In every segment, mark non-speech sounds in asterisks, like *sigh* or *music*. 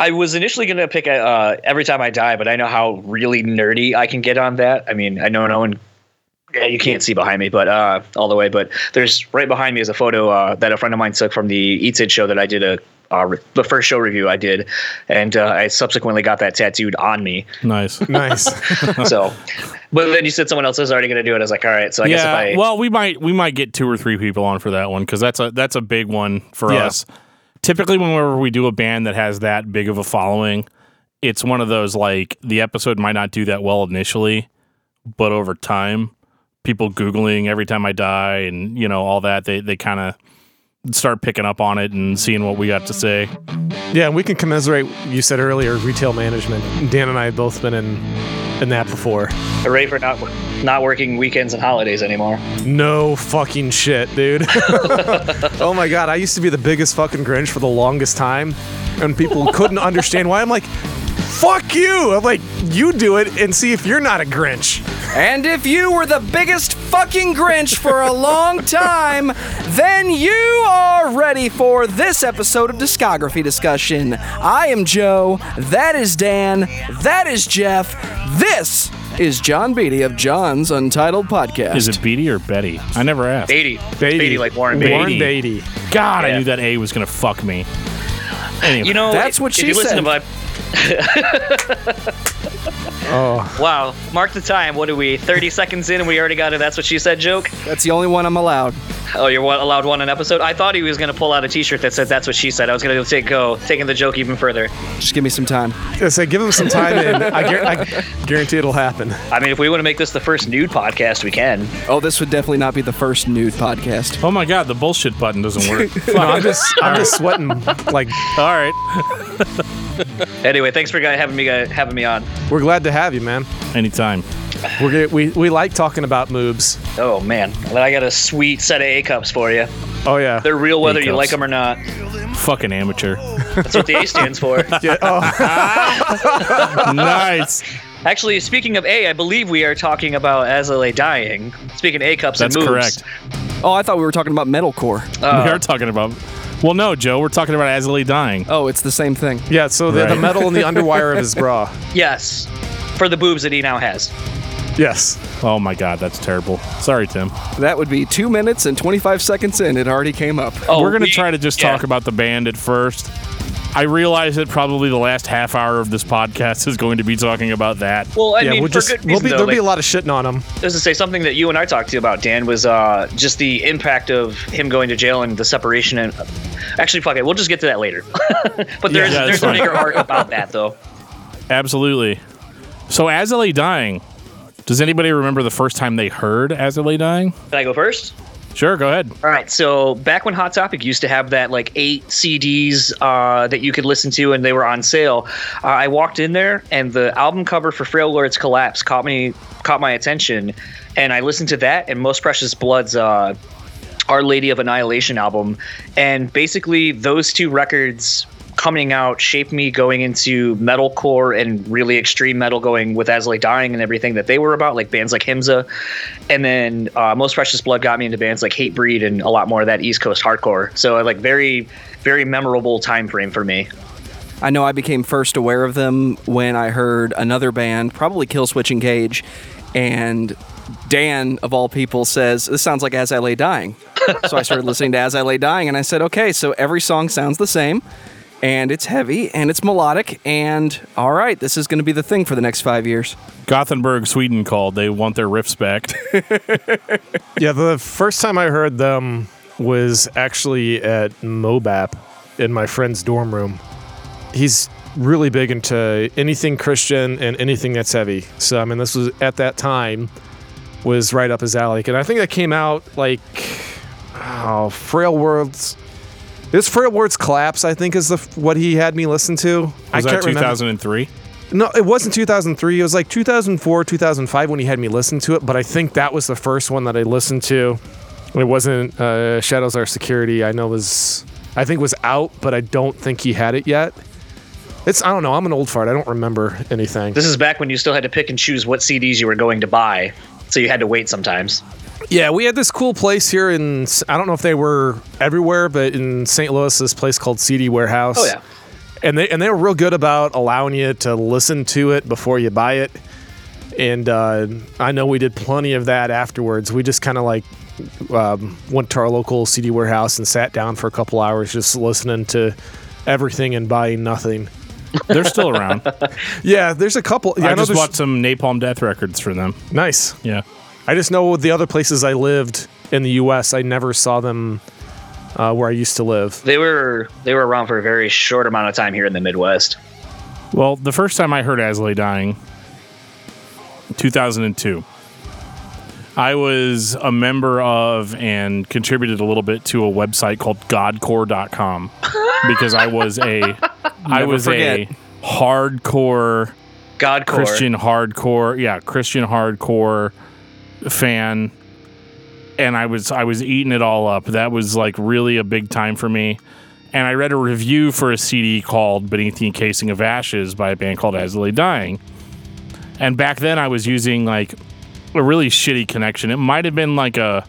I was initially going to pick uh, Every Time I Die, but I know how really nerdy I can get on that. I mean, I know no one. Yeah, you can't see behind me, but uh, all the way. But there's right behind me is a photo uh, that a friend of mine took from the Eats It show that I did a uh, re- the first show review I did, and uh, I subsequently got that tattooed on me. Nice. *laughs* Nice. *laughs* So, but then you said someone else is already going to do it. I was like, all right. So I guess if yeah. I well, we might we might get two or three people on for that one because that's a that's a big one for Yeah. us. Typically, whenever we do a band that has that big of a following, it's one of those like the episode might not do that well initially, but over time, people googling every time I die and you know all that they they kind of start picking up on it and seeing what we got to say. yeah, we can commiserate. You said earlier retail management. Dan and I have both been in in that before. hooray for not not working weekends and holidays anymore. No fucking shit, dude. *laughs* oh my god, I used to be the biggest fucking Grinch for the longest time, and people couldn't understand why. I'm like, fuck you. I'm like, you do it and see if you're not a Grinch. And if you were the biggest fucking Grinch for a long time, then you are ready for this episode of Discography Discussion. I am Joe, that is Dan, that is Jeff, this is John Beatty of John's Untitled Podcast. Is it Beatty or Betty? I never asked. Beatty, Beatty. Beatty like Warren Beatty. Warren Beatty. God, I knew that A was gonna fuck me. Anyway, You know, That's what if she you listen said. to my *laughs* Oh, wow, mark the time. What are we? Thirty seconds in, and we already got a "That's what she said" joke. That's the only one I'm allowed. Oh, you're one, allowed one an episode. I thought he was gonna pull out a T-shirt that said "That's what she said." I was gonna take go taking the joke even further. Just give me some time. I say give him some time, and *laughs* I, guar- I guarantee it'll happen. I mean, if we want to make this the first nude podcast, we can. Oh, this would definitely not be the first nude podcast. oh my God, the bullshit button doesn't work. *laughs* No, I'm just, I'm just sweating like All right, *laughs* Anyway, thanks for having me having me on. we're glad to have you, man. anytime. We're we we like talking about moobs. Oh man, and I got a sweet set of A cups for you. Oh yeah. They're real, whether you A-cups. like them or not. Fucking amateur. That's what the A stands for. *laughs* Yeah, oh, *laughs* nice. Actually, speaking of A, I believe we are talking about As I Lay Dying. Speaking of A cups That's and moves. correct. Oh, I thought we were talking about metalcore. Uh, we are talking about. Well, no, Joe, we're talking about As I Lay Dying. Oh, it's the same thing. yeah. So the, the metal in the underwire of his bra. *laughs* Yes, for the boobs that he now has. Yes. Oh my God, that's terrible. Sorry, Tim. That would be two minutes and 25 seconds in. It already came up. Oh, we're gonna we- try to just yeah. talk about the band at first. I realize that probably the last half hour of this podcast is going to be talking about that. Well, I yeah, mean, we'll for just good we'll be though, there'll be a lot of shitting on him. Just to say something that you and I talked to you about Dan was uh, just the impact of him going to jail and the separation. And actually, fuck it, we'll just get to that later. *laughs* but there's Yeah, that's there's a bigger arc about that though. Absolutely. So As I Lay Dying. Does anybody remember the first time they heard As I Lay Dying? Can I go first? Sure, go ahead. All right. So back when Hot Topic used to have that like eight CDs uh, that you could listen to and they were on sale, uh, I walked in there and the album cover for Frail Words Collapse caught me caught my attention, and I listened to that and Most Precious Blood's uh, Our Lady of Annihilation album, and basically those two records coming out shaped me going into metalcore and really extreme metal going with As I Lay Dying and everything that they were about, like bands like Himsa. And then uh, Most Precious Blood got me into bands like Hatebreed and a lot more of that East Coast hardcore. So like very, very memorable time frame for me. I know I became first aware of them when I heard another band, probably Killswitch Engage, and Dan, of all people, says, This sounds like As I Lay Dying. so I started listening to As I Lay Dying, and I said, Okay, so every song sounds the same, and it's heavy, and it's melodic, and all right, this is going to be the thing for the next five years. Gothenburg, Sweden called. They want their riffs back. *laughs* Yeah, the first time I heard them was actually at Mobap in my friend's dorm room. He's really big into anything Christian and anything that's heavy. So I mean, this was at that time was right up his alley, and I think that came out like oh, Frail Worlds. This Frail Words Collapse, I think, is the what he had me listen to. I Was that can't remember. 2003? No, it wasn't 2003. It was like 2004, 2005 when he had me listen to it. But I think that was the first one that I listened to. It wasn't uh, Shadows Are Security. I know was I think was out, but I don't think he had it yet. It's I don't know. I'm an old fart. I don't remember anything. This is back when you still had to pick and choose what CDs you were going to buy. So you had to wait sometimes. Yeah, we had this cool place here in I don't know if they were everywhere, but in St. Louis, this place called CD Warehouse. Oh yeah. and they and they were real good about allowing you to listen to it before you buy it. And uh, I know we did plenty of that afterwards. We just kind of like um, went to our local CD warehouse and sat down for a couple hours just listening to everything and buying nothing. *laughs* They're still around. Yeah, there's a couple. Yeah, I know just bought some Napalm Death records for them. nice. Yeah. I just know the other places I lived in the U.S. I never saw them uh, where I used to live. They were they were around for a very short amount of time here in the Midwest. Well, the first time I heard As I Lay Dying, 2002. I was a member of and contributed a little bit to a website called godcore.com *laughs* because I was a I was forget. a hardcore Godcore. Christian hardcore, yeah, Christian hardcore fan, and I was I was eating it all up. That was like really a big time for me. And I read a review for a CD called "Beneath the Encasing of Ashes" by a band called As Dying. And back then, I was using like a really shitty connection. It might have been like a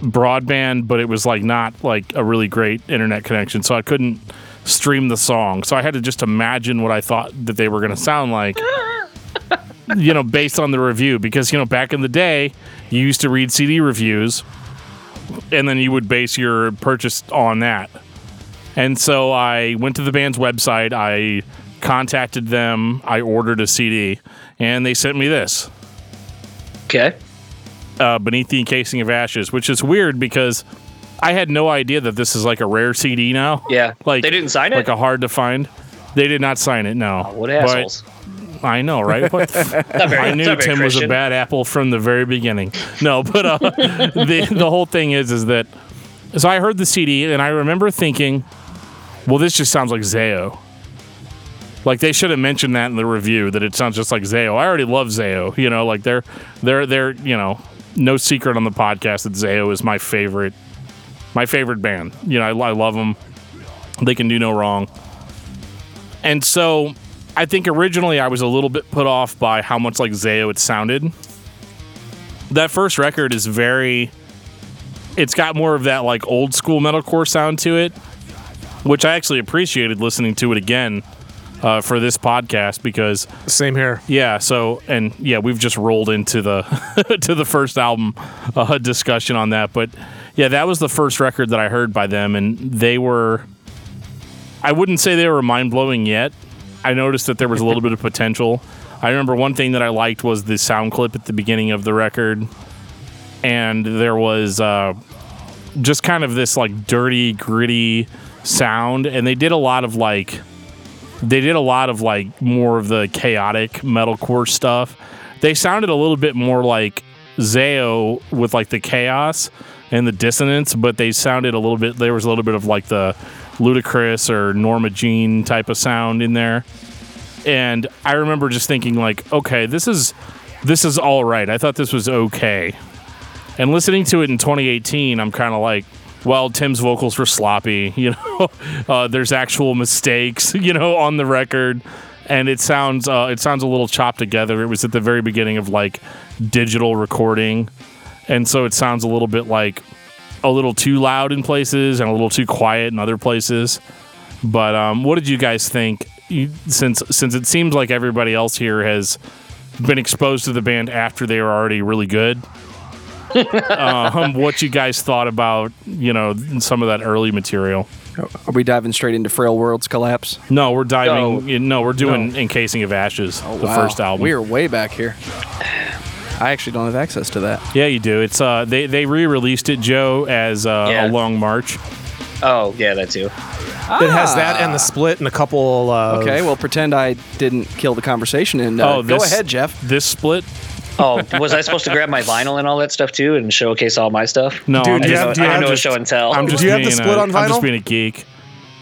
broadband, but it was like not like a really great internet connection, so I couldn't stream the song. So I had to just imagine what I thought that they were going to sound like. You know, based on the review, because you know, back in the day, you used to read CD reviews, and then you would base your purchase on that. And so I went to the band's website. I contacted them. I ordered a CD, and they sent me this Okay. uh, beneath the encasing of ashes, which is weird because I had no idea that this is like a rare CD now. Yeah. like They didn't sign it? Like a hard to find. They did not sign it. No. What But- assholes? I know, right? What the *laughs* f- Not very, I knew not very Tim was a bad apple from the very beginning. No, but uh, *laughs* the the whole thing is is that so I heard the CD and I remember thinking, well, this just sounds like Zao. Like they should have mentioned that in the review that it sounds just like Zao. I already love Zao. You know, like they're they're they're you know no secret on the podcast that Zao is my favorite my favorite band. You know, I, I love them. They can do no wrong. And so I think originally I was a little bit put off by how much like Zao it sounded. That first record is very it's got more of that like old school metalcore sound to it, which I actually appreciated listening to it again uh, for this podcast because Same here. yeah, so and yeah, we've just rolled into the *laughs* to the first album uh, discussion on that, but yeah, that was the first record that I heard by them, and they were. I wouldn't say they were mind blowing yet. I noticed that there was a little bit of potential. I remember one thing that I liked was the sound clip at the beginning of the record, and there was uh, just kind of this like dirty, gritty sound, and they did a lot of like they did a lot of like more of the chaotic metalcore stuff. They sounded a little bit more like Zao with like the chaos and the dissonance, but they sounded a little bit. There was a little bit of like the Luti-Kriss or Norma Jean type of sound in there. And I remember just thinking like, okay, this is this is all right. I thought this was okay. And listening to it in 2018, I'm kind of like, well, Tim's vocals were sloppy. *laughs* You know, uh, there's actual mistakes, *laughs* you know, on the record, and it sounds uh, it sounds a little chopped together. It was at the very beginning of like digital recording, and so it sounds a little bit like a little too loud in places and a little too quiet in other places. But um, what did you guys think? You, since since it seems like everybody else here has been exposed to the band after they were already really good. *laughs* um, what you guys thought about you know some of that early material? Are we diving straight into Frail Worlds Collapse? No, we're diving. No. in, no we're doing Encasing of Ashes, the Wow. first album. We are way back here. *sighs* I actually don't have access to that. Yeah, you do. It's uh they they re-released it, Joe, as uh, Yeah. a long march. Oh, yeah, that too. It has that and the split and a couple. Uh, Okay, well, pretend I didn't kill the conversation and uh, Oh, go ahead, Jeff. This split. Oh, was I supposed to grab my vinyl and all that stuff too and showcase all my stuff? No, Dude, I'm do you just, have- I do you don't have know just- show and tell. I'm just Do you have the being split a, on I'm just being a geek.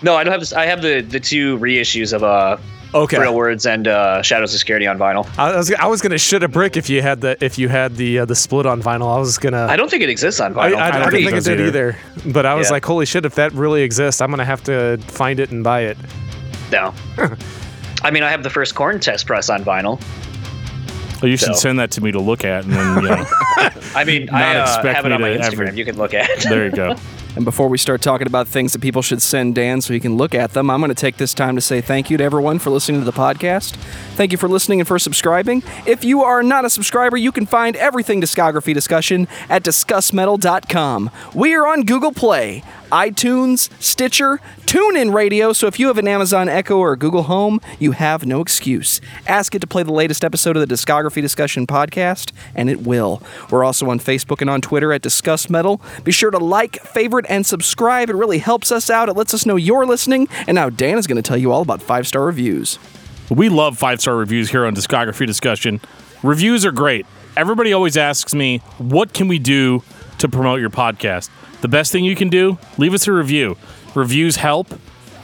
no, I don't have this. I have the the two reissues of uh, Okay. Frail Words and uh, Shadows Are Security on vinyl. I was I was gonna shit a brick if you had the if you had the uh, the split on vinyl. I was gonna. I don't think it exists on vinyl. I, I don't don't think think it it did either. either. But I was Yeah. like, holy shit! If that really exists, I'm gonna have to find it and buy it. no. *laughs* I mean, I have the first Korn test press on vinyl. Oh, you should So. send that to me to look at, and then you know, *laughs* I mean, Not I uh, expect have it me on my Instagram. ever- You can look at. there you go. *laughs* And before we start talking about things that people should send Dan so he can look at them, I'm going to take this time to say thank you to everyone for listening to the podcast. Thank you for listening and for subscribing. If you are not a subscriber, you can find everything discography discussion at discussmetal.com. We are on Google Play, iTunes, Stitcher, TuneIn Radio, so if you have an Amazon Echo or Google Home, you have no excuse. Ask it to play the latest episode of the Discography Discussion podcast, and it will. We're also on Facebook and on Twitter at Discuss Metal. Be sure to like, favorite, and subscribe. It really helps us out. It lets us know you're listening. And now Dan is going to tell you all about five star reviews. We love five star reviews here on Discography Discussion. Reviews are great. Everybody always asks me, what can we do to promote your podcast? The best thing you can do, leave us a review. Reviews help.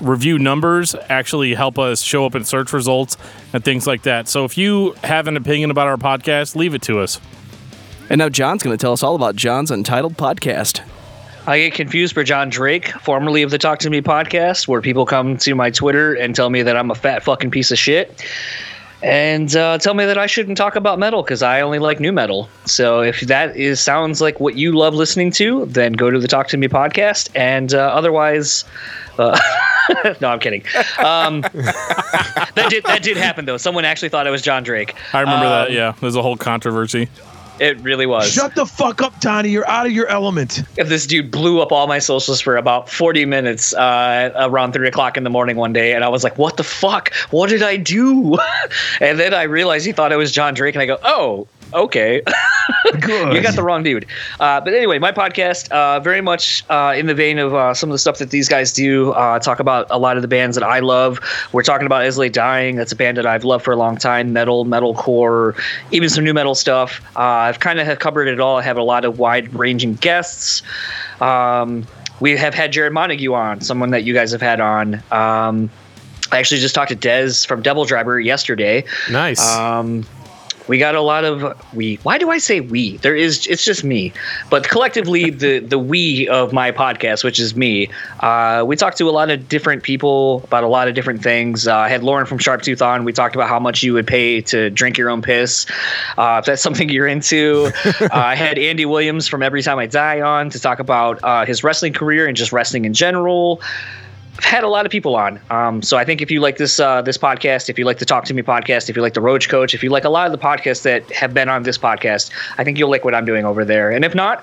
Review numbers actually help us show up in search results and things like that. So if you have an opinion about our podcast, leave it to us. And now John's going to tell us all about John's Untitled podcast. I get confused for John Drake, formerly of the Talk to Me podcast, where people come to my Twitter and tell me that I'm a fat fucking piece of shit. And uh, tell me that I shouldn't talk about metal because I only like new metal. So if that is sounds like what you love listening to, then go to the Talk to Me podcast. And uh, otherwise, uh, *laughs* no, I'm kidding. Um, that did that did happen though. Someone actually thought it was John Drake. I remember that. Um, Yeah, there's a whole controversy. It really was. Shut the fuck up, Tony. You're out of your element. this dude blew up all my socials for about 40 minutes uh, around 3 o'clock in the morning one day and i was like what the fuck what did i do *laughs* and then i realized he thought it was john drake and i go oh okay. Good. *laughs* you got the wrong dude. Uh, but anyway my podcast uh, very much uh, in the vein of uh, some of the stuff that these guys do uh, talk about a lot of the bands that i love. We're talking about As I Lay Dying. That's a band that i've loved for a long time. Metal metalcore even some new metal stuff. Uh, i've kind of covered it all. I have a lot of wide ranging guests. Um, we have had jared montague on someone that you guys have had on. Um, I actually just talked to Dez from Devil Driver yesterday. Nice. Um, we got a lot of we. Why do I say we? There is it's just me, but collectively *laughs* the the we of my podcast, which is me. Uh, we talked to a lot of different people about a lot of different things. Uh, I had Lauren from Sharptooth on. We talked about how much you would pay to drink your own piss, uh, if that's something you're into. *laughs* uh, I had Andy Williams from Every Time I Die on to talk about uh, his wrestling career and just wrestling in general. I've had a lot of people on. Um, so I think if you like this uh, this podcast, if you like the Talk to Me podcast, if you like the Roach Coach, if you like a lot of the podcasts that have been on this podcast, I think you'll like what I'm doing over there. And if not,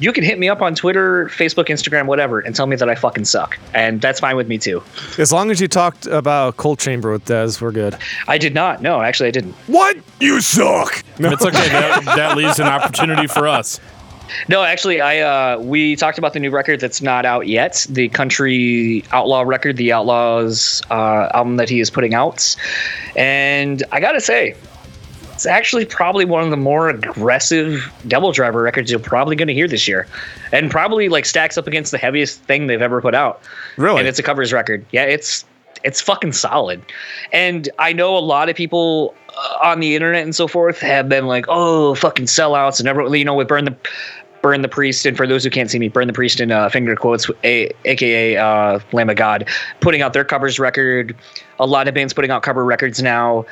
you can hit me up on Twitter, Facebook, Instagram, whatever, and tell me that I fucking suck. And that's fine with me too. as long as you talked about Coal Chamber with Dez, we're good. I did not. No, actually, I didn't. What? You suck. It's okay. that, that leaves an opportunity for us. No, actually, I uh, we talked about the new record that's not out yet, the Country Outlaw record, the Outlaws uh, album that he is putting out, and I gotta say, it's actually probably one of the more aggressive Devil Driver records you're probably going to hear this year, and probably like stacks up against the heaviest thing they've ever put out. Really? and it's a covers record. Yeah, it's it's fucking solid. And I know a lot of people uh, on the internet and so forth have been like, "Oh, fucking sellouts," and everyone, you know, with burn the burn the priest. And for those who can't see me, burn the priest in uh, finger quotes, a, aka uh, Lamb of God, putting out their covers record. A lot of bands putting out cover records now.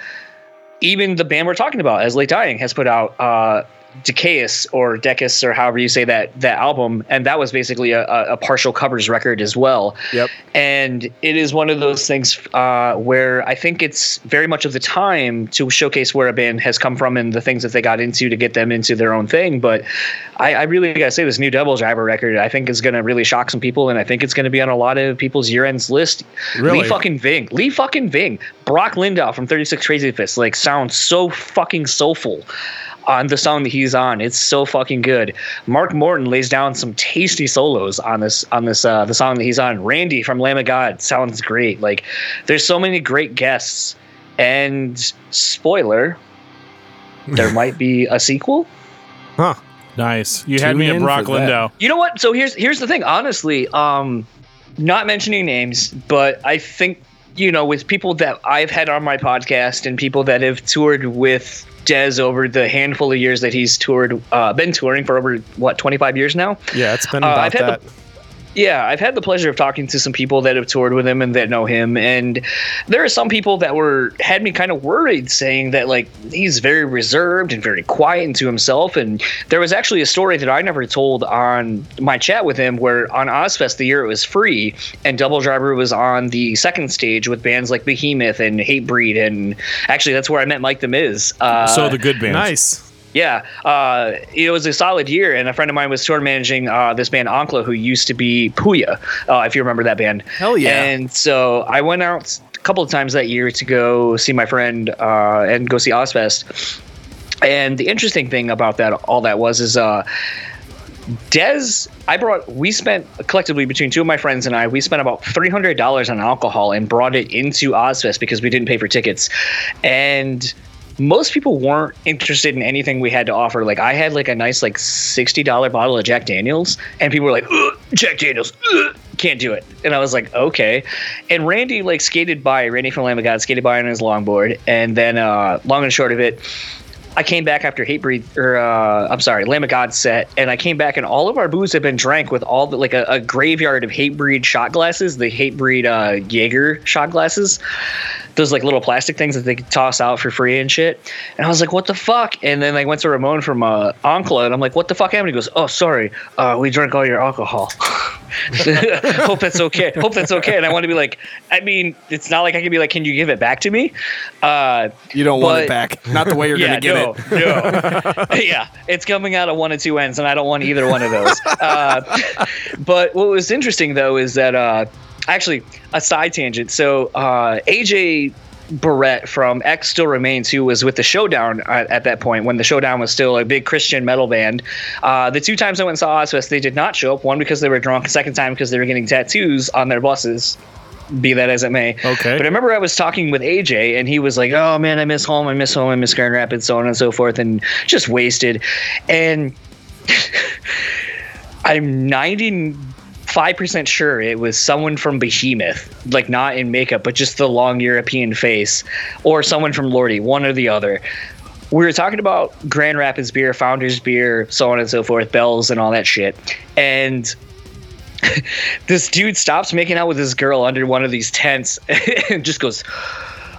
Even the band we're talking about, As I Lay Dying, has put out uh, Decaeus or Decus or however you say that that album, and that was basically a, a partial covers record as well. Yep. And it is one of those things uh, where I think it's very much of the time to showcase where a band has come from and the things that they got into to get them into their own thing. But I, I really gotta say, this new Devil Driver record, I think is gonna really shock some people, and I think it's gonna be on a lot of people's year ends list. Really? Lee fucking Ving, Lee fucking Ving, Brock Lindow from Thirty Six Crazy Fists, like sounds so fucking soulful on the song that he's on. It's so fucking good. Mark Morton lays down some tasty solos on this on this uh the song that he's on. Randy from Lamb of God sounds great. Like there's so many great guests. And spoiler, there might be a sequel. Huh. Nice. You had me at in Brock for that. Lindow. You know what? So here's here's the thing. Honestly, um, not mentioning names, but I think you know with people that I've had on my podcast and people that have toured with Dez over the handful of years that he's toured, uh, been touring for over what 25 years now. Yeah, it's been Uh, about I've had that. the- Yeah, I've had the pleasure of talking to some people that have toured with him and that know him, and there are some people that were had me kind of worried, saying that like he's very reserved and very quiet and to himself. And there was actually a story that I never told on my chat with him, where on Ozzfest the year it was free, and Devil Driver was on the second stage with bands like Behemoth and Hatebreed, and actually that's where I met Mike the Miz. Uh, so the good bands. Nice. Yeah, uh, it was a solid year, and a friend of mine was tour managing uh, this band Ankla, who used to be Puya, uh, if you remember that band. Hell yeah. And so I went out a couple of times that year to go see my friend uh, and go see Ozzfest. And the interesting thing about that, all that was, is uh, Dez, I brought, we spent collectively between two of my friends and I, we spent about $300 on alcohol and brought it into Ozzfest because we didn't pay for tickets. And most people weren't interested in anything we had to offer. Like I had like a nice like $60 bottle of Jack Daniels and people were like, Jack Daniels, can't do it. And I was like, okay. And Randy like skated by, Randy from Lamb of God skated by on his longboard. And then uh, long and short of it, I came back after Hatebreed, or uh, I'm sorry, Lamb of God set, and I came back, and all of our booze had been drank with all the like a, a graveyard of Hatebreed shot glasses, the Hatebreed uh, Jaeger shot glasses, those like little plastic things that they could toss out for free and shit. And I was like, what the fuck? And then I went to Ramon from uh, Ankla, and I'm like, what the fuck happened? He goes, oh, sorry, uh, we drank all your alcohol. *laughs* Hope that's okay. Hope that's okay. And I want to be like, I mean, it's not like I can be like, can you give it back to me? Uh, You don't want it back. Not the way you're *laughs* yeah, going to get no, it. no. *laughs* yeah, it's coming out of one of two ends, and I don't want either one of those. Uh, but what was interesting though is that uh, actually a side tangent. So uh, AJ Barrett from X Still Remains, who was with the Showdown at, at that point when the Showdown was still a big Christian metal band. Uh, the two times I went and saw Ozzfest, they did not show up. One because they were drunk. Second time because they were getting tattoos on their buses. Be that as it may. Okay. But I remember I was talking with AJ, and he was like, "Oh man, I miss home. I miss home. I miss Grand Rapids, so on and so forth," and just wasted. And *laughs* I'm 95% sure it was someone from Behemoth, like not in makeup, but just the long European face, or someone from Lordi, one or the other. We were talking about Grand Rapids beer, Founders beer, so on and so forth, bells and all that shit. And *laughs* this dude stops making out with this girl under one of these tents *laughs* and just goes,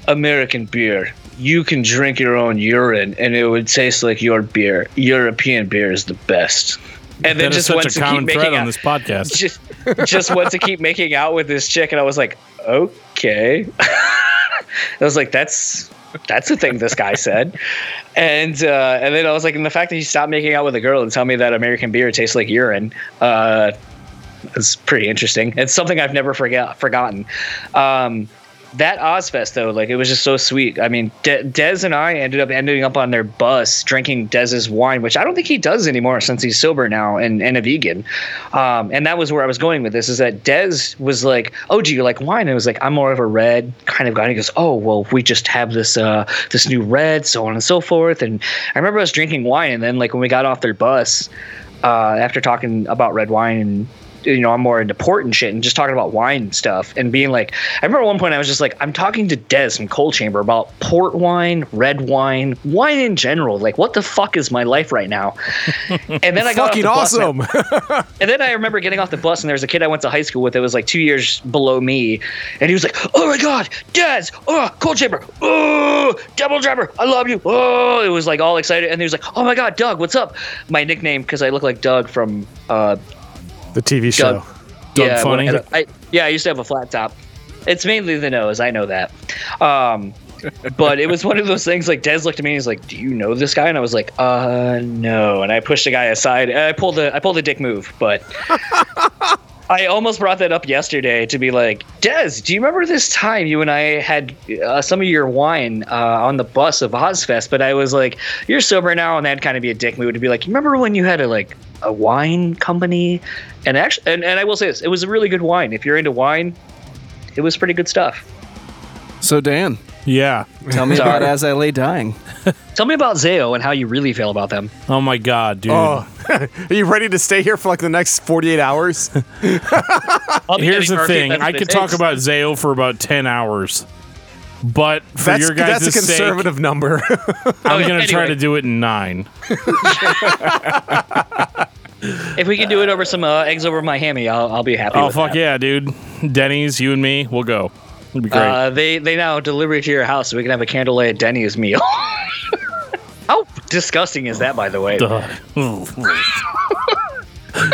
American beer. You can drink your own urine and it would taste like your beer. European beer is the best. And then just went to keep making out. on this podcast. *laughs* just just went to keep making out with this chick and I was like, okay. *laughs* I was like, that's that's the thing this guy said. And uh, and then I was like, and the fact that he stopped making out with a girl and tell me that American beer tastes like urine, uh, is pretty interesting. It's something I've never forgot forgotten. Um, that Ozzfest though, like it was just so sweet. I mean, De- Dez and I ended up ending up on their bus drinking Dez's wine, which I don't think he does anymore since he's sober now and, and a vegan. Um, and that was where I was going with this is that Dez was like, "Oh, do you like wine?" And I was like, "I'm more of a red kind of guy." And he goes, "Oh, well, we just have this uh, this new red, so on and so forth." And I remember us drinking wine, and then like when we got off their bus, uh, after talking about red wine and you know, I'm more into port and shit and just talking about wine and stuff and being like, I remember at one point I was just like, I'm talking to Dez from Coal Chamber about port wine, red wine, wine in general. Like, what the fuck is my life right now? *laughs* And then I got Fucking off the bus, awesome. *laughs* and then I remember getting off the bus, and there was a kid I went to high school with that was like two years below me, and he was like, "Oh my god, Dez! Oh, Coal Chamber! Oh, Devil Driver! I love you! Oh!" It was like all excited, and he was like, "Oh my god, Doug, what's up?" My nickname because I look like Doug from uh, the TV show. Doug. Doug yeah, I Funny? had a- I, yeah, I used to have a flat top. It's mainly the nose. I know that. Um, but it was one of those things like Dez looked at me and he's like, "Do you know this guy?" And I was like, "Uh, no." And I pushed the guy aside. I pulled the I pulled a dick move, but *laughs* I almost brought that up yesterday to be like, Dez, do you remember this time you and I had uh, some of your wine uh, on the bus of Ozzfest? But I was like, you're sober now, and that'd kind of be a dick move to be like, remember when you had a like a wine company? And actually, and, and I will say this, it was a really good wine. If you're into wine, it was pretty good stuff. So, Dan, Yeah. tell me Sorry. about *laughs* As I Lay Dying. Tell me about Zao and how you really feel about them. Oh my god, dude. Oh, *laughs* are you ready to stay here for like the next 48 hours? *laughs* I'll be Here's getting the Murphy thing. Ben's I could mistakes. talk about Zao for about 10 hours. But for That's, your guys' that's a sake, conservative number. I'm Okay, going to try anyway. to do it in 9. If we can do it over some uh, eggs over my hammy, I'll, I'll be happy. Oh with fuck that. yeah, dude! Denny's, you and me, we'll go. It'd be great. Uh, they they now deliver it to your house, so we can have a candlelight Denny's meal. *laughs* How disgusting is that, by the way? *laughs*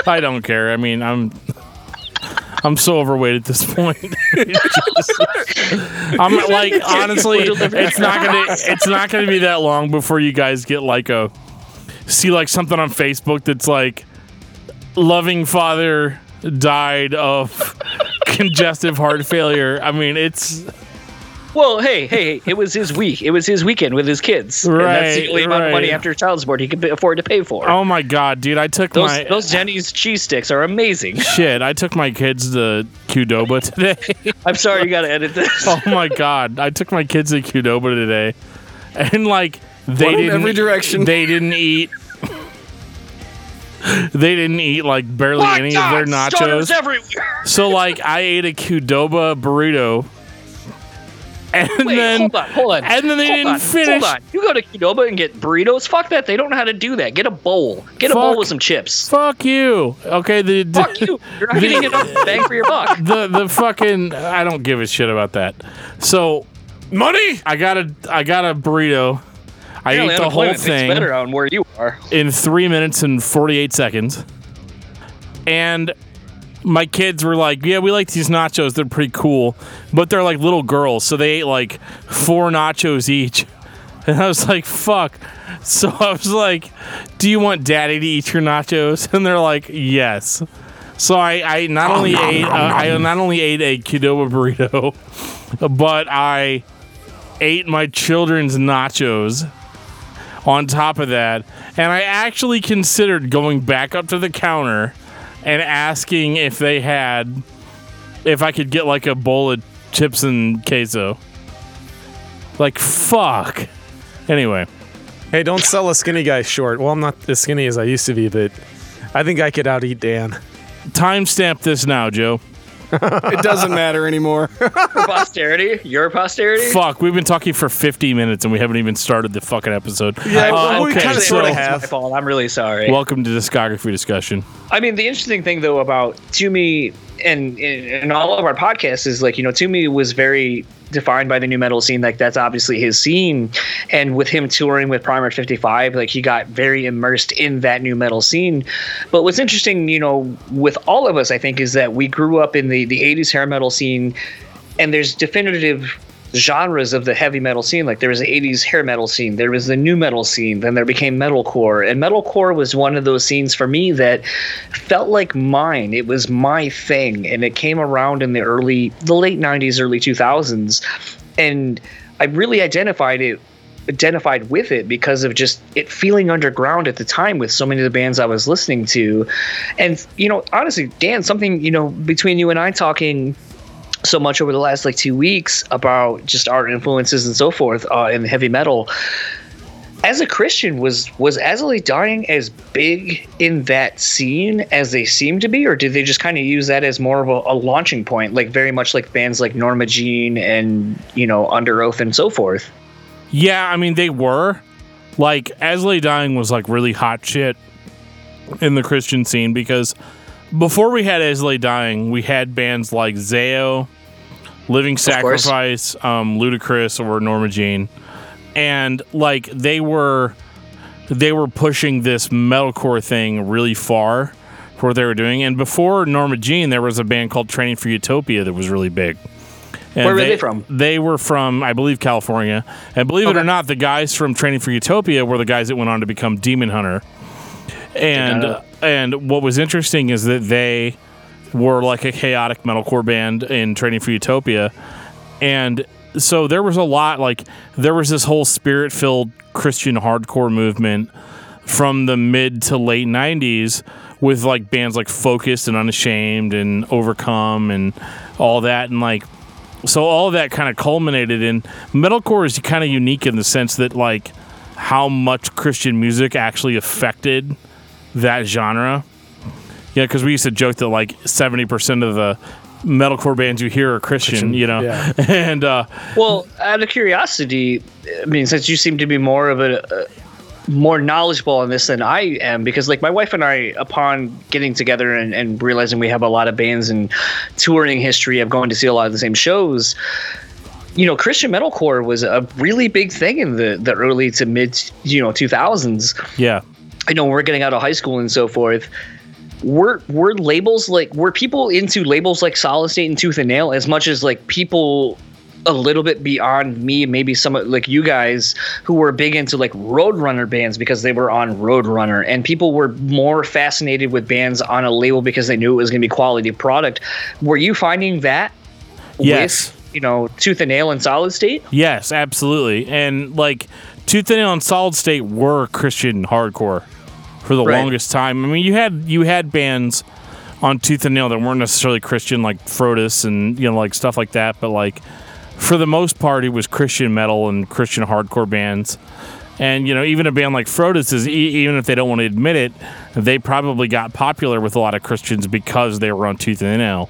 I don't care. I mean, I'm I'm so overweight at this point. *laughs* I'm like honestly, it's not gonna it's not gonna be that long before you guys get like a see like something on Facebook that's like loving father died of congestive heart failure. I mean, it's Well, hey, hey, it was his week. It was his weekend with his kids. and that's the Right, only amount of money after child support he could afford to pay for. oh my god, dude! I took those my those Denny's cheese sticks are amazing. *laughs* shit. I took my kids to Qdoba today. *laughs* I'm sorry, you got to edit this. *laughs* Oh my god! I took my kids to Qdoba today, and like they didn't. every direction. They didn't eat. They didn't eat like barely My any God, of their nachos. So like I ate a Qdoba burrito, and Wait, then hold on, hold on. and then they hold didn't on, finish. Hold on. You go to Qdoba and get burritos? Fuck that. They don't know how to do that. Get a bowl. Get a bowl with some chips. Fuck you. Okay, the, the Fuck you. You're not getting enough bang for your buck. *laughs* the the fucking I don't give a shit about that. So Money? I got a I got a burrito. I ate the whole thing. better on where you are. in three minutes and 48 seconds. And my kids were like, Yeah, we like these nachos. They're pretty cool. But they're like little girls. So they ate like four nachos each. *laughs* And I was like, Fuck. So I was like, Do you want daddy to eat your nachos? *laughs* And they're like, Yes. So I, I not only ate uh, I not only ate a Qdoba burrito, *laughs* but I ate my children's nachos on top of that. And I actually considered going back up to the counter and asking if they had, if I could get like a bowl of chips and queso. Like, fuck. Anyway, Hey, don't sell a skinny guy short. Well, I'm not as skinny as I used to be, but I think I could out eat Dan. timestamp this now, Joe. It doesn't matter anymore. For *laughs* posterity, your posterity. Fuck, we've been talking for 50 minutes and we haven't even started the fucking episode. Yeah, Uh, well, we kinda Actually, sorta have. My fault. I'm really sorry. welcome to the discography discussion. I mean, the interesting thing though about Toomey and in all of our podcasts is like you know Toomey was very defined by the new metal scene. Like that's obviously his scene, and with him touring with Primer 55, like he got very immersed in that new metal scene. But what's interesting, you know, with all of us, I think, is that we grew up in the the 80s hair metal scene, and there's definitive genres of the heavy metal scene. Like there was the 80s hair metal scene, there was the new metal scene, then there became metalcore. And metalcore was one of those scenes for me that felt like mine. It was my thing. And it came around in the early, the late 90s, early 2000s. And I really identified it identified with it because of just it feeling underground at the time with so many of the bands I was listening to. And you know, honestly, Dan, something, you know, between you and I talking so much over the last like two weeks about just our influences and so forth uh, in heavy metal. As a Christian, was was As I Lay Dying as big in that scene as they seem to be, or did they just kind of use that as more of a, a launching point, like very much like bands like Norma Jean and you know Under Oath and so forth? Yeah, I mean they were. Like Lay Dying was like really hot shit in the Christian scene because before we had As Lay Dying, we had bands like Zao, Living. Sacrifice, um, Luti-Kriss, or Norma Jean, and like they were they were pushing this metalcore thing really far for what they were doing. And before Norma Jean, there was a band called Training for Utopia that was really big. And Where were they from? They were from, I believe, California. And believe it or not, the guys from Training for Utopia were the guys that went on to become Demon Hunter. And and what was interesting is that they were like a chaotic metalcore band in Training for Utopia, and so there was a lot like there was this whole spirit-filled Christian hardcore movement from the mid to late 90s with like bands like Focused and Unashamed and Overcome and all that. And like so all of that kind of culminated in metalcore is kind of unique in the sense that like how much Christian music actually affected that genre. Yeah, because we used to joke that like seventy percent of the metalcore bands you hear are Christian, Christian, you know, yeah. *laughs* and uh, Well, out of curiosity, I mean, since you seem to be more of a, more knowledgeable on this than I am because like my wife and I upon getting together and, and realizing we have a lot of bands and touring history of going to see a lot of the same shows you know Christian metalcore was a really big thing in the the early to mid you know 2000s Yeah. I know when we're getting out of high school and so forth were were labels like were people into labels like Solid State and Tooth and Nail as much as like people a little bit beyond me, maybe some like you guys who were big into like Roadrunner bands because they were on Roadrunner, and people were more fascinated with bands on a label because they knew it was going to be quality product. Were you finding that? Yes. With, you know, Tooth and Nail and Solid State. Yes, absolutely. And like Tooth and Nail and Solid State were Christian hardcore for the Right. longest time. I mean, you had you had bands on Tooth and Nail that weren't necessarily Christian, like Frodus and you know like stuff like that. But like for the most part, it was Christian metal and Christian hardcore bands. And you know, even a band like Frodus is, e- even if they don't want to admit it, they probably got popular with a lot of Christians because they were on Tooth and Nail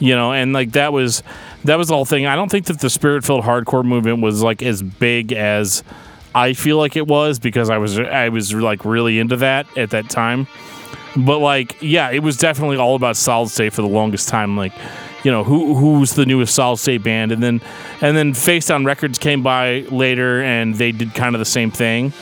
you know and like that was that was the whole thing i don't think that the spirit filled hardcore movement was like as big as i feel like it was because i was i was like really into that at that time. But like yeah it was definitely all about solid state for the longest time. Like you know who who's the newest solid state band? And then and then face down records came by later and they did kind of the same thing.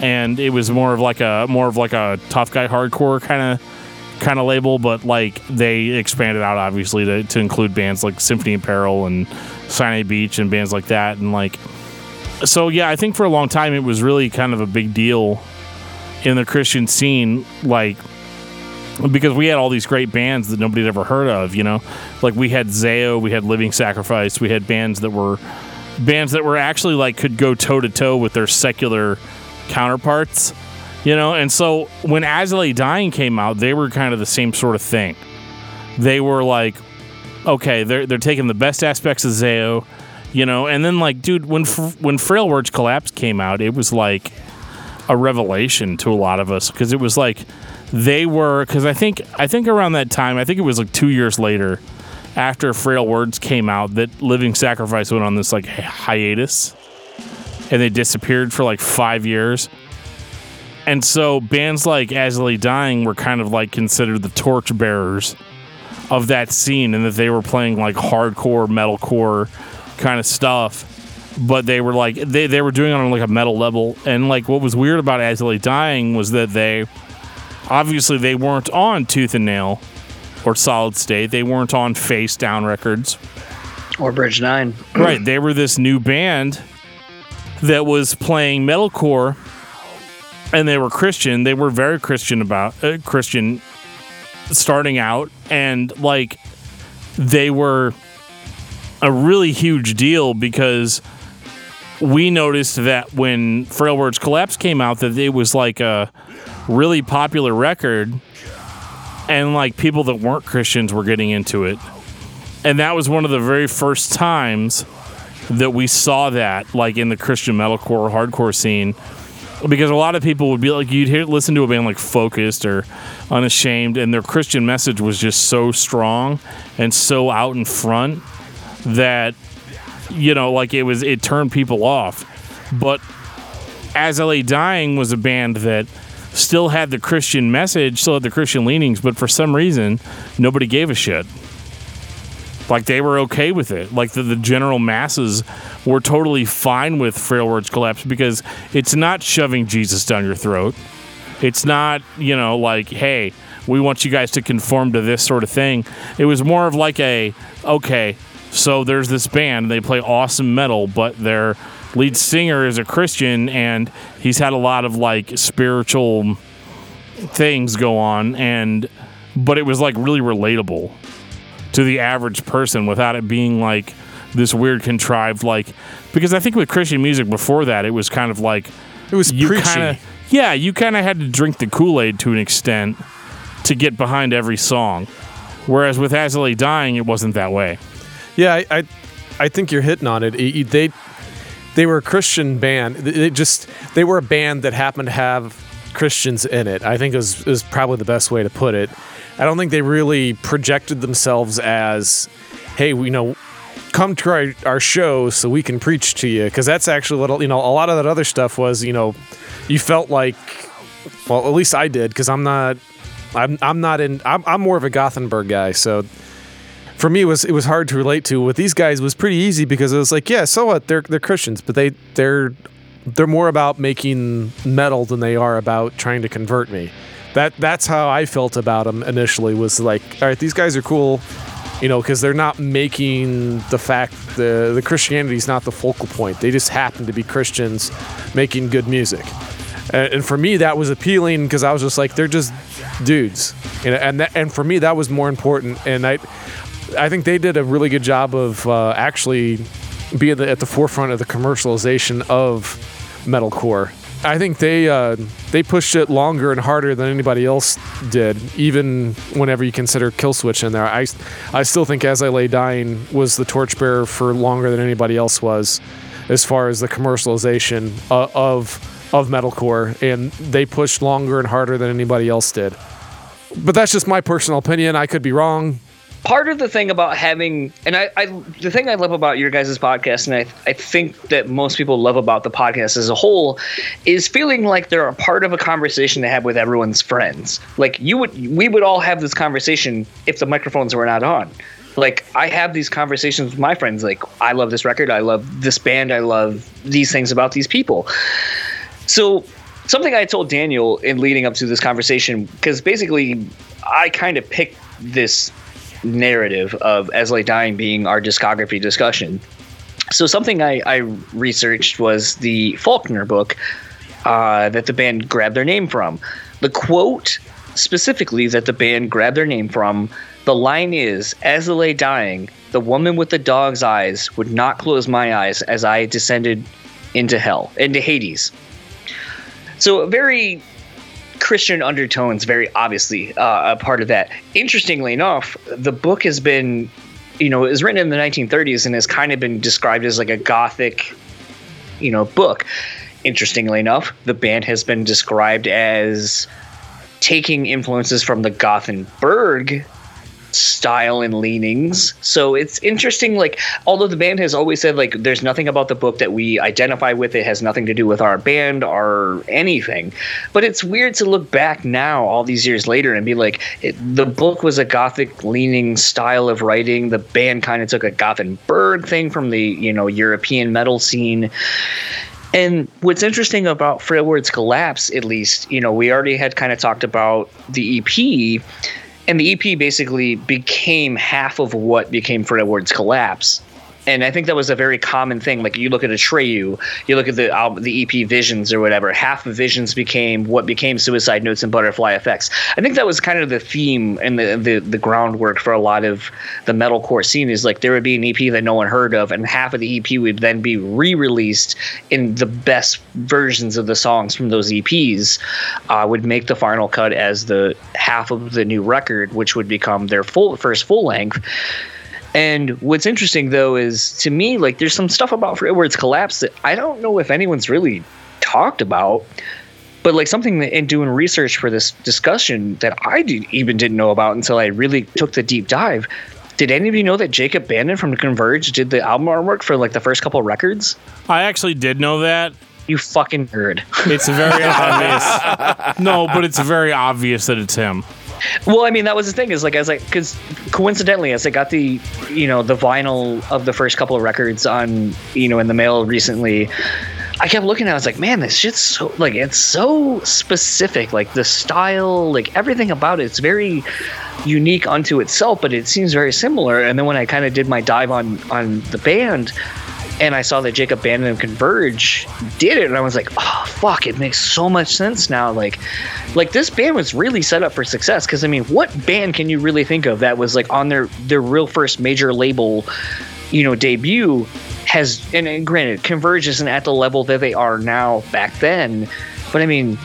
And it was more of like a more of like a tough guy hardcore kind of kind of label, but like they expanded out obviously to, to include bands like Symphony in Peril and Sinai Beach and bands like that. And like, so yeah, I think for a long time it was really kind of a big deal in the Christian scene, like because we had all these great bands that nobody had ever heard of, you know, like we had Zao, we had Living Sacrifice, we had bands that were bands that were actually like could go toe to toe with their secular counterparts you know? And so when I dying came out they were kind of the same sort of thing. They were like okay they're, they're taking the best aspects of zao you know? And then like dude when when frail words collapse came out it was like a revelation to a lot of us because it was like they were because i think i think around that time i think it was like two years later after frail words came out that living sacrifice went on this like hi- hiatus and they disappeared for like five years. And so bands like Lay Dying were kind of like considered the torchbearers of that scene and that they were playing like hardcore metalcore kind of stuff but they were like they, they were doing it on like a metal level. And like what was weird about Lay Dying was that they obviously they weren't on Tooth and Nail or Solid State. They weren't on Face Down Records. Or Bridge Nine. *clears throat* right. They were this new band that was playing metalcore and they were christian. They were very christian about uh, christian starting out. And like they were a really huge deal because we noticed that when frail words collapse came out that it was like a really popular record and like people that weren't christians were getting into it. And that was one of the very first times that we saw that like in the Christian metalcore hardcore scene. Because a lot of people would be like you'd hear listen to a band like Focused or Unashamed and their Christian message was just so strong and so out in front that you know like it was it turned people off but As LA Dying was a band that still had the Christian message still had the Christian leanings but for some reason nobody gave a shit like they were okay with it. Like the, the general masses were totally fine with frail words collapse because it's not shoving Jesus down your throat. It's not, you know, like, hey, we want you guys to conform to this sort of thing. It was more of like a, okay, so there's this band, they play awesome metal, but their lead singer is a Christian and he's had a lot of like spiritual things go on and but it was like really relatable to the average person without it being like this weird contrived like because I think with Christian music before that it was kind of like It was you preachy. kind of yeah you kind of had to drink the Kool-Aid to an extent to get behind every song whereas with Lay Dying it wasn't that way Yeah, I, I, I think you're hitting on it. They, they were a Christian band. They just they were a band that happened to have Christians in it. I think is is probably the best way to put it. I don't think they really projected themselves as, hey, we know, come to our, our show so we can preach to you because that's actually what you know a lot of that other stuff was you know you felt like well at least i did because i'm not i'm, I'm not in I'm, I'm more of a gothenburg guy so for me it was it was hard to relate to with these guys was pretty easy because it was like yeah so what they're they're christians but they they're they're more about making metal than they are about trying to convert me that that's how i felt about them initially was like all right these guys are cool you know, because they're not making the fact the the Christianity is not the focal point. They just happen to be Christians making good music, and, and for me that was appealing because I was just like they're just dudes, and and, that, and for me that was more important. And I I think they did a really good job of uh, actually being at the forefront of the commercialization of metalcore. I think they uh, they pushed it longer and harder than anybody else did, even whenever you consider Killswitch in there. I, I still think As I Lay Dying was the torchbearer for longer than anybody else was, as far as the commercialization uh, of of metalcore, and they pushed longer and harder than anybody else did. But that's just my personal opinion. I could be wrong part of the thing about having and I, I the thing I love about your guys' podcast and I, I think that most people love about the podcast as a whole is feeling like they're a part of a conversation to have with everyone's friends. Like you would we would all have this conversation if the microphones were not on. Like I have these conversations with my friends like I love this record, I love this band, I love these things about these people. So something I told Daniel in leading up to this conversation because basically I kind of picked this narrative of As Lay Dying being our discography discussion. So something I, I researched was the Faulkner book uh, that the band grabbed their name from. The quote specifically that the band grabbed their name from, the line is, As I lay dying, the woman with the dog's eyes would not close my eyes as I descended into hell, into Hades. So a very Christian undertones, very obviously uh, a part of that. Interestingly enough, the book has been, you know, it was written in the 1930s and has kind of been described as like a gothic, you know, book. Interestingly enough, the band has been described as taking influences from the Gothenburg style and leanings. So it's interesting. Like, although the band has always said like there's nothing about the book that we identify with. It has nothing to do with our band or anything. But it's weird to look back now, all these years later, and be like, it, the book was a gothic leaning style of writing. The band kind of took a Gothenburg thing from the you know European metal scene. And what's interesting about Frail Words Collapse, at least, you know, we already had kind of talked about the EP, and the EP basically became half of what became Frail Words Collapse. And I think that was a very common thing. Like you look at Atreyu, you look at the album, the EP Visions or whatever. Half of Visions became what became Suicide Notes and Butterfly Effects. I think that was kind of the theme and the, the the groundwork for a lot of the metalcore scene. Is like there would be an EP that no one heard of, and half of the EP would then be re-released in the best versions of the songs from those EPs. Uh, would make the final cut as the half of the new record, which would become their full first full length. And what's interesting though is to me, like there's some stuff about where it's collapsed that I don't know if anyone's really talked about. But like something that in doing research for this discussion that I did, even didn't know about until I really took the deep dive. Did any of you know that Jacob Bannon from Converge did the album artwork for like the first couple records? I actually did know that. You fucking nerd. It's very *laughs* obvious. No, but it's very obvious that it's him. Well, I mean, that was the thing is like as I because coincidentally, as I got the you know the vinyl of the first couple of records on you know in the mail recently, I kept looking at. it, I was like, man, this shit's so like it's so specific. Like the style, like everything about it, it's very unique unto itself, but it seems very similar. And then when I kind of did my dive on on the band. And I saw that Jacob Bannon and Converge did it, and I was like, "Oh fuck! It makes so much sense now." Like, like this band was really set up for success. Because I mean, what band can you really think of that was like on their their real first major label, you know, debut? Has and, and granted, Converge isn't at the level that they are now back then, but I mean,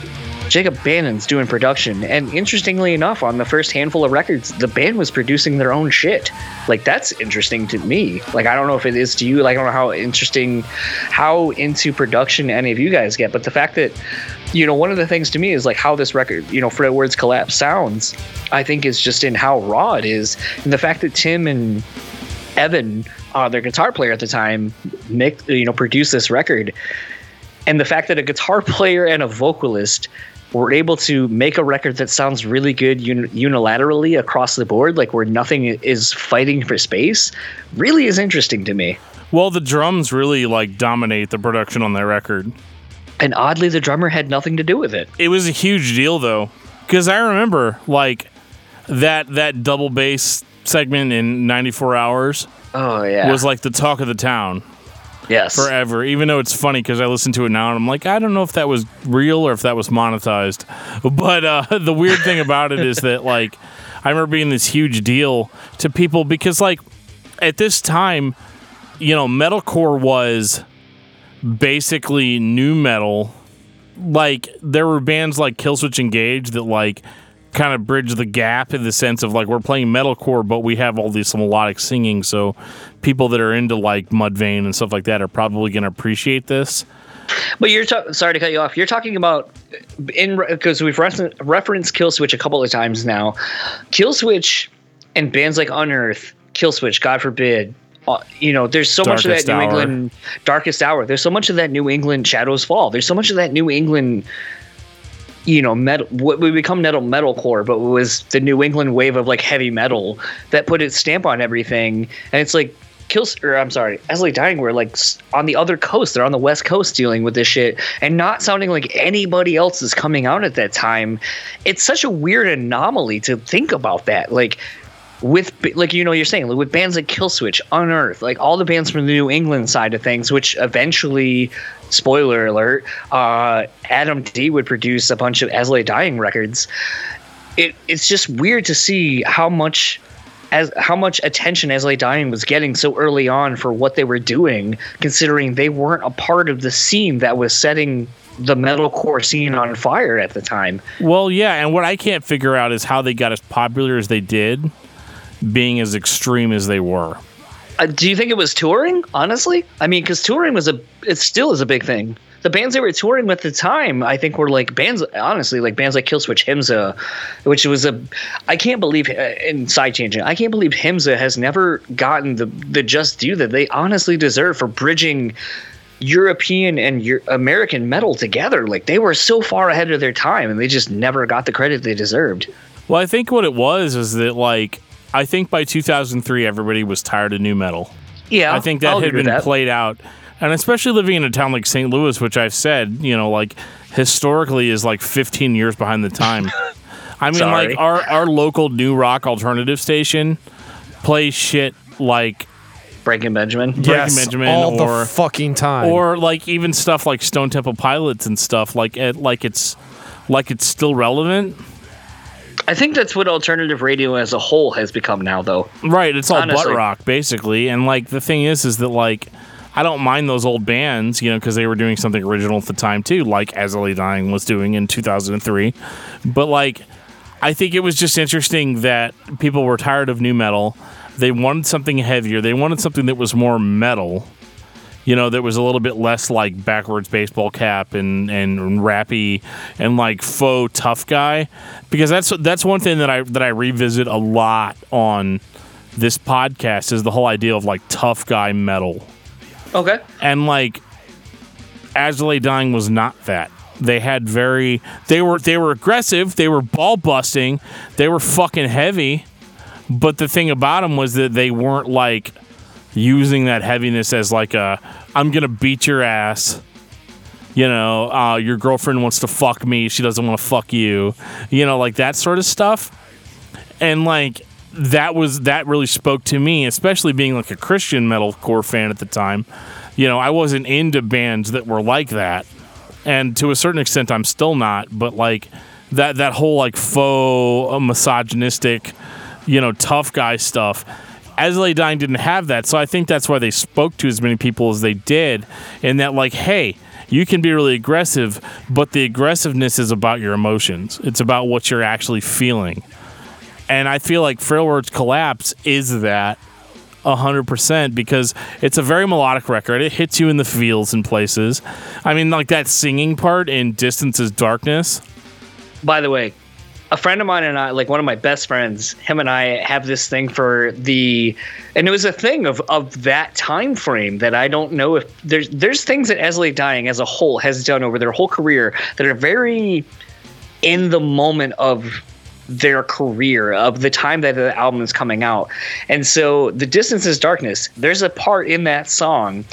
Jacob Bannon's doing production, and interestingly enough, on the first handful of records, the band was producing their own shit. Like that's interesting to me. Like I don't know if it is to you. Like I don't know how interesting, how into production any of you guys get, but the fact that you know one of the things to me is like how this record, you know, Frail Words Collapse sounds. I think is just in how raw it is, and the fact that Tim and Evan, uh, their guitar player at the time, make you know produced this record, and the fact that a guitar *laughs* player and a vocalist were able to make a record that sounds really good uni- unilaterally across the board, like where nothing is fighting for space, really is interesting to me. Well, the drums really like dominate the production on that record. And oddly, the drummer had nothing to do with it. It was a huge deal though, because I remember like that that double bass segment in 94 hours Oh yeah, was like the talk of the town yes, forever. Even though it's funny because I listen to it now and I'm like, I don't know if that was real or if that was monetized. But uh, *laughs* the weird thing about it is *laughs* that like I remember being this huge deal to people because like at this time, you know, metalcore was basically new metal. Like there were bands like Killswitch Engage that like kind of bridge the gap in the sense of like we're playing metalcore, but we have all this melodic singing. So people that are into like Mudvayne and stuff like that are probably going to appreciate this. But you're ta- sorry to cut you off. You're talking about in because we've refer- referenced Killswitch a couple of times now. Killswitch and bands like Unearth, Killswitch, God forbid. Uh, you know, there's so much of that New Hour. England Darkest Hour. There's so much of that New England Shadows Fall. There's so much of that New England. You know, metal. Would become metal metalcore, but it was the New England wave of like heavy metal that put its stamp on everything. And it's like kills or I'm sorry, As I Lay Dying were like on the other coast. They're on the west coast dealing with this shit and not sounding like anybody else is coming out at that time. It's such a weird anomaly to think about that. Like with like you know you're saying like, with bands like Killswitch, Unearth, like all the bands from the New England side of things, which eventually, spoiler alert, uh, Adam D would produce a bunch of As I Lay Dying records. It it's just weird to see how much as how much attention As I Lay Dying was getting so early on for what they were doing, considering they weren't a part of the scene that was setting the metalcore scene on fire at the time. Well, yeah, and what I can't figure out is how they got as popular as they did, being as extreme as they were. Uh, do you think it was touring? Honestly, I mean, because touring was a it still is a big thing. The bands they were touring with at the time, I think, were like bands. Honestly, like bands like Killswitch, Himsa, which was a. I can't believe. Uh, in side changing, I can't believe Himsa has never gotten the the just due that they honestly deserve for bridging European and Euro- American metal together. Like they were so far ahead of their time, and they just never got the credit they deserved. Well, I think what it was is that like I think by 2003 everybody was tired of new metal. Yeah, I think that I'll had been that. played out. And especially living in a town like St. Louis, which I've said, you know, like historically is like 15 years behind the time. *laughs* I mean, Sorry. like our, our local new rock alternative station plays shit like, Breaking Benjamin. Breaking Benjamin all or- the fucking time. or like even stuff like Stone Temple Pilots and stuff like it, like it's, like it's still relevant. I think that's what alternative radio as a whole has become now, though. Right, it's all Honestly. butt rock basically, and like the thing is, is that like I don't mind those old bands, you know, because they were doing something original at the time too, like As I Lay Dying was doing in 2003. But like, I think it was just interesting that people were tired of new metal. They wanted something heavier. They wanted something that was more metal. You know, that was a little bit less like backwards baseball cap and and rappy and like faux tough guy, because that's that's one thing that I that I revisit a lot on this podcast is the whole idea of like tough guy metal. Okay. And like As I Lay Dying was not that. They had very they were they were aggressive, they were ball busting, they were fucking heavy. But the thing about them was that they weren't like using that heaviness as like a I'm gonna beat your ass. You know, uh, your girlfriend wants to fuck me, she doesn't want to fuck you. You know, like that sort of stuff. And like that was that really spoke to me, especially being like a Christian metalcore fan at the time. You know, I wasn't into bands that were like that. And to a certain extent I'm still not, but like that that whole like faux uh, misogynistic, you know, tough guy stuff. As I Lay Dying didn't have that, so I think that's why they spoke to as many people as they did. In that, like, hey, you can be really aggressive, but the aggressiveness is about your emotions. It's about what you're actually feeling. And I feel like Frail Words Collapse is that 100% because it's a very melodic record. It hits you in the feels in places. I mean, like that singing part in Distance is Darkness. By the way, a friend of mine and I, like one of my best friends, him and I have this thing for the, and it was a thing of of that time frame that I don't know if there's there's things that As I Lay Dying as a whole has done over their whole career that are very in the moment of their career of the time that the album is coming out. And so the distance is darkness. There's a part in that song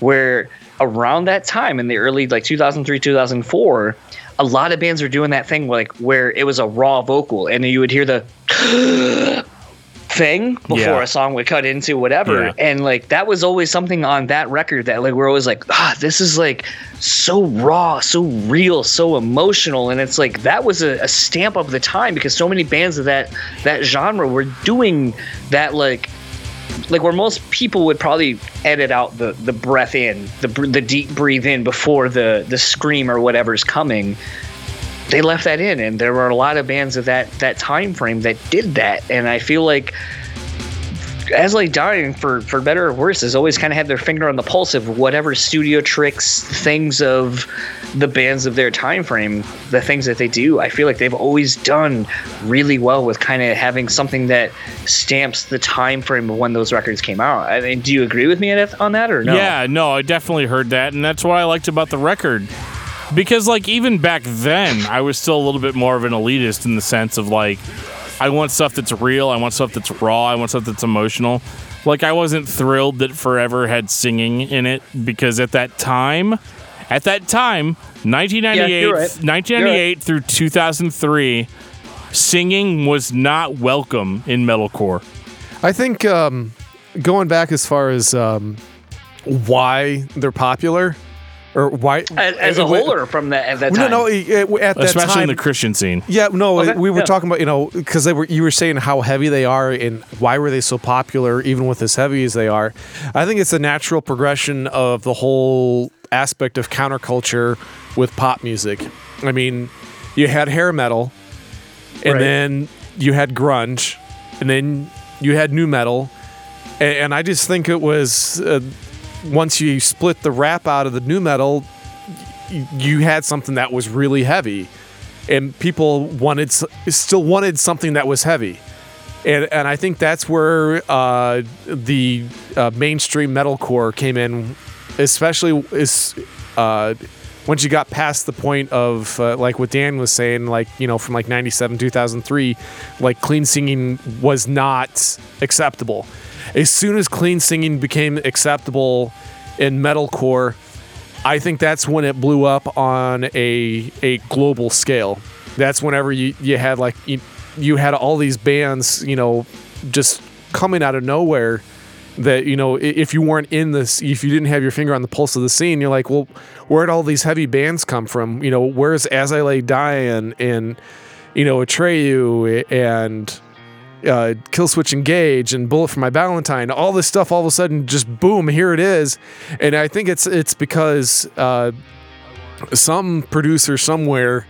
where around that time in the early like 2003 2004 a lot of bands were doing that thing like where it was a raw vocal and you would hear the *gasps* thing before Yeah. a song would cut into whatever Yeah. and like that was always something on that record that like we're always like ah this is like so raw so real so emotional and it's like that was a, a stamp of the time because so many bands of that that genre were doing that like like where most people would probably edit out the the breath in the the deep breathe in before the the scream or whatever's coming. They left that in and there were a lot of bands of that that time frame that did that. And i feel like as like dying for for better or worse has always kind of had their finger on the pulse of whatever studio tricks things of the bands of their time frame the things that they do. I feel like they've always done really well with kind of having something that stamps the time frame of when those records came out. I mean do you agree with me on that or no? Yeah, no, I definitely heard that, and that's what I liked about the record. Because like even back then, I was still a little bit more of an elitist in the sense of like, I want stuff that's real, I want stuff that's raw, I want stuff that's emotional. Like I wasn't thrilled that Forever had singing in it because at that time, at that time, 1998, Yeah, you're right. through 2003, singing was not welcome in metalcore. I think um, going back as far as um, why they're popular or why as, as a whole or from that at that no time no eh, at that Especially time in the Christian scene. Yeah, no, Okay, we were yeah. talking about you know because they were you were saying how heavy they are and why were they so popular even with as heavy as they are. I think it's a natural progression of the whole aspect of counterculture with pop music. I mean, you had hair metal, and Right. then you had grunge, and then you had new metal, and, and I just think it was uh, once you split the rap out of the new metal, you had something that was really heavy. And people wanted still wanted something that was heavy. And and I think that's where uh, the uh, mainstream metalcore came in especially is uh, once you got past the point of uh, like what Dan was saying like you know from like 97 2003 like clean singing was not acceptable as soon as clean singing became acceptable in metalcore I think that's when it blew up on a a global scale. That's whenever you, you had like you, you had all these bands, you know, just coming out of nowhere that you know if you weren't in this if you didn't have your finger on the pulse of the scene you're like well where'd all these heavy bands come from you know where's as i lay dying and you know atreyu and uh, Kill Switch Engage and Bullet for My Valentine, all this stuff all of a sudden just boom, here it is. And I think it's it's because uh, some producer somewhere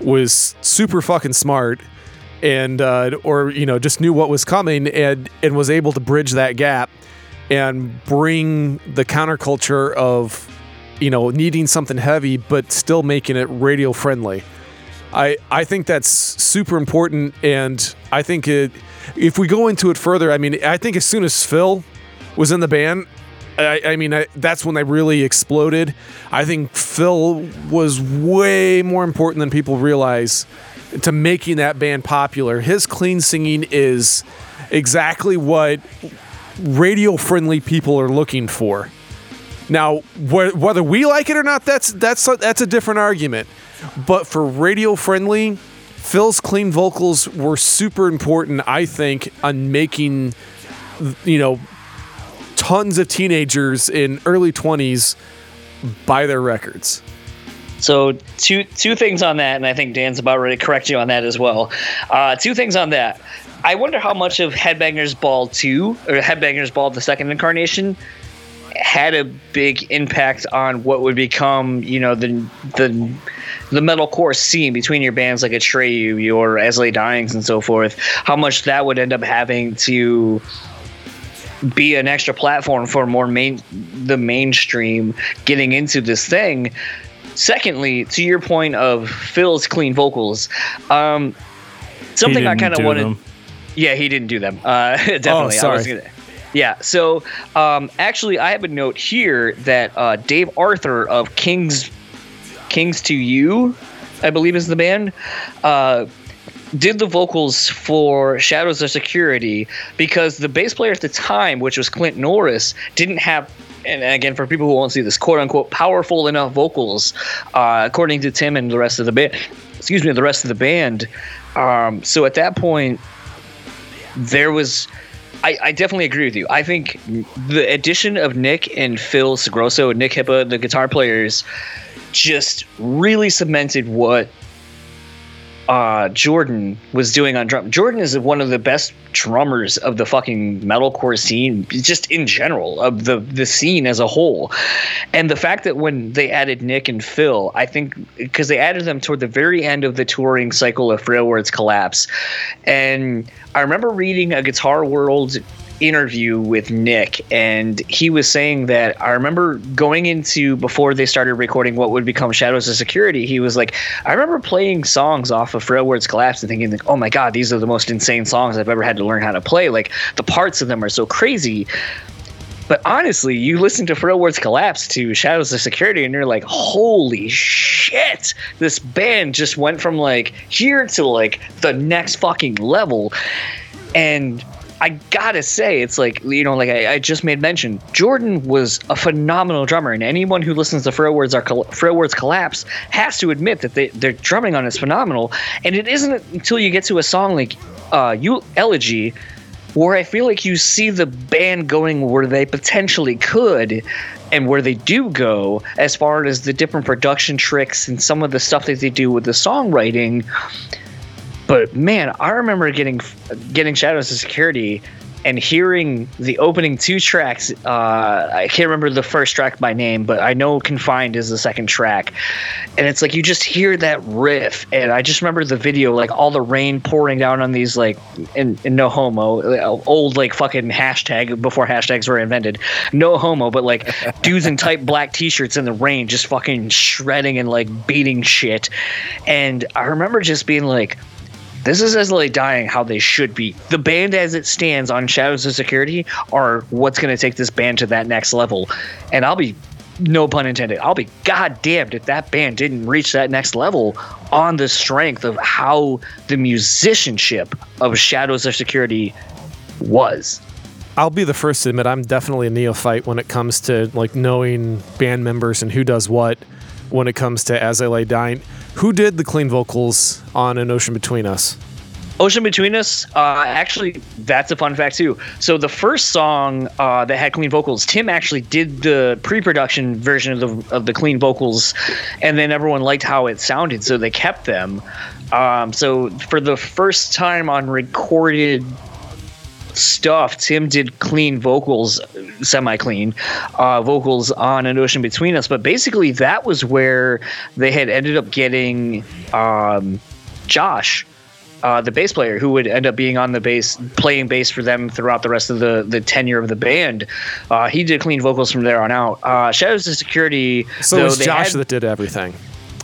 was super fucking smart and uh, or you know just knew what was coming and and was able to bridge that gap and bring the counterculture of you know needing something heavy but still making it radio friendly. I, I think that's super important, and I think it. If we go into it further, I mean, I think as soon as Phil was in the band, I, I mean, I, that's when they really exploded. I think Phil was way more important than people realize to making that band popular. His clean singing is exactly what radio friendly people are looking for. Now, wh- whether we like it or not, that's that's that's a different argument. But for radio friendly, Phil's clean vocals were super important, I think, on making you know tons of teenagers in early 20s buy their records. So two two things on that, and I think Dan's about ready to correct you on that as well. Uh, two things on that. I wonder how much of Headbangers Ball two or Headbangers Ball the second incarnation had a big impact on what would become, you know, the the the metalcore scene between your bands like Atreyu, your Lay Dyings, and so forth. How much that would end up having to be an extra platform for more main the mainstream getting into this thing. Secondly, to your point of Phil's clean vocals, um, Something I kind of wanted. them. Yeah, he didn't do them. Uh, *laughs* definitely. I was sorry. gonna, yeah. So um, actually, I have a note here that uh, Dave Arthur of Kings Kings to You, I believe is the band, uh, did the vocals for Shadows Are Security because the bass player at the time, which was Clint Norris, didn't have. And again, for people who won't see this, quote unquote, powerful enough vocals, uh, according to Tim and the rest of the band. Excuse me, the rest of the band. Um, so at that point, there was I, I definitely agree with you. I think the addition of Nick and Phil Sgrosso and Nick Hipa, the guitar players, just really cemented what uh, Jordan was doing on drum. Jordan is one of the best drummers of the fucking metalcore scene, just in general, of the the scene as a whole. And the fact that when they added Nick and Phil, I think because they added them toward the very end of the touring cycle of Frail Words Collapse, and I remember reading a Guitar World interview with Nick, and he was saying that I remember going into before they started recording what would become Shadows Are Security. He was like, I remember playing songs off of Frail Words Collapse and thinking, like, oh my god, these are the most insane songs I've ever had to learn how to play. Like the parts of them are so crazy. But honestly, you listen to Frail Words Collapse to Shadows Are Security, and you're like, holy shit! This band just went from like here to like the next fucking level. And I gotta say, it's like you know, like I, I just made mention. Jordan was a phenomenal drummer, and anyone who listens to Frail Words, are Frail Words Collapse has to admit that they, their drumming on is phenomenal. And it isn't until you get to a song like uh, "You Elegy" where I feel like you see the band going where they potentially could. And where they do go, as far as the different production tricks and some of the stuff that they do with the songwriting, but man, I remember getting getting Shadows Are Security and hearing the opening two tracks. Uh, I can't remember the first track by name, but I know Confined is the second track. And it's like you just hear that riff, and I just remember the video, like all the rain pouring down on these like in, in no homo, uh, old like fucking hashtag before hashtags were invented, no homo, but like *laughs* dudes in tight black t-shirts in the rain, just fucking shredding and like beating shit. And I remember just being like this is as dying how they should be. The band as it stands on Shadows Are Security are what's going to take this band to that next level. And I'll be, no pun intended, I'll be goddamned if that band didn't reach that next level on the strength of how the musicianship of Shadows Are Security was. I'll be the first to admit I'm definitely a neophyte when it comes to like knowing band members and who does what when it comes to As I Lay Dying. Who did the clean vocals on An Ocean Between Us? Ocean Between Us, uh, actually, that's a fun fact too. So the first song uh, that had clean vocals, Tim actually did the pre-production version of the of the clean vocals, and then everyone liked how it sounded, so they kept them. Um, so for the first time on recorded stuff, Tim did clean vocals, semi-clean uh, vocals on an ocean between us. But basically, that was where they had ended up getting um, Josh. Uh, the bass player who would end up being on the bass, playing bass for them throughout the rest of the, the tenure of the band. Uh, he did clean vocals from there on out. Uh, Shadows Are Security. So though it was Josh had- that did everything.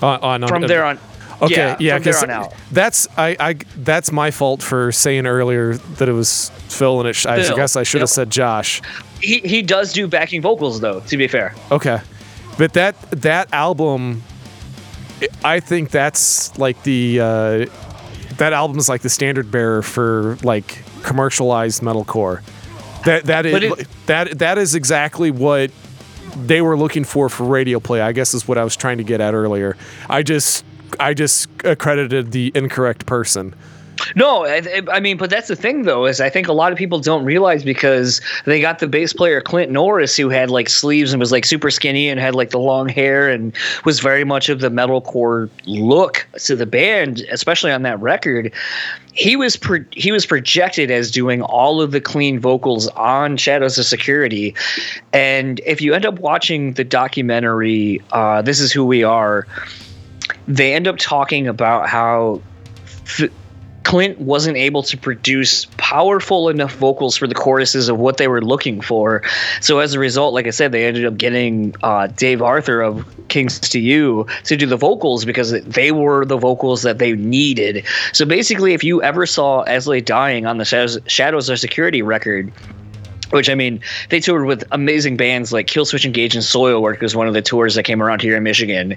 On, on, on- from there on. Okay, yeah, yeah, from there 'cause on out. that's I, I that's my fault for saying earlier that it was Phil and it. Sh- I guess I should have yep. said Josh. He he does do backing vocals though. To be fair. Okay, but that that album, I think that's like the uh, that album is like the standard bearer for like commercialized metalcore. That that is it- that that is exactly what they were looking for for radio play. I guess is what I was trying to get at earlier. I just I just accredited the incorrect person. No, I, I mean, but that's the thing though, is I think a lot of people don't realize because they got the bass player Clint Norris who had like sleeves and was like super skinny and had like the long hair and was very much of the metalcore look to the band, especially on that record. He was pro- he was projected as doing all of the clean vocals on Shadows Are Security, and if you end up watching the documentary, uh, "This Is Who We Are," they end up talking about how. F- Clint wasn't able to produce powerful enough vocals for the choruses of what they were looking for. So as a result, like I said, they ended up getting uh, Dave Arthur of Kings to You to do the vocals because they were the vocals that they needed. So basically, if you ever saw As I Lay Dying on the Shadows, Shadows Are Security record, which I mean, they toured with amazing bands like Killswitch Engage and Soilwork was one of the tours that came around here in Michigan.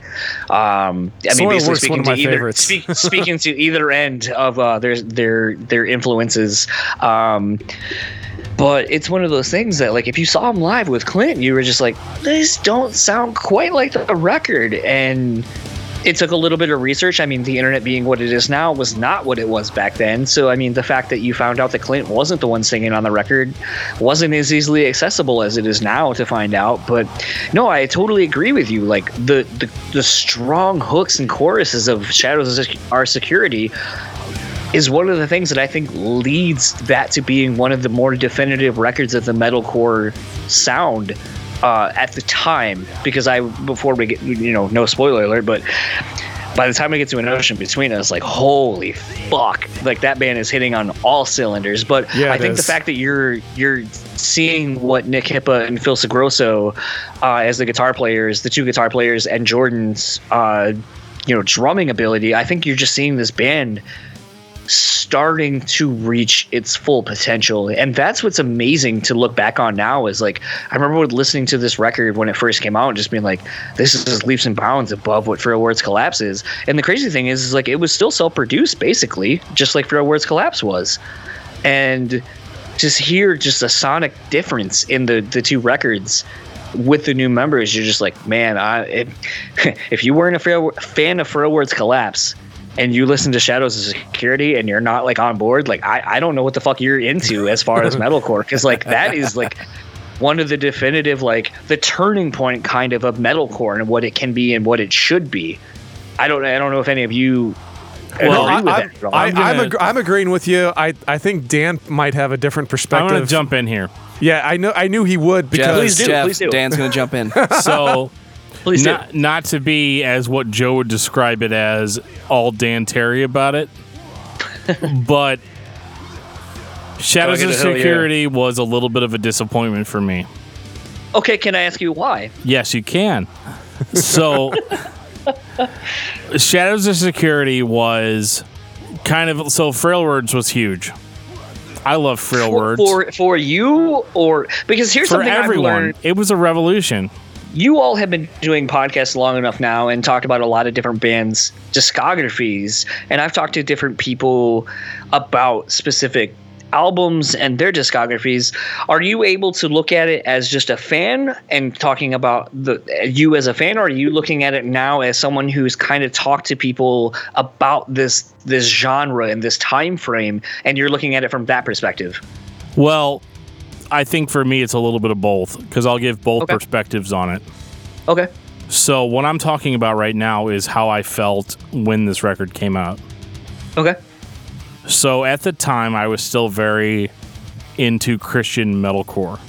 Um, I mean, basically Soilwork's speaking one of to either speak, *laughs* speaking to either end of uh, their their their influences. Um, but it's one of those things that, like, if you saw them live with Clint, you were just like, these don't sound quite like the record. And it took a little bit of research. I mean, the internet being what it is now was not what it was back then. So, I mean, the fact that you found out that Clint wasn't the one singing on the record wasn't as easily accessible as it is now to find out. But no, I totally agree with you. Like the the, the strong hooks and choruses of Shadows of Our Security is one of the things that I think leads that to being one of the more definitive records of the metalcore sound uh, at the time. Because I, before we get, you know, no spoiler alert, but by the time we get to an ocean between us, like holy fuck, like that band is hitting on all cylinders. But Yeah, I think the fact that you're you're seeing what Nick Hipa and Phil Sgrosso uh, as the guitar players, the two guitar players, and Jordan's uh, you know drumming ability, I think you're just seeing this band starting to reach its full potential. And that's what's amazing to look back on now is like i remember listening to this record when it first came out and just being like this is leaps and bounds above what Frail Words Collapse is. And the crazy thing is, is like it was still self-produced basically just like Frail Words Collapse was. And just hear just a sonic difference in the the two records with the new members you're just like man i it, *laughs* if you weren't a fan of Frail Words Collapse and you listen to Shadows Are Security and you're not like on board, like I, I don't know what the fuck you're into as far as metalcore because like that is like one of the definitive like the turning point kind of of metalcore and what it can be and what it should be. I don't I don't know if any of you Well, agree with I, that. I, I'm, I'm, ag- I'm agreeing with you. I, I think Dan might have a different perspective. I'm going to jump in here. Yeah, I know. I knew he would Jeff, because Please do, Jeff, please do. Dan's going to jump in. *laughs* So, Please do. not, not to be as what Joe would describe it as all Dan Terry about it, *laughs* but Shadows of in the hill, yeah. Security was a little bit of a disappointment for me. Okay, can I ask you why? Yes, you can. So, *laughs* Shadows Are Security was kind of so Frail Words was huge. I love Frail For, Words for for you or because here's for something I've everyone. learned. It was a revolution. You all have been doing podcasts long enough now and talked about a lot of different bands' discographies, and I've talked to different people about specific albums and their discographies. Are you able to look at it as just a fan and talking about the you as a fan, or are you looking at it now as someone who's kind of talked to people about this this genre and this time frame, and you're looking at it from that perspective? Well, I think for me it's a little bit of both because I'll give both Okay. perspectives on it. Okay. So what I'm talking about right now is how I felt when this record came out. Okay. So at the time I was still very into Christian metalcore.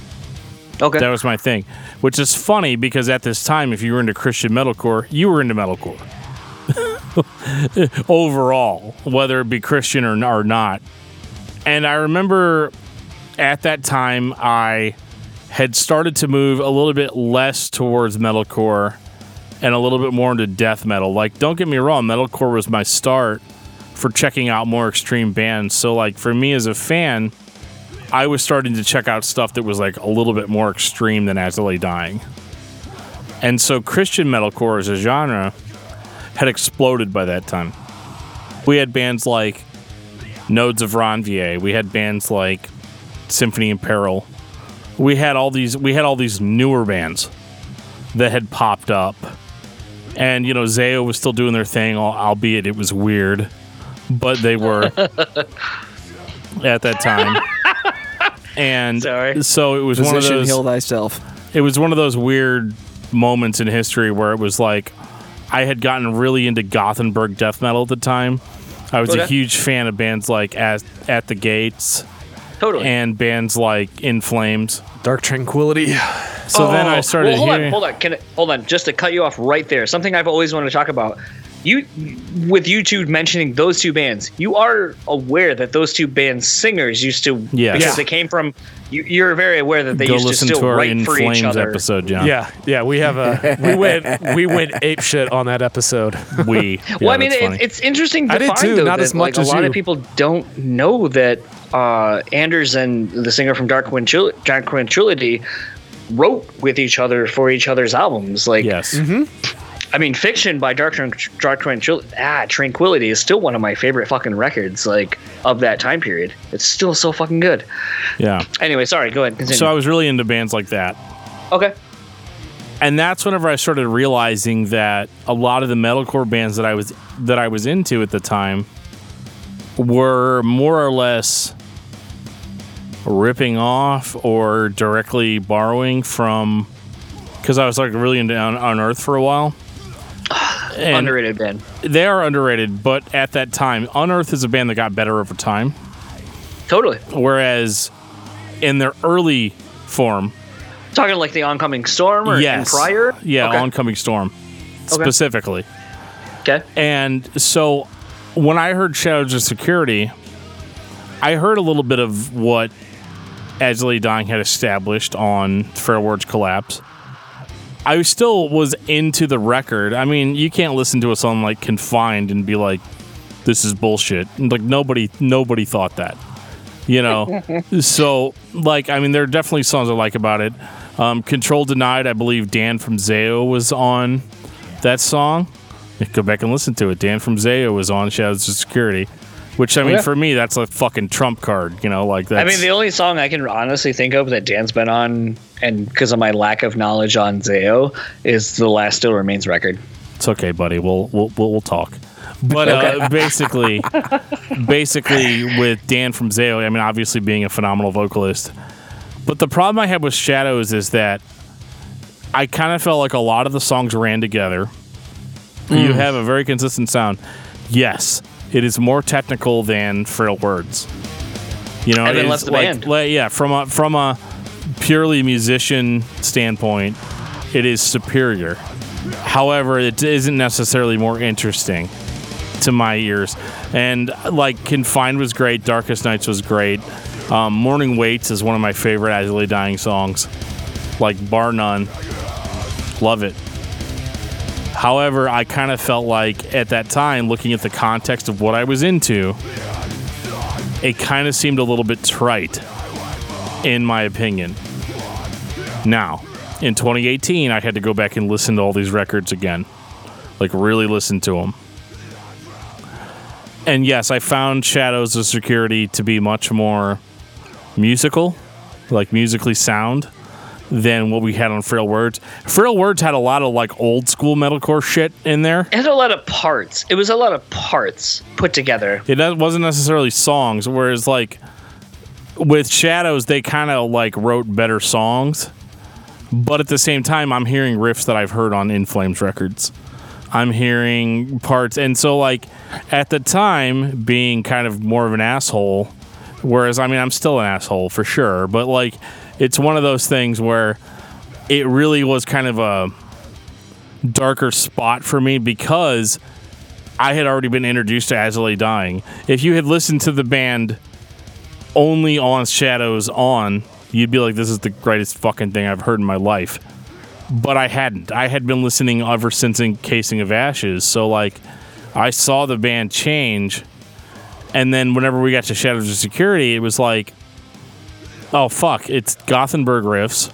Okay. That was my thing. Which is funny because at this time if you were into Christian metalcore, you were into metalcore. *laughs* Overall, whether it be Christian or, or not. And I remember at that time I had started to move a little bit less towards metalcore and a little bit more into death metal. Like, don't get me wrong, metalcore was my start for checking out more extreme bands. So, like, for me as a fan, I was starting to check out stuff that was like a little bit more extreme than Lay Dying. And so, Christian metalcore as a genre had exploded by that time. We had bands like Nodes of Ranvier. We had bands like Symphony in Peril. We had all these we had all these newer bands that had popped up. And you know, Zao was still doing their thing, albeit it was weird, but they were *laughs* at that time. And Sorry. so it was one of those heal thyself. it was one of those weird moments in history where it was like I had gotten really into Gothenburg death metal at the time. I was a huge fan of bands like At, At the Gates Totally. and bands like In Flames. Dark Tranquillity. So then oh, I Oh, started well, hold hearing. on, hold on, can I, hold on, just to cut you off right there. Something I've always wanted to talk about. you with you two mentioning those two bands, you are aware that those two bands singers used to Yes. because Yeah. they came from. You, you're very aware that they Go used to listen still to our write In for each Flames other. episode, John. Yeah, yeah, we have a we went we went *laughs* ape shit on that episode. We. Well, I mean, it, it's interesting to I did find too, though not that as much like, as a lot you. of people don't know that uh, Anders and the singer from Dark Tranquil- Dark Tranquillity wrote with each other for each other's albums. Like, yes. I mean, Fiction by Dark, Tran- Dark Tranquil- ah, Tranquility is still one of my favorite fucking records, like, of that time period. It's still so fucking good. Yeah. Anyway, sorry, go ahead. Continue. So I was really into bands like that. okay. and that's whenever I started realizing that a lot of the metalcore bands that I was that I was into at the time were more or less ripping off or directly borrowing from because I was like really into on, Unearth for a while. And Underrated band. they are underrated, but at that time, Unearth is a band that got better over time. Totally. Whereas in their early form, Talking like the Oncoming Storm or yes, Prior? yeah, Okay. Oncoming Storm, Okay. specifically. Okay. And so when I heard Shadows Are Security, I heard a little bit of what As Dying had established on Frail Words Collapse. I still was into the record. I mean, you can't listen to a song like Confined and be like, this is bullshit. Like nobody nobody thought that. You know? *laughs* so like I mean there are definitely songs I like about it. Um, Control Denied, I believe Dan from Zao was on that song. Go back and listen to it. Dan from Zao was on Shadows Are Security, which I mean, yeah. for me, that's a fucking trump card. You know, like that. I mean, the only song I can honestly think of that Dan's been on, and because of my lack of knowledge on Zao, is the Last Still Remains record. it's okay, buddy. We'll we'll we'll, we'll talk. But uh, *laughs* basically, basically with Dan from Zao, I mean, obviously being a phenomenal vocalist. But the problem I had with Shadows is that I kind of felt like a lot of the songs ran together. You have a very consistent sound. Yes, it is more technical than Frail Words. You know, And then left the like, like- yeah, from a from a purely musician standpoint, it is superior. However, it isn't necessarily more interesting to my ears. And like Confined was great, Darkest Nights was great. Um, Morning Waits is one of my favorite Lay Dying songs, like bar none. Love it. However, I kind of felt like at that time, looking at the context of what I was into, it kind of seemed a little bit trite, in my opinion. Now, in 2018, I had to go back and listen to all these records again, like really listen to them. And yes, I found Shadows Are Security to be much more musical, like musically sound, than what we had on Frail Words. Frail Words had a lot of like old school metalcore shit in there. It had a lot of parts. It was a lot of parts put together. It wasn't necessarily songs, whereas like with Shadows, they kind of like wrote better songs, but at the same time, I'm hearing riffs that I've heard on In Flames records. I'm hearing parts, and so like at the time, being kind of more of an asshole, whereas I mean I'm still an asshole for sure, but like it's one of those things where it really was kind of a darker spot for me because I had already been introduced to Lay Dying. If you had listened to the band only on Shadows on, you'd be like, this is the greatest fucking thing I've heard in my life. But I hadn't. I had been listening ever since Encasing of Ashes. So, like, I saw the band change. And then whenever we got to Shadows Are Security, it was like, oh, fuck. It's Gothenburg riffs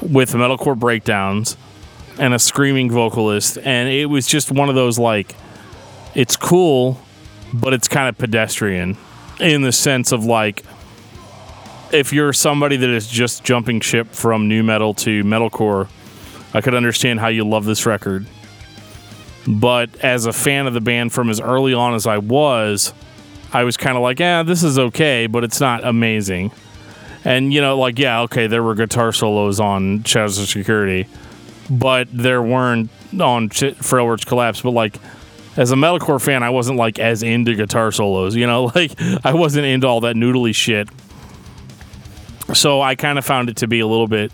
with metalcore breakdowns and a screaming vocalist. And it was just one of those, like, it's cool, but it's kind of pedestrian in the sense of like if you're somebody that is just jumping ship from new metal to metalcore, I could understand how you love this record. But as a fan of the band from as early on as I was, I was kind of like, yeah, this is okay, but it's not amazing. And you know, like, yeah, okay, there were guitar solos on Shadows Are Security, but there weren't on Ch- Frail Words Collapse. But like, as a metalcore fan, I wasn't like as into guitar solos, you know, *laughs* like I wasn't into all that noodly shit. So I kind of found it to be a little bit,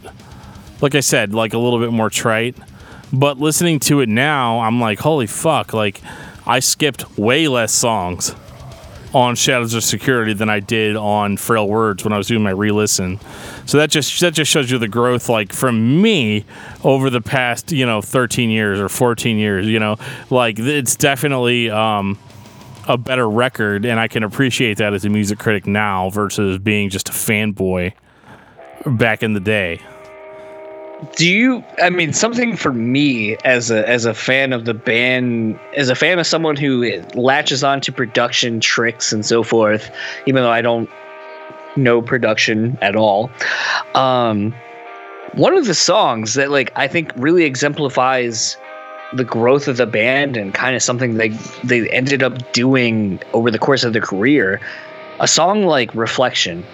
like I said, like a little bit more trite. But listening to it now, I'm like, holy fuck! Like, I skipped way less songs on Shadows Are Security than I did on Frail Words when I was doing my re-listen. So that just that just shows you the growth, like from me over the past, you know, 13 years or 14 years. You know, like it's definitely. Um, a better record, and I can appreciate that as a music critic now versus being just a fanboy back in the day. Do you? I mean, something for me as a as a fan of the band, as a fan of someone who latches on to production tricks and so forth, even though I don't know production at all. Um, one of the songs that like I think really exemplifies the growth of the band and kind of something they they ended up doing over the course of their career. A song like Reflection.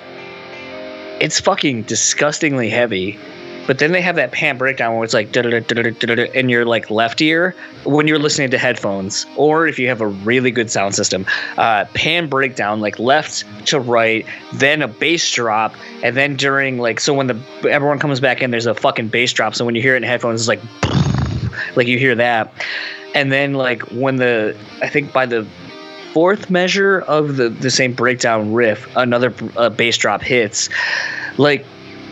It's fucking disgustingly heavy. But then they have that pan breakdown where it's like in your like left ear when you're listening to headphones, or if you have a really good sound system, uh, pan breakdown like left to right, then a bass drop, and then during like so when the everyone comes back in, there's a fucking bass drop. So when you hear it in headphones, it's like *sniffs* like you hear that and then like when the i think by the fourth measure of the the same breakdown riff another uh, bass drop hits like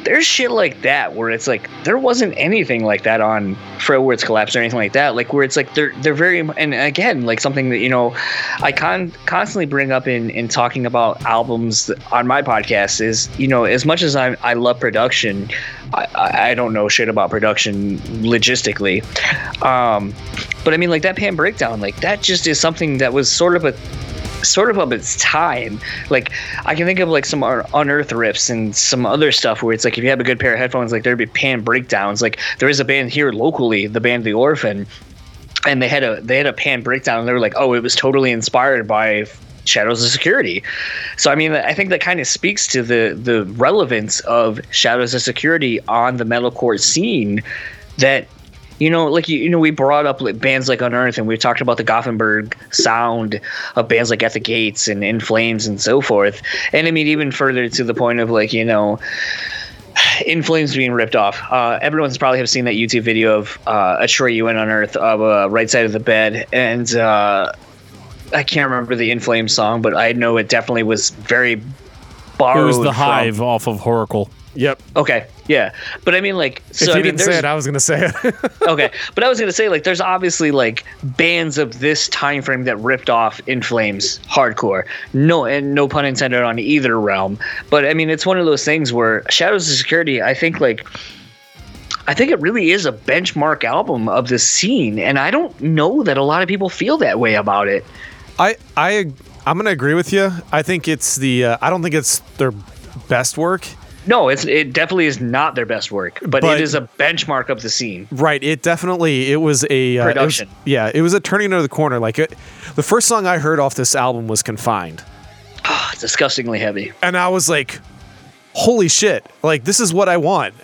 there's shit like that where it's like there wasn't anything like that on Frail Words Collapse or anything like that. Like where it's like they're they're very and again like something that you know I con- constantly bring up in in talking about albums on my podcast is you know as much as I I love production, I I don't know shit about production logistically, um, but I mean like that pan breakdown like that just is something that was sort of a sort of of its time. Like I can think of like some unearth riffs and some other stuff where it's like if you have a good pair of headphones, like there'd be pan breakdowns. Like there is a band here locally, the band The Orphan, and they had a they had a pan breakdown, and they were like, oh, it was totally inspired by Shadows Are Security. So I mean, I think that kind of speaks to the the relevance of Shadows Are Security on the metalcore scene. That you know, like you, you know, we brought up like bands like Unearth, and we talked about the Gothenburg sound of bands like At the Gates and In Flames and so forth. And I mean, even further to the point of like you know, *sighs* In Flames being ripped off. Uh, everyone's probably have seen that YouTube video of uh, Atreyu Unearth of uh, Right Side of the Bed, and uh, I can't remember the In Flames song, but I know it definitely was very borrowed. It was the from- Hive off of Whoracle. Yep. Okay, yeah, but I mean, like, so if you I mean, didn't say it, I was gonna say it. *laughs* okay but i was gonna say like there's obviously like bands of this time frame that ripped off in flames hardcore no and no pun intended on either realm but i mean it's one of those things where shadows are security i think like i think it really is a benchmark album of the scene and i don't know that a lot of people feel that way about it I I I'm gonna agree with you. I think it's the. Uh, I don't think it's their best work. No it's it definitely is not their best work but, But- it is a benchmark of the scene Right. It definitely. It was a uh, it was- Production. yeah. It was a turning of the corner. Like it, the first song I heard off this album was "Confined," Ah, disgustingly heavy and I was like, "Holy shit! Like this is what I want."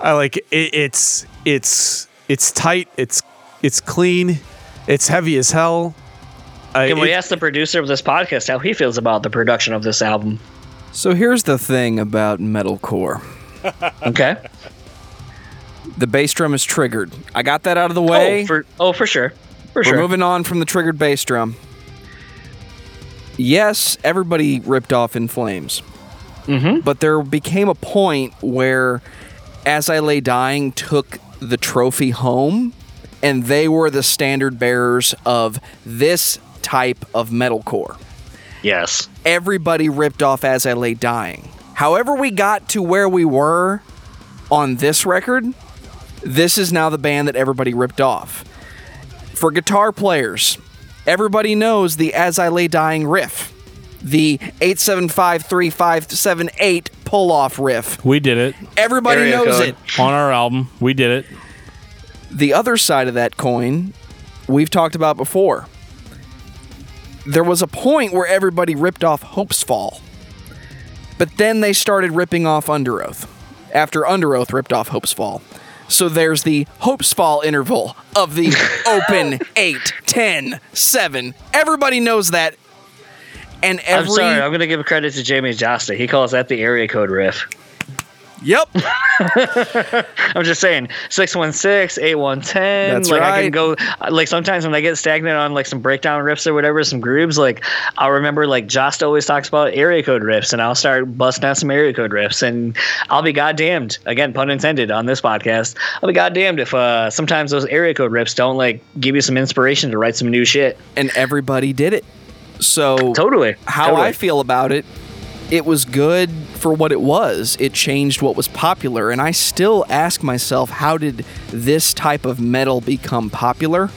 I like it, it's it's it's tight. It's it's clean. It's heavy as hell. Can we it- ask the producer of this podcast how he feels about the production of this album So here's the thing about metalcore. okay The bass drum is triggered. I got that out of the way. Oh, for oh, for sure, for We're sure. moving on from the triggered bass drum. Yes, everybody ripped off in flames. Mm-hmm. But there became a point where As I Lay Dying took the trophy home, and they were the standard bearers of this type of metalcore. Yes. Everybody ripped off As I Lay Dying. However, we got to where we were on this record, this is now the band that everybody ripped off. For guitar players, everybody knows the As I Lay Dying riff, the 8753578 pull off riff. We did it Everybody Area knows code. it. on our album. We did it. The other side of that coin, we've talked about before. There was a point where everybody ripped off Hopesfall. But then they started ripping off Underoath after Underoath ripped off Hopesfall. So there's the Hopesfall interval of the *laughs* open 8, 10, 7. Everybody knows that. And every I'm sorry. I'm gonna give credit to Jamey Jasta. He calls that the area code riff. Yep. *laughs* I'm just saying 616, 8110. That's like I can go like sometimes when I get stagnant on like some breakdown riffs or whatever, some grooves, like I'll remember like Jost always talks about area code riffs and I'll start busting out some area code riffs and I'll be goddamned, again pun intended on this podcast. I'll be goddamned if uh sometimes those area code riffs don't like give you some inspiration to write some new shit. and everybody did it. So Totally. how totally. I feel about it, it was good for what it was. It changed what was popular, and I still ask myself, how did this type of metal become popular?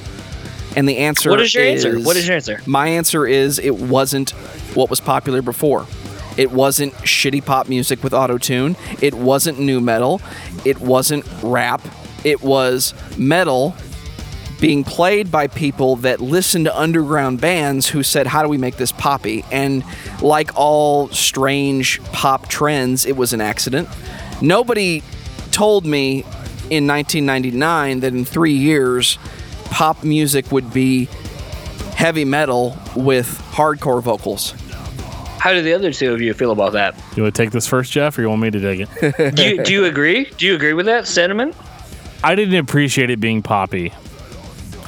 And the answer What is your answer? is- What is your answer? My answer is it wasn't what was popular before. It wasn't shitty pop music with auto tune. It wasn't new metal. It wasn't rap. It was metal being played by people that listened to underground bands who said, How do we make this poppy? And like all strange pop trends, it was an accident. Nobody told me in 1999 that in three years, pop music would be heavy metal with hardcore vocals. How do the other two of you feel about that? You want to take this first, Jeff, or you want me to take it? Do you, do you agree? Do you agree with that sentiment? I didn't appreciate it being poppy.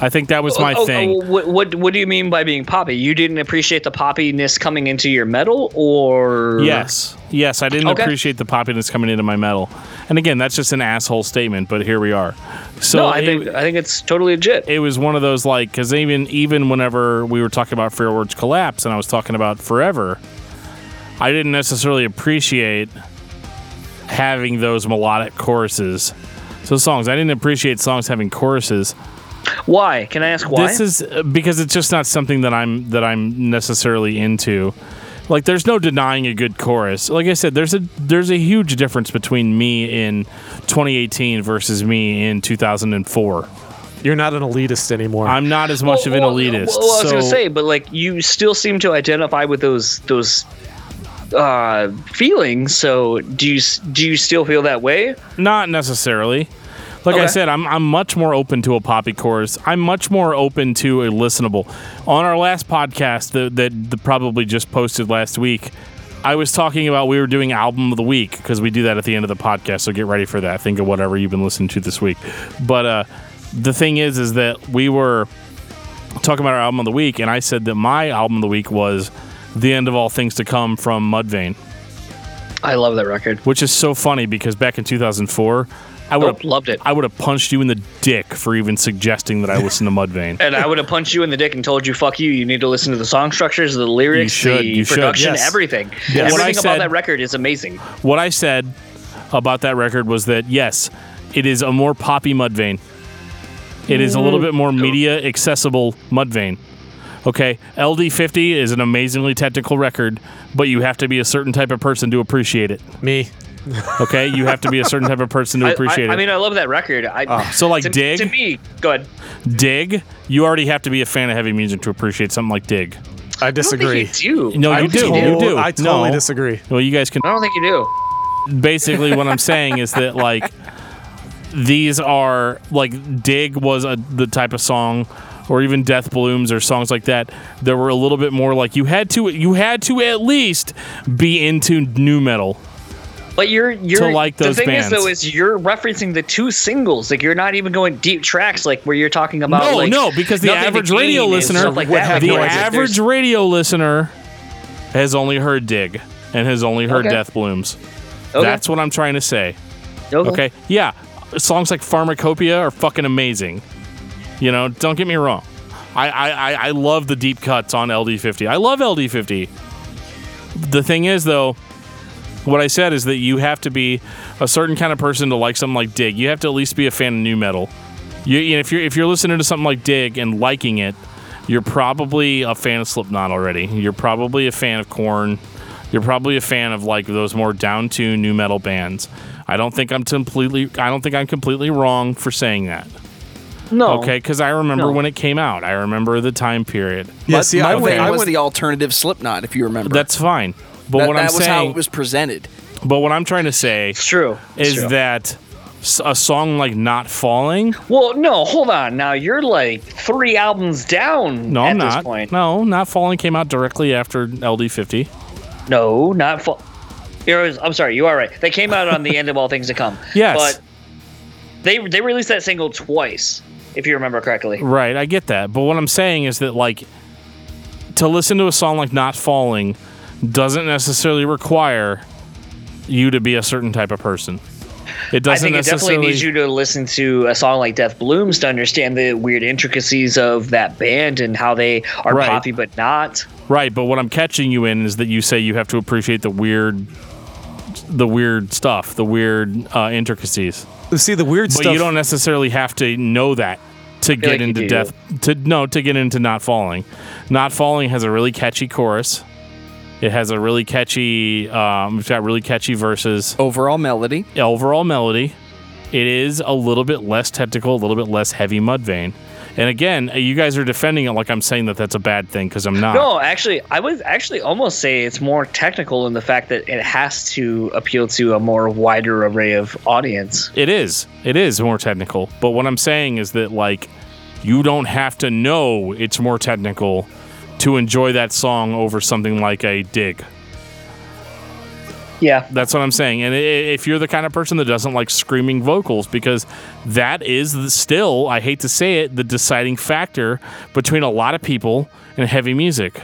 I think that was my Oh, oh, thing. oh, what, what what do you mean by being poppy? You didn't appreciate the poppiness coming into your metal, or Yes. Yes, I didn't Okay. appreciate the poppiness coming into my metal. And again, that's just an asshole statement, but here we are. So no, I it, think I think it's totally legit. it was one of those like because even even whenever we were talking about Frail Words Collapse and I was talking about Forever, I didn't necessarily appreciate having those melodic choruses. So songs, I didn't appreciate songs having choruses. Why? Can I ask why? This is uh, because it's just not something that I'm that I'm necessarily into. Like there's no denying a good chorus. Like I said, there's a there's a huge difference between me in 2018 versus me in 2004. You're not an elitist anymore. I'm not as much of an Well, elitist. Well, well, I was so gonna say, but like you still seem to identify with those those uh, feelings. So do you do you still feel that way? not necessarily. Like I said, I'm I'm much more open to a poppy chorus. I'm much more open to a listenable. On our last podcast that that, that probably just posted last week, I was talking about we were doing album of the week because we do that at the end of the podcast. So get ready for that. Think of whatever you've been listening to this week. But uh, the thing is, is that we were talking about our album of the week, and I said that my album of the week was "The End of All Things to Come" from Mudvayne, I love that record. which is so funny because back in 2004, I would have loved it. I would have punched you in the dick for even suggesting that I listen to Mudvayne. And I would have punched you in the dick and told you, "Fuck you! You need to listen to the song structures, the lyrics, should, the you should, production, yes. everything. Yes. What I Everything about said- that record is amazing." what I said about that record was that yes, it is a more poppy Mudvayne. It is a little mm-hmm. bit more media accessible Mudvayne. Okay, LD50 is an amazingly technical record, but you have to be a certain type of person to appreciate it. Me. *laughs* Okay, you have to be a certain type of person to appreciate I, it. I mean, I love that record. I, oh, So, like, to, Dig? to me, go ahead. Dig, you already have to be a fan of heavy music to appreciate something like Dig. I I don't disagree. think you do. No, I you don't think do. You You do. I totally No. disagree. Well, you guys can I don't think you do. basically what I'm saying is that like these are like Dig was a, the type of song or even Death Blooms or songs like that that were a little bit more like you had to you had to at least be into new metal. But you're you're like those the thing bands. is though is you're referencing the two singles. Like you're not even going deep tracks like where you're talking about. no, like, no, because the average radio listener like would that. have Like, the no no, idea. average radio listener has only heard Dig and has only heard Okay. Death Blooms. Okay. That's what I'm trying to say. okay. Okay. Yeah. Songs like Pharmacopoeia are fucking amazing. You know, don't get me wrong. I, I, I, I love the deep cuts on LD50. I love LD50. The thing is, though, what I said is that you have to be a certain kind of person to like something like Dig. You have to at least be a fan of new metal. You, you know, if you're if you're listening to something like Dig and liking it, you're probably a fan of Slipknot already. You're probably a fan of Korn. You're probably a fan of like those more down tuned new metal bands. I don't think I'm completely. I don't think I'm completely wrong for saying that. No. Okay, because I remember No. when it came out. I remember the time period. Yeah, But see, I Mudvayne went, was the alternative Slipknot, if you remember. That's fine. But that, what that I'm was how saying, it was presented. but what I'm trying to say It's true. It's is true. that a song like "Not Falling." Well, no, hold on. Now you're like three albums down. No, at I'm this not. point. No, "Not Falling" came out directly after LD50. No, not fa- Heroes, I'm sorry, you are right. They came out on the end of All Things to Come. *laughs* Yes. But they they released that single twice, if you remember correctly. Right, I get that. But what I'm saying is that like to listen to a song like Not Falling doesn't necessarily require you to be a certain type of person. It doesn't I think it definitely needs you to listen to a song like Death Blooms to understand the weird intricacies of that band and how they are Right. poppy but not. Right, but what I'm catching you in is that you say you have to appreciate the weird the weird stuff, the weird uh, intricacies. See the weird But stuff. But you don't necessarily have to know that to get like into death to no to get into not falling. Not falling has a really catchy chorus. It has a really catchy um it's got really catchy verses. Overall melody. Overall melody. It is a little bit less technical, a little bit less heavy Mudvayne. And again, you guys are defending it like I'm saying that that's a bad thing because I'm not. No, actually, I would actually almost say it's more technical in the fact that it has to appeal to a more wider array of audience. It is. It is more technical. But what I'm saying is that like you don't have to know it's more technical to enjoy that song over something like a dig. Yeah. That's what I'm saying. And if you're the kind of person that doesn't like screaming vocals, because that is the, still, I hate to say it, the deciding factor between a lot of people and heavy music.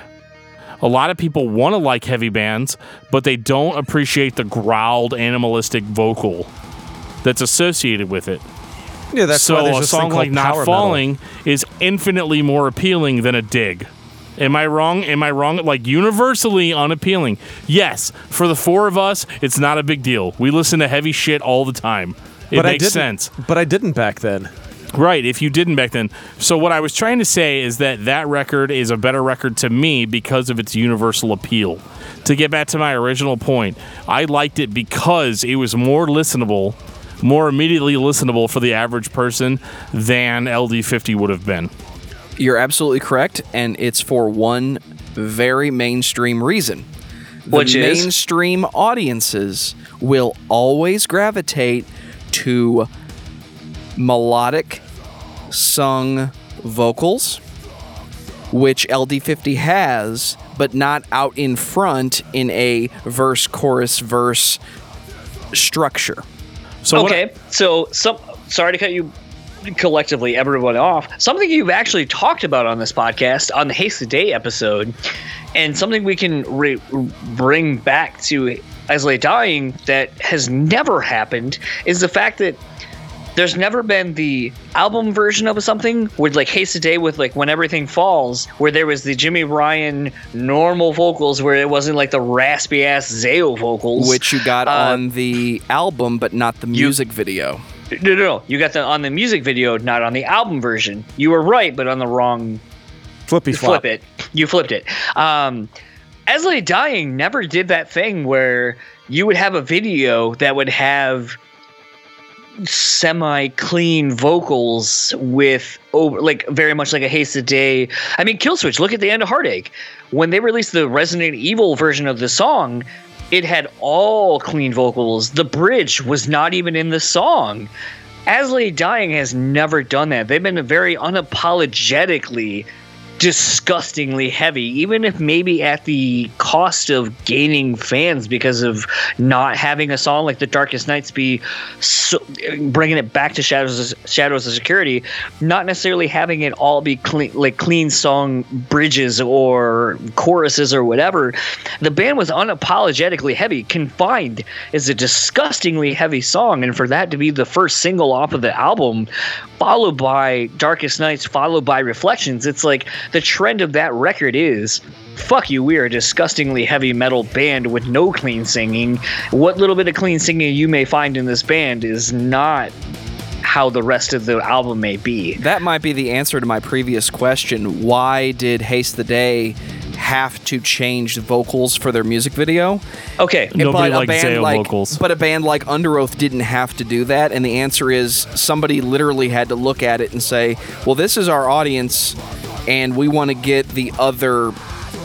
A lot of people want to like heavy bands, but they don't appreciate the growled animalistic vocal that's associated with it. yeah, that's so why there's a song like Not power metal. Falling is infinitely more appealing than a dig. Am I wrong? Am I wrong? Like universally unappealing. Yes, for the four of us, it's not a big deal. We listen to heavy shit all the time. It but I makes didn't, sense. But I didn't back then. Right, if you didn't back then. So what I was trying to say is that that record is a better record to me because of its universal appeal. To get back to my original point, I liked it because it was more listenable, more immediately listenable for the average person than LD50 would have been. You're absolutely correct, and it's for one very mainstream reason. The Which is? mainstream audiences will always gravitate to melodic sung vocals, which LD50 has, but not out in front in a verse, chorus, verse structure. So what- okay, so some sorry to cut you collectively everyone off. Something you've actually talked about on this podcast on the Haste the Day episode, and something we can re- bring back to As I Lay Dying that has never happened is the fact that there's never been the album version of something with like Haste the Day with like When Everything Falls, where there was the Jimmy Ryan normal vocals, where it wasn't like the raspy ass Zao vocals, Which you got Uh, on the album, but not the music video. No, no, no. You got the on the music video, not on the album version. You were right, but on the wrong Flippy flop. flip it. You flipped it. Um, As I Lay Dying never did that thing where you would have a video that would have semi clean vocals with over like very much like a Haste the Day. I mean, Killswitch. Look at the end of Heartache when they released the Resident Evil version of the song. It had all clean vocals. The bridge was not even in the song. As I Lay Dying has never done that. They've been very unapologetically disgustingly heavy, even if maybe at the cost of gaining fans because of not having a song like The Darkest Nights be so, bringing it back to Shadows of, Shadows Are Security, not necessarily having it all be clean, like clean song bridges or choruses or whatever. The band was unapologetically heavy. Confined is a disgustingly heavy song, and for that to be the first single off of the album, followed by Darkest Nights, followed by Reflections, it's like the trend of that record is fuck you, we are a disgustingly heavy metal band with no clean singing. What little bit of clean singing you may find in this band is not how the rest of the album may be. That might be the answer to my previous question. Why did Haste the Day have to change the vocals for their music video? Okay, Nobody but a likes band Zao like, vocals. But a band like Underoath didn't have to do that, and the answer is somebody literally had to look at it and say, "Well, this is our audience, and we want to get the other."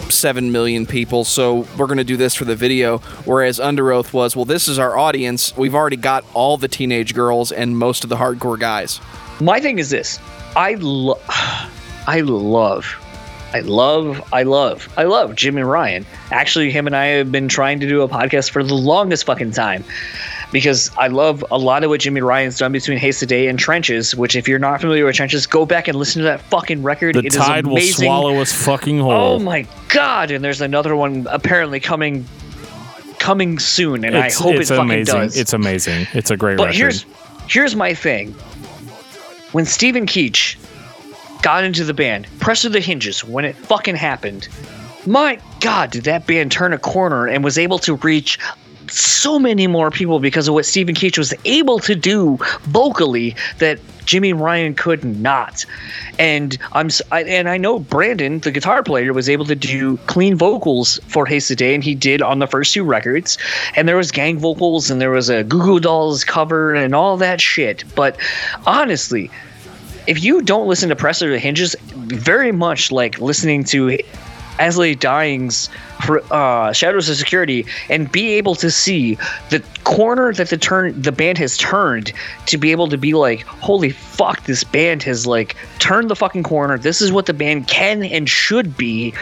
7 million people, so we're going to do this for the video. Whereas Underoath was, well, this is our audience. We've already got all the teenage girls and most of the hardcore guys. my thing is this: I lo- I love I love, I love, I love Jim and Ryan. Actually, him and I have been trying to do a podcast for the longest fucking time because I love a lot of what Jimmy Ryan's done between Haste the Day and Trenches. Which, if you're not familiar with Trenches, go back and listen to that fucking record. The It is tide will amazing. swallow us fucking whole. Oh my god! And there's another one apparently coming, coming soon, and it's, I hope it's it fucking amazing. does. It's amazing. It's a great But record. here's here's my thing. When Stephen Keech got into the band, Pressure the Hinges, when it fucking happened, my god, did that band turn a corner and was able to reach so many more people because of what Stephen Keech was able to do vocally that Jimmy Ryan could not. And I'm I, and I know Brandon, the guitar player, was able to do clean vocals for Haste the Day, and he did on the first two records. And there was gang vocals, and there was a Goo Goo Dolls cover, and all that shit. But honestly, if you don't listen to Pressure the Hinges, very much like listening to As I Lay Dying's uh, Shadows Are Security, and be able to see the corner that the turn the band has turned to be able to be like, holy fuck, this band has like turned the fucking corner. This is what the band can and should be.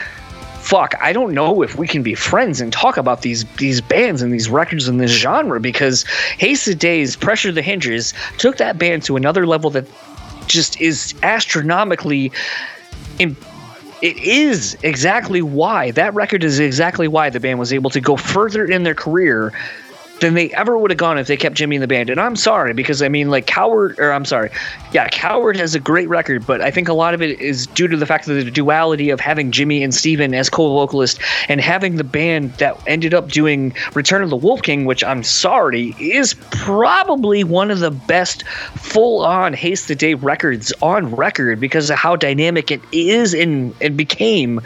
Fuck, I don't know if we can be friends and talk about these these bands and these records and this genre because Haste the Day's, Pressure the Hinges took that band to another level that just is astronomically it is exactly why that record is exactly why the band was able to go further in their career than they ever would have gone if they kept Jimmy in the band. And I'm sorry because I mean, like Coward, or I'm sorry, yeah, Coward has a great record, but I think a lot of it is due to the fact that the duality of having Jimmy and Steven as co-vocalist and having the band that ended up doing Return of the Wolf King, which I'm sorry is probably one of the best full-on Haste the Day records on record because of how dynamic it is and it became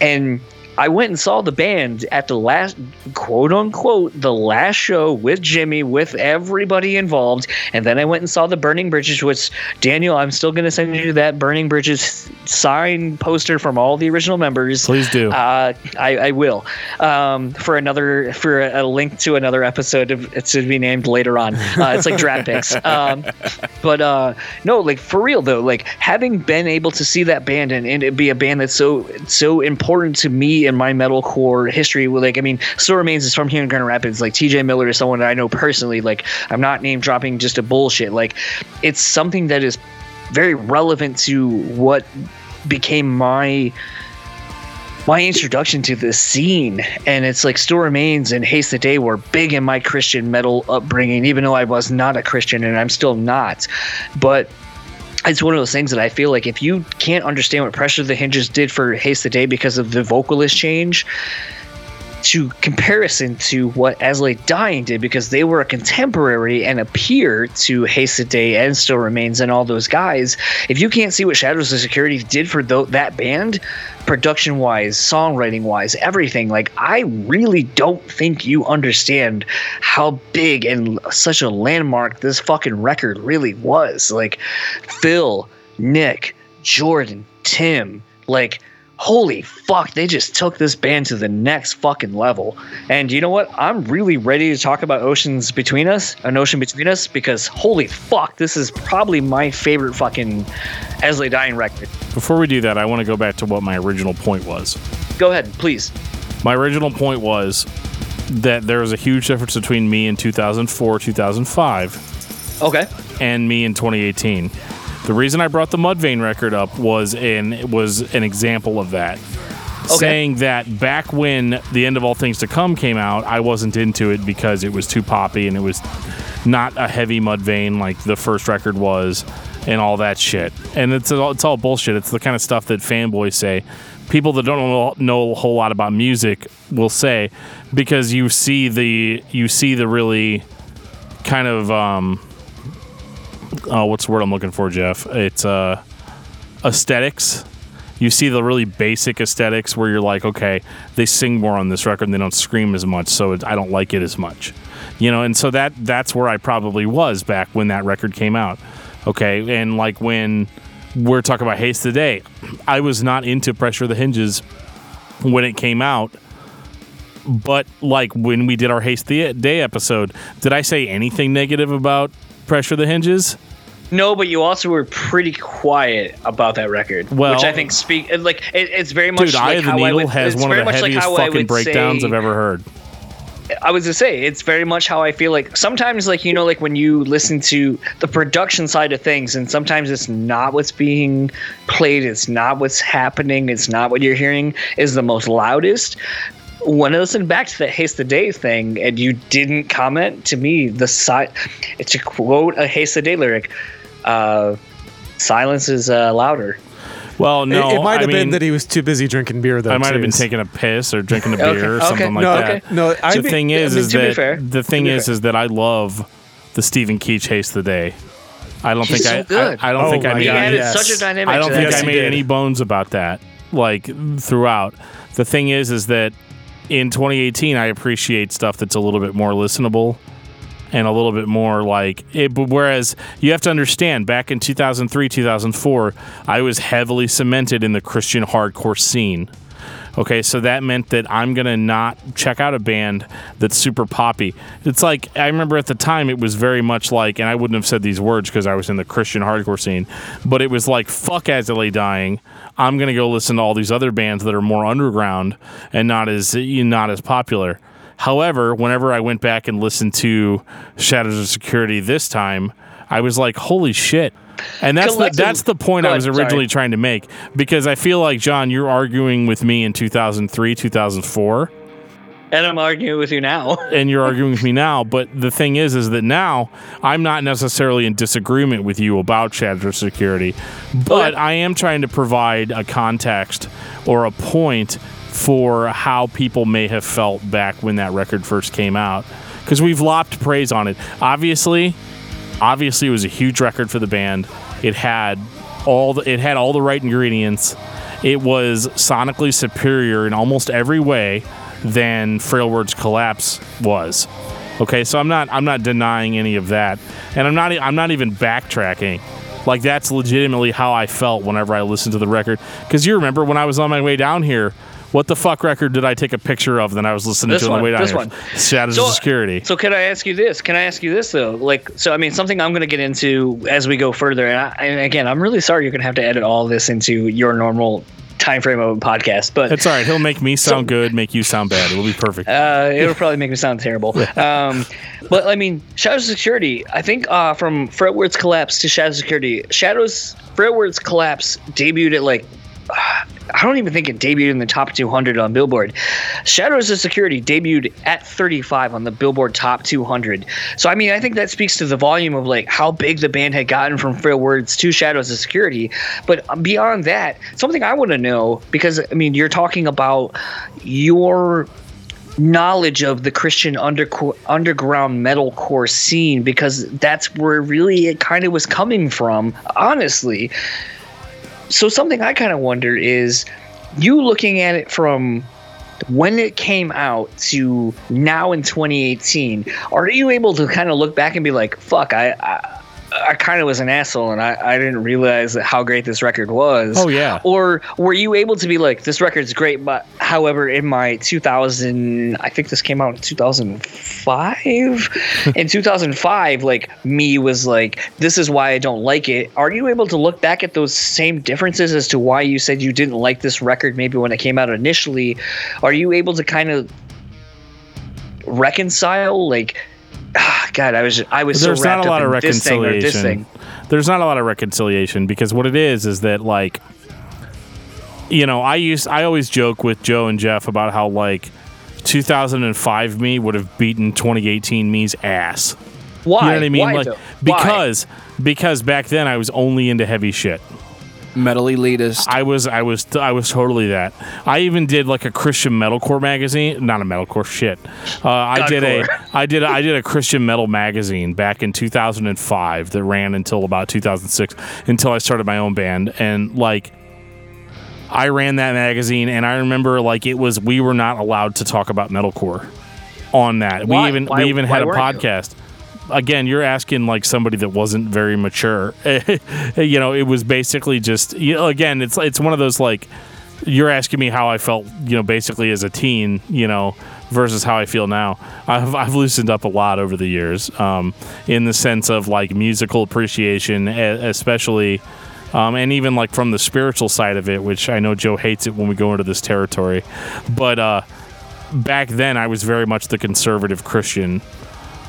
and I went and saw the band at the last quote unquote the last show with Jimmy with everybody involved. And then I went and saw the Burning Bridges which Daniel I'm still going to send you that Burning Bridges sign poster from all the original members. Please do. uh, I, I will. Um, for another for a, a link to another episode of it's to be named later on. Uh, it's like draft picks. *laughs* Um, but uh, no like for real though like having been able to see that band and, and it be a band that's so so important to me in my metalcore history like I mean Still Remains is from here in Grand Rapids. Like TJ Miller is someone that I know personally. Like I'm not name dropping just a bullshit. Like it's something that is very relevant to what became my my introduction to this scene. And it's like still remains and haste the day were big in my christian metal upbringing even though i was not a christian and i'm still not. But it's one of those things that i feel like if you can't understand what pressure the hinges did for haste the day because of the vocalist change to comparison to what As I Lay Dying did because they were a contemporary and a peer to Day and Still Remains and all those guys. If you can't see what Shadows Are Security did for tho- that band, production wise, songwriting wise, everything, like I really don't think you understand how big and such a landmark this fucking record really was. Like Phil, Nick, Jordan, Tim, like holy fuck, they just took this band to the next fucking level. And you know what? I'm really ready to talk about Oceans Between Us, an ocean between us, because holy fuck, this is probably my favorite fucking As I Lay Dying record. Before we do that, I want to go back to what my original point was. Go ahead, please. My original point was that there was a huge difference between me in 2004, 2005, Okay. and me in 2018. The reason I brought the Mudvayne record up was an was an example of that. Saying that back when the end of all things to come came out, I wasn't into it because it was too poppy and it was not a heavy Mudvayne like the first record was, and all that shit. And it's all, it's all bullshit. It's the kind of stuff that fanboys say. People that don't know, know a whole lot about music will say because you see the you see the really kind of um, oh, what's the word I'm looking for, Jeff? It's uh, aesthetics. You see the really basic aesthetics where you're like, okay, they sing more on this record and they don't scream as much, so it, I don't like it as much. You know, and so that that's where I probably was back when that record came out. Okay, and like when we're talking about Haste the Day, I was not into Pressure the Hinges when it came out. But like when we did our Haste the Day episode, did I say anything negative about Pressure the Hinges? No, but you also were pretty quiet about that record, Well- which I think speak like it, it's very much Dude, like Eye of the how I Needle would, has one of the much like heaviest fucking breakdowns say, I've ever heard. I was to say it's very much how I feel like sometimes like you know like when you listen to the production side of things and sometimes it's not what's being played it's not what's happening it's not what you're hearing is the most loudest when I listened back to that Haste the Day thing and you didn't comment to me the side to quote a Haste the Day lyric uh silence is uh, louder Well, no, it, it might I have been mean, that he was too busy drinking beer, though. I might have been taking a piss or drinking a *laughs* beer Okay, or okay. something like No, that. okay. No, I the think- thing is, I mean, is that fair, the thing is, fair. is that I love the Stephen Keech haste the day. I don't He's think so I, good. I, I don't Oh think I made any, added yes. such a dynamic I don't think Yes, I made any bones about that. Like throughout, the thing is, is that in 2018, I appreciate stuff that's a little bit more listenable and a little bit more like eh, it. Whereas you have to understand, back in 2003, 2004, I was heavily cemented in the Christian hardcore scene. Okay, so that meant that I'm gonna not check out a band that's super poppy. It's like I remember at the time it was very much like, and I wouldn't have said these words because I was in the Christian hardcore scene, but it was like, "Fuck As I Lay Dying." I'm gonna go listen to all these other bands that are more underground and not as eh, not as popular. However, whenever I went back and listened to Shadows Are Security this time, I was like, "Holy shit!" And that's the, that's the point I was ahead, sorry. originally trying to make because I feel like John, you're arguing with me in 2003, 2004, and I'm arguing with you now *laughs* and you're arguing with me now. But the thing is, is that now I'm not necessarily in disagreement with you about Shadow Security, but I am trying to provide a context or a point for how people may have felt back when that record first came out because we've lopped praise on it. Obviously, obviously it was a huge record for the band. It had all the, it had all the right ingredients. It was sonically superior in almost every way than Frail Words Collapse was. Okay, so I'm not I'm not denying any of that, and I'm not I'm not even backtracking. Like that's legitimately how I felt whenever I listened to the record. Because you remember when I was on my way down here, what the fuck record did I take a picture of? Then I was listening This to on the way down this here. one. Shadows So- of Security. So can I ask you this? Can I ask you this though? Like, so I mean, something I'm going to get into as we go further. And, I, and again, I'm really sorry you're going to have to edit all this into your normal time frame of a podcast. But It's all right. He'll make me *laughs* sound good, make you sound bad. It'll be perfect. uh, it'll probably make me sound terrible. *laughs* Um, but I mean, Shadows Are Security. I think uh, from Frail Words Collapse to Shadows Are Security, Shadows Frail Words Collapse debuted at like. I don't even think it debuted in the top 200 on Billboard. Shadows Are Security debuted at 35 on the Billboard Top 200. So I mean, I think that speaks to the volume of like how big the band had gotten from Frail Words to Shadows Are Security. But um, beyond that, something I want to know because I mean, you're talking about your knowledge of the Christian under, underground metalcore scene because that's where really it kind of was coming from, honestly. So something I kind of wonder is you looking at it from when it came out to now in 2018 are you able to kind of look back and be like fuck i i, I kind of was an asshole and I, I didn't realize how great this record was. Oh, yeah. or were you able to be like this record's great but however in my 2000 i think this came out in 2005 *laughs* in 2005 like me was like this is why i don't like it. Are you able to look back at those same differences as to why you said you didn't like this record maybe when it came out initially? Are you able to kind of reconcile like ah, god i was i was There's so not a lot of in this thing or this reconciliation. There's not a lot of reconciliation because what it is is that like you know, I used I always joke with Joe and Jeff about how like 2005 me would have beaten 2018 me's ass. why You know what I mean? why like though? Why? because because back then I was only into heavy shit. Metal elitist. I was I was I was totally that. I even did like a Christian metalcore magazine, not a metalcore shit. Uh, I did a *laughs* I did I did a Christian metal magazine back in 2005 that ran until about 2006 until I started my own band and like I ran that magazine and I remember like it was we were not allowed to talk about metalcore on that. Why? We even Why- we even why had a weren't you? Again, you're asking like somebody that wasn't very mature. *laughs* you know, it was basically just you know, again, it's it's one of those like you're asking me how I felt, you know, basically as a teen, you know, versus how I feel now. I've, I've loosened up a lot over the years um, in the sense of like musical appreciation, especially, um, and even like from the spiritual side of it, which I know Joe hates it when we go into this territory. But uh, back then, I was very much the conservative Christian.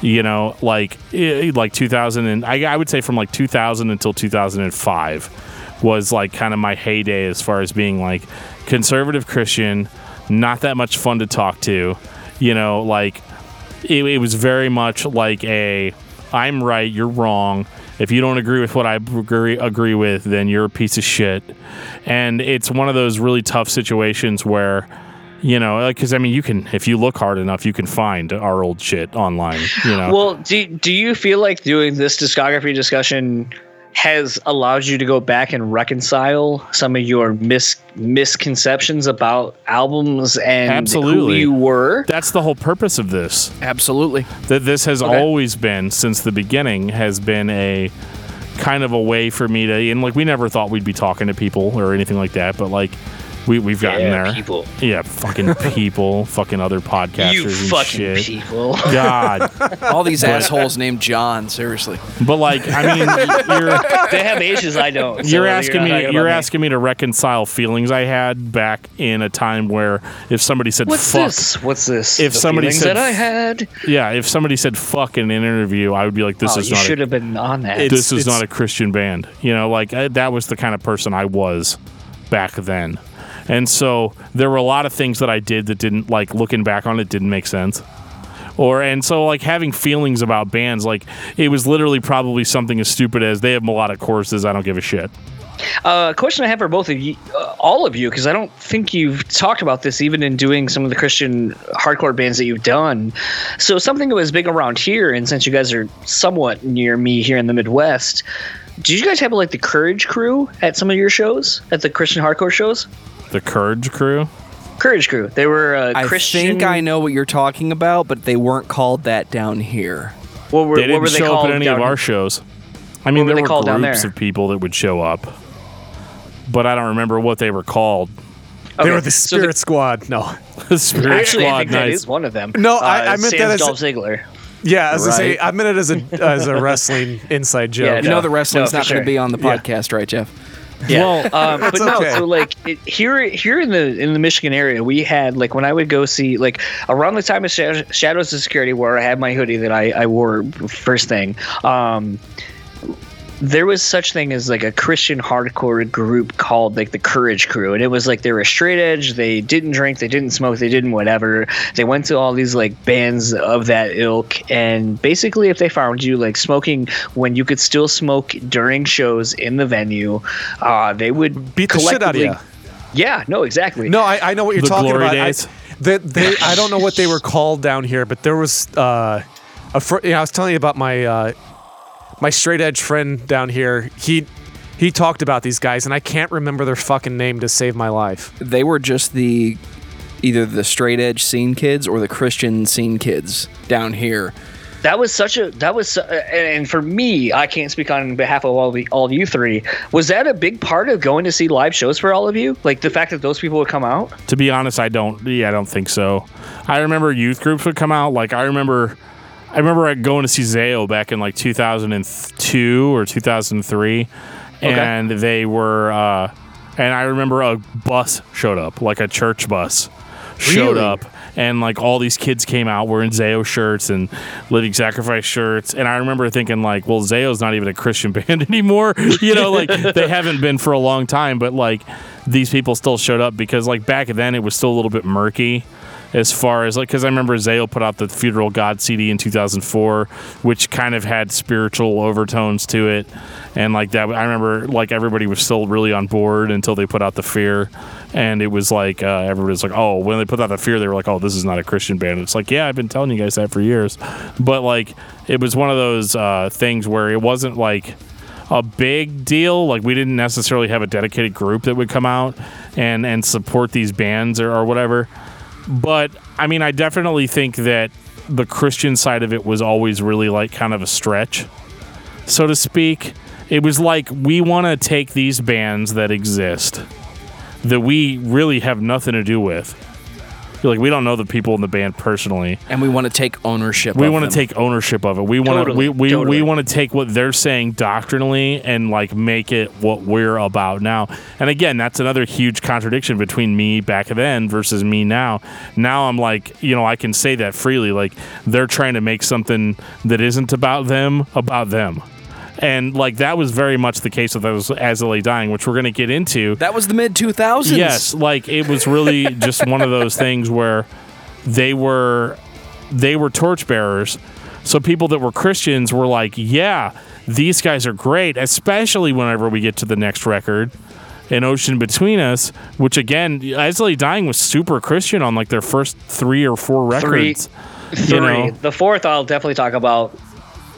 You know, like like 2000 and I, I would say from like 2000 until 2005 was like kind of my heyday as far as being like conservative Christian, not that much fun to talk to. You know, like it, it was very much like a I'm right, you're wrong. If you don't agree with what I agree, agree with, then you're a piece of shit. And it's one of those really tough situations where, you know, because I mean, you can, if you look hard enough, you can find our old shit online, you know. Well, do do you feel like doing this discography discussion has allowed you to go back and reconcile some of your mis- misconceptions about albums and who Absolutely. you were? That's the whole purpose of this. Absolutely. that this has Okay. always been since the beginning has been a kind of a way for me to and like we never thought we'd be talking to people or anything like that but like we, we've gotten Yeah, there people. yeah fucking *laughs* people fucking other podcasters You and fucking shit people. *laughs* god All these assholes named John. Seriously. but like i mean *laughs* you're they have ages I don't. so you're asking not me you're about asking me to reconcile feelings i had back in a time where if somebody said What's fuck this? What's this? If The somebody said that I f- had, yeah if somebody said fuck in an interview i would be like this oh, is you not should have been on that. It's- this is not a Christian band. You know, like I, that was the kind of person I was back then. And so there were a lot of things that I did that didn't like looking back on it didn't make sense. Or and so like having feelings about bands like it was literally probably something as stupid as they have melodic choruses I don't give a shit. Uh, question I have for both of you, uh, all of you, because I don't think you've talked about this even in doing some of the Christian hardcore bands that you've done. So something that was big around here, and since you guys are somewhat near me here in the Midwest, did you guys have like the Courage Crew at some of your shows, at the Christian hardcore shows? The Courage Crew. Courage Crew. They were uh, I Christian. think I know what you're talking about, but they weren't called that down here. What were, They what didn't were they show up called at any down of our here? shows. I mean, What were there were called down groups there? of people that would show up, but I don't remember what they were called. They Okay, were the so Spirit Squad. No. *laughs* The Spirit Actually, I Squad, think that nice. is one of them. No, I- Uh, I meant Sam's that as- Dolph Ziggler. Yeah, as I say, Right. I meant it as a as a *laughs* wrestling inside joke. Yeah, You No, know the wrestling's no, not for going to be on the Yeah. podcast, right, Jeff? Yeah. Well, um, *laughs* but no, okay. so like it, here, here in the in the Michigan area, we had like when I would go see like around the time of Shadows, Shadows Are Security, where I had my hoodie that I, I wore first thing. Um, there was such thing as like a Christian hardcore group called like the Courage Crew, and it was like they were straight edge. They didn't drink, they didn't smoke, they didn't whatever. They went to all these like bands of that ilk, and basically, if they found you like smoking when you could still smoke during shows in the venue, uh, they would Beat the shit out of you. Yeah, no, exactly. No, I, I know what you're The talking glory about. I- days? they, they, I don't know what they were called down here, but there was uh, a fr- yeah, I was telling you about my uh, my straight edge friend down here. He he talked about these guys, and I can't remember their fucking name to save my life. They were just the either the straight edge scene kids or the Christian scene kids down here. that was such a that was su- and for me i can't speak on behalf of all, the, all of you three was that a big part of going to see live shows for all of you like the fact that those people would come out To be honest, I don't. Yeah, I don't think so. I remember youth groups would come out. Like I remember, I remember going to see Zao back in like 2002 or 2003, and they were. uh And I remember a bus showed up, like a church bus, showed Really? up. And like all these kids came out wearing Zao shirts and Living Sacrifice shirts, and I remember thinking like, well, Zao's not even a Christian *laughs* band anymore. You know, like they *laughs* haven't been for a long time, but like these people still showed up because like back then it was still a little bit murky as far as like because I remember Zao put out the Funeral God CD in 2004, which kind of had spiritual overtones to it, and like that I remember like everybody was still really on board until they put out the Fear, and it was like uh, everybody was like, oh, when they put out the Fear, they were like, oh, this is not a Christian band. It's like, yeah, I've been telling you guys that for years, but like it was one of those uh, things where it wasn't like a big deal. Like we didn't necessarily have a dedicated group that would come out and and support these bands or, or whatever. But I mean, I definitely think that the Christian side of it was always really like kind of a stretch, so to speak. It was like we want to take these bands that exist that we really have nothing to do with Like we don't know the people in the band personally. And we want to take ownership. We of want to take ownership of it. We want to we we, totally. we want to take what they're saying doctrinally and like make it what we're about now. And again, that's another huge contradiction between me back then versus me now. Now I'm like, you know, I can say that freely. Like they're trying to make something that isn't about them about them. And like that was very much the case with those As I Dying, which we're going to get into. That was the mid 2000s. Yes, like it was really *laughs* just one of those things where they were they were torchbearers. So people that were Christians were like, "Yeah, these guys are great," especially whenever we get to the next record. An Ocean Between Us, which again, As I Lay Dying was super Christian on like their first three or four Three. records. Three. You know, The fourth, I'll definitely talk about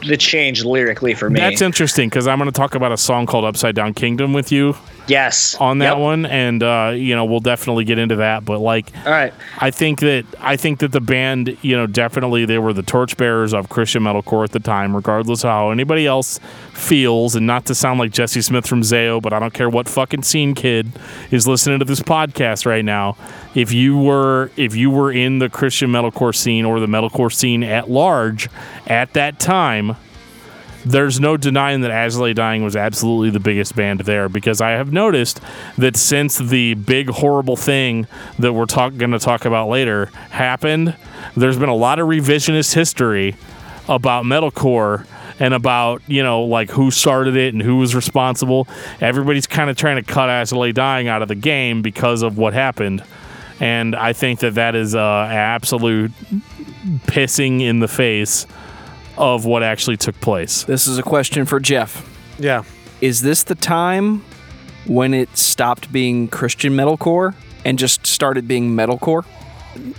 the change lyrically for me. that's interesting because I'm going to talk about a song called Upside Down Kingdom with you yes. on that Yep. one, and uh, you know we'll definitely get into that. But like, All right. I think that I think that the band, you know, definitely they were the torchbearers of Christian metalcore at the time, regardless of how anybody else feels. And not to sound like Jesse Smith from Zao, but I don't care what fucking scene kid is listening to this podcast right now. If you were if you were in the Christian metalcore scene or the metalcore scene at large at that time, there's no denying that Lay Dying was absolutely the biggest band there because I have noticed that since the big horrible thing that we're talk- going to talk about later happened, there's been a lot of revisionist history about metalcore and about you know like who started it and who was responsible. Everybody's kind of trying to cut Lay Dying out of the game because of what happened, and I think that that is uh, absolute pissing in the face of what actually took place. This is a question for Jeff. Yeah. Is this the time when it stopped being Christian metalcore and just started being metalcore?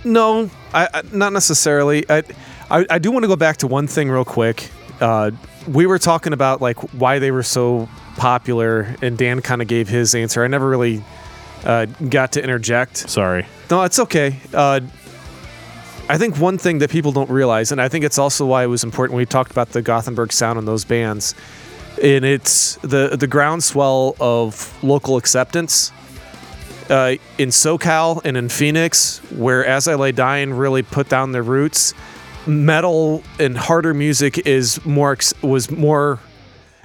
No, I, I not necessarily. I, I I do want to go back to one thing real quick. Uh, we were talking about like why they were so popular, and Dan kind of gave his answer. I never really uh, got to interject. Sorry. No, it's okay. Uh, I think one thing that people don't realize, and I think it's also why it was important we talked about the Gothenburg sound and those bands, and it's the the groundswell of local acceptance uh, in SoCal and in Phoenix, where As I Lay Dying really put down their roots. Metal and harder music is more was more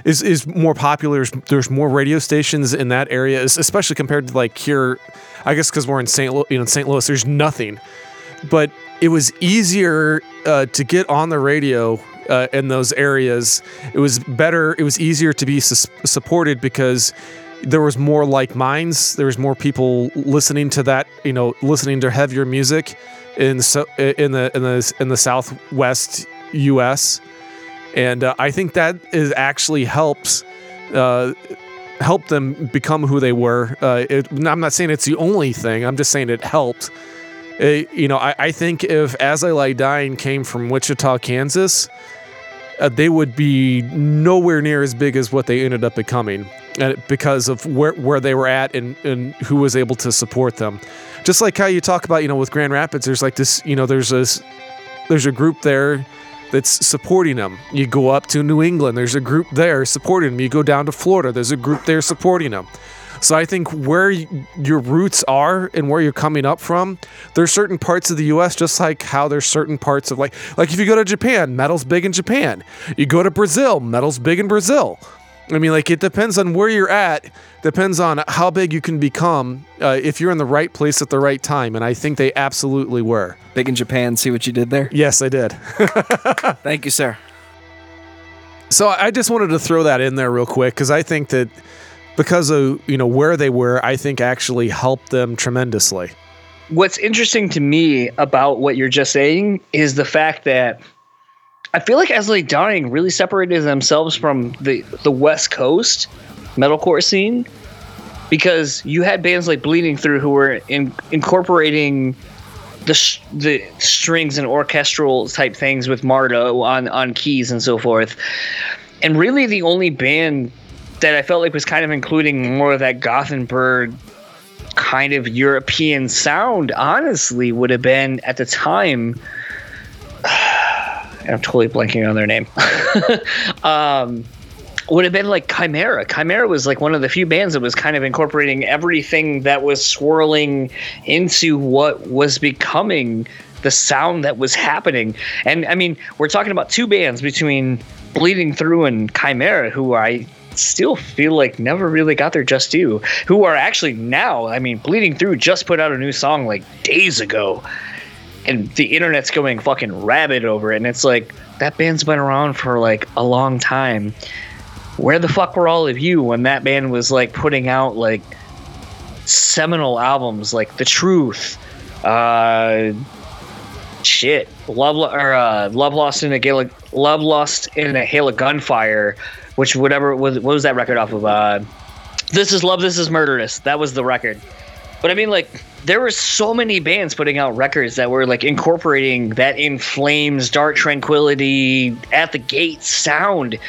is is more popular. There's, more radio stations in that area, especially compared to like here. I guess because we're in St. Louis, you know, St. Louis, there's nothing. But it was easier uh, to get on the radio uh, in those areas. It was better. It was easier to be supported because there was more like minds. There was more people listening to that. You know, listening to heavier music in so in the in the in the Southwest U.S and uh, I think that is actually helps uh, help them become who they were. Uh, it, I'm not saying it's the only thing. I'm just saying it helped. Uh, you know, I, I think if As I Lay Dying came from Wichita, Kansas, uh, they would be nowhere near as big as what they ended up becoming uh, because of where, where they were at and, and who was able to support them. Just like how you talk about, you know, with Grand Rapids, there's like this, you know, there's this, there's a group there that's supporting them. You go up to New England, there's a group there supporting them. You go down to Florida, there's a group there supporting them. So I think where your roots are and where you're coming up from, there's certain parts of the U.S. just like how there's certain parts of like like if you go to Japan, metal's big in Japan. You go to Brazil, metal's big in Brazil. I mean, like it depends on where you're at, depends on how big you can become uh, if you're in the right place at the right time. And I think they absolutely were. Big in Japan, see what you did there? Yes, I did. *laughs* Thank you, sir. So I just wanted to throw that in there real quick because I think that because of you know where they were, I think actually helped them tremendously. What's interesting to me about what you're just saying is the fact that I feel like As I Lay Dying really separated themselves from the the West Coast metalcore scene because you had bands like Bleeding Through who were in, incorporating the sh- the strings and orchestral type things with Marta on on keys and so forth, and really the only band that I felt like was kind of including more of that Gothenburg kind of European sound, honestly, would have been at the time. *sighs* I'm totally blanking on their name. *laughs* um, would have been like Chimera. Chimera was like one of the few bands that was kind of incorporating everything that was swirling into what was becoming the sound that was happening. And I mean, we're talking about two bands between Bleeding Through and Chimera, who I still feel like never really got their just due. Who are actually now, I mean, Bleeding Through just put out a new song like days ago. And the internet's going fucking rabid over it. And it's like, that band's been around for like a long time. Where the fuck were all of you when that band was like putting out like seminal albums like The Truth, uh, shit, Love or uh, Love Lost in a Gale Love Lost in a Hail of Gunfire, which whatever was what was that record off of? Uh, this is Love, This is Murderous. That was the record. But I mean, like, there were so many bands putting out records that were like incorporating that in flames, dark tranquility, at the gate sound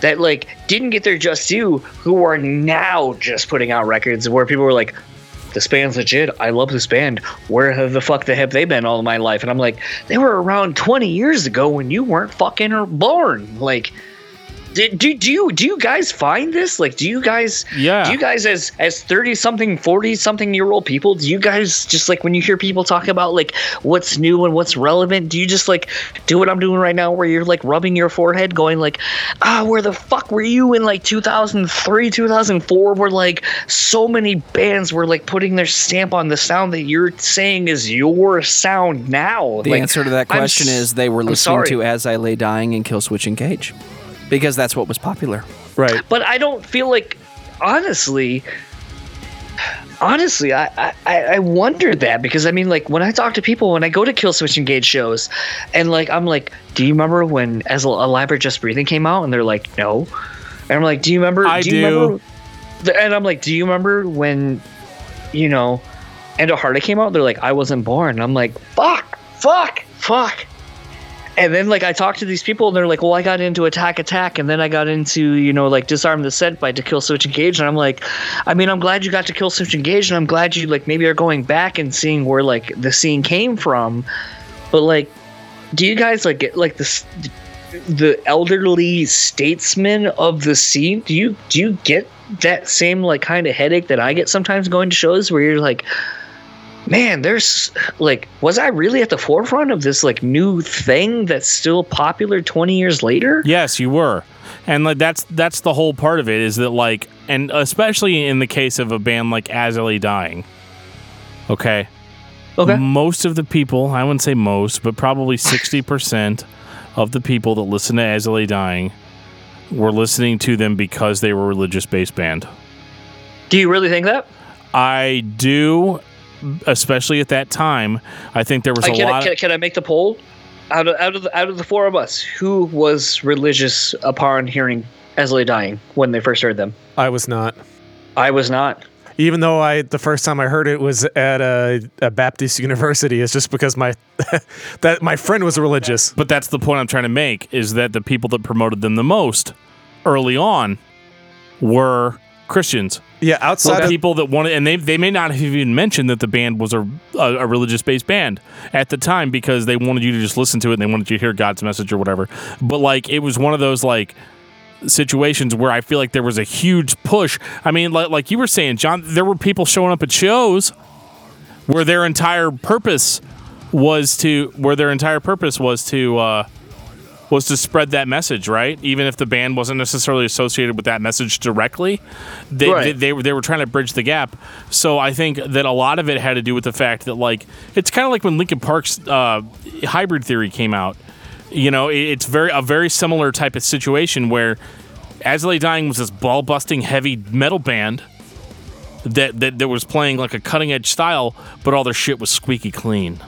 that like didn't get their just due, who are now just putting out records where people were like, this band's legit. I love this band. Where the fuck the have they been all my life? And I'm like, they were around 20 years ago when you weren't fucking or born. Like, did, do, do you do you guys find this like do you guys Yeah. do you guys as as 30 something 40 something year old people do you guys just like when you hear people talk about like what's new and what's relevant do you just like do what i'm doing right now where you're like rubbing your forehead going like ah where the fuck were you in like 2003 2004 where like so many bands were like putting their stamp on the sound that you're saying is your sound now The Like, answer to that I'm question is they were listening to As I Lay Dying and Killswitch Engage. Because that's what was popular. Right. but I don't feel like honestly honestly I, I I wonder that because I mean like when I talk to people when I go to Killswitch Engage shows and like I'm like do you remember when as a elaborate just breathing came out and they're like no and I'm like do you remember I you do. remember and I'm like do you remember when you know End of Heartache came out they're like I wasn't born I'm like fuck fuck fuck and then like I talked to these people and they're like, well, I got into Attack Attack and then I got into, you know, like Disarm the Descent by To Killswitch Engage. And I'm like, I mean, I'm glad you got to Killswitch Engage and I'm glad you like maybe are going back and seeing where like the scene came from. But like, do you guys like get like this the elderly statesman of the scene? Do you do you get that same like kind of headache that I get sometimes going to shows where you're like man there's like was i really at the forefront of this like new thing that's still popular 20 years later Yes, you were. And like that's that's the whole part of it is that like and especially in the case of a band like Lay Dying. Okay. okay Most of the people, I wouldn't say most, but probably 60% of the people that listen to Lay Dying were listening to them because they were a religious based band. do you really think that I do, especially at that time. I think there was I, a can, I, lot. can, can i make the poll out of out of the, out of the four of us who was religious upon hearing As I Lay Dying when they first heard them I was not. i was not Even though I the first time I heard it was at a, a Baptist *laughs* university, it's just because my *laughs* that my friend was religious. but that's the point I'm trying to make is that the people that promoted them the most early on were Christians. Yeah, outside of people that wanted, and they they may not have even mentioned that the band was a, a, a religious based band at the time because they wanted you to just listen to it and they wanted you to hear God's message or whatever. But like it was one of those like situations where I feel like there was a huge push. I mean, like, like you were saying, John, there were people showing up at shows where their entire purpose was to where their entire purpose was to uh, was to spread that message, right? Even if the band wasn't necessarily associated with that message directly, they, Right. they, they were they were trying to bridge the gap. So I think that a lot of it had to do with the fact that like it's kind of like when Linkin Park's uh, hybrid theory came out. You know, it- it's very a very similar type of situation where As Dying was this ball busting heavy metal band that, that that was playing like a cutting edge style, but all their shit was squeaky clean.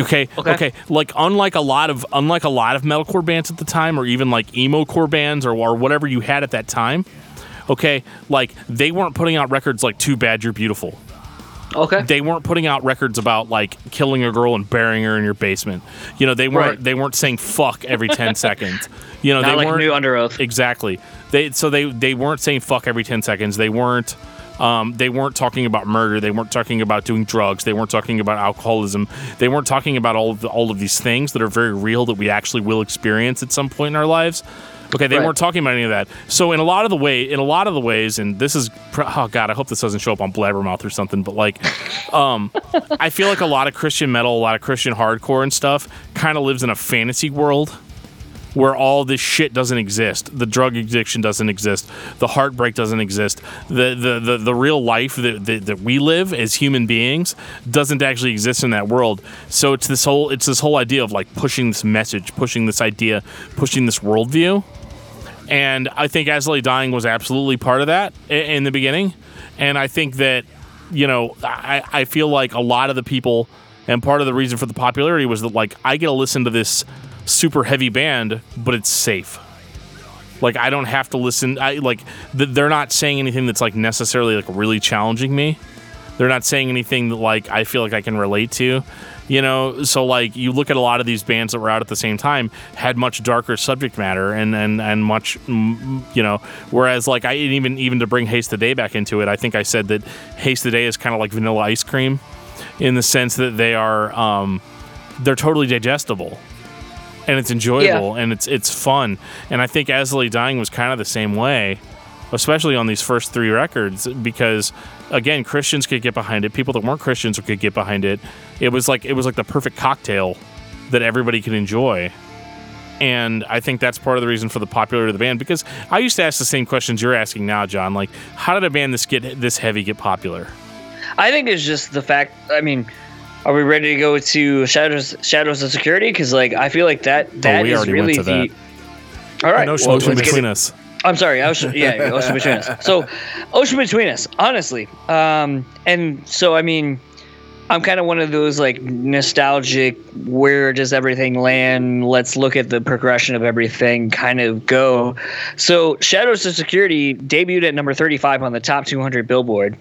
Okay, Okay. okay, Like unlike a lot of unlike a lot of metalcore bands at the time, or even like emo core bands, or, or whatever you had at that time. Okay, like they weren't putting out records like "Too Bad You're Beautiful." okay They weren't putting out records about like killing a girl and burying her in your basement. You know, they weren't Right. they weren't saying "fuck" every ten *laughs* seconds. You know, not they like weren't new Underoath Exactly. They so they they weren't saying fuck every ten seconds. They weren't um, they weren't talking about murder. They weren't talking about doing drugs. They weren't talking about alcoholism. They weren't talking about all of the, all of these things that are very real that we actually will experience at some point in our lives. Okay, they Right. weren't talking about any of that. So in a lot of the way, in a lot of the ways, and this is oh god, I hope this doesn't show up on Blabbermouth or something. But like, um, I feel like a lot of Christian metal, a lot of Christian hardcore and stuff, kind of lives in a fantasy world where all this shit doesn't exist. The drug addiction doesn't exist. The heartbreak doesn't exist. The the the, the real life that, that that we live as human beings doesn't actually exist in that world. So it's this whole it's this whole idea of like pushing this message, pushing this idea, pushing this worldview. And I think As I Dying was absolutely part of that in the beginning. And I think that, you know, I, I feel like a lot of the people, and part of the reason for the popularity was that, like, I get to listen to this super heavy band, but it's safe. Like, I don't have to listen. I like, th- they're not saying anything that's, like, necessarily, like, really challenging me. They're not saying anything that, like, I feel like I can relate to. You know, so like you look at a lot of these bands that were out at the same time had much darker subject matter and and and much, you know. Whereas like I even even to bring Haste the Day back into it, I think I said that Haste the Day is kind of like vanilla ice cream, in the sense that they are um, they're totally digestible, and it's enjoyable and it's it's fun. And I think As Dying was kind of the same way, especially on these first three records because again Christians could get behind it, people that weren't Christians could get behind it. It was like it was like the perfect cocktail that everybody could enjoy. And I think that's part of the reason for the popularity of the band because I used to ask the same questions you're asking now, John. Like, how did a band this get this heavy get popular? I think it's just the fact. I mean, are we ready to go to shadows, shadows are security? Because like I feel like that that Oh, we is already really went to the. that. All right, An ocean well, Ocean between us. I'm sorry, ocean. Yeah, ocean *laughs* between us. So, ocean between us. Honestly, um, and so I mean, I'm kind of one of those like nostalgic. Where does everything land? Let's look at the progression of everything. Kind of go. So, Shadows Are Security debuted at number 35 on the top 200 Billboard.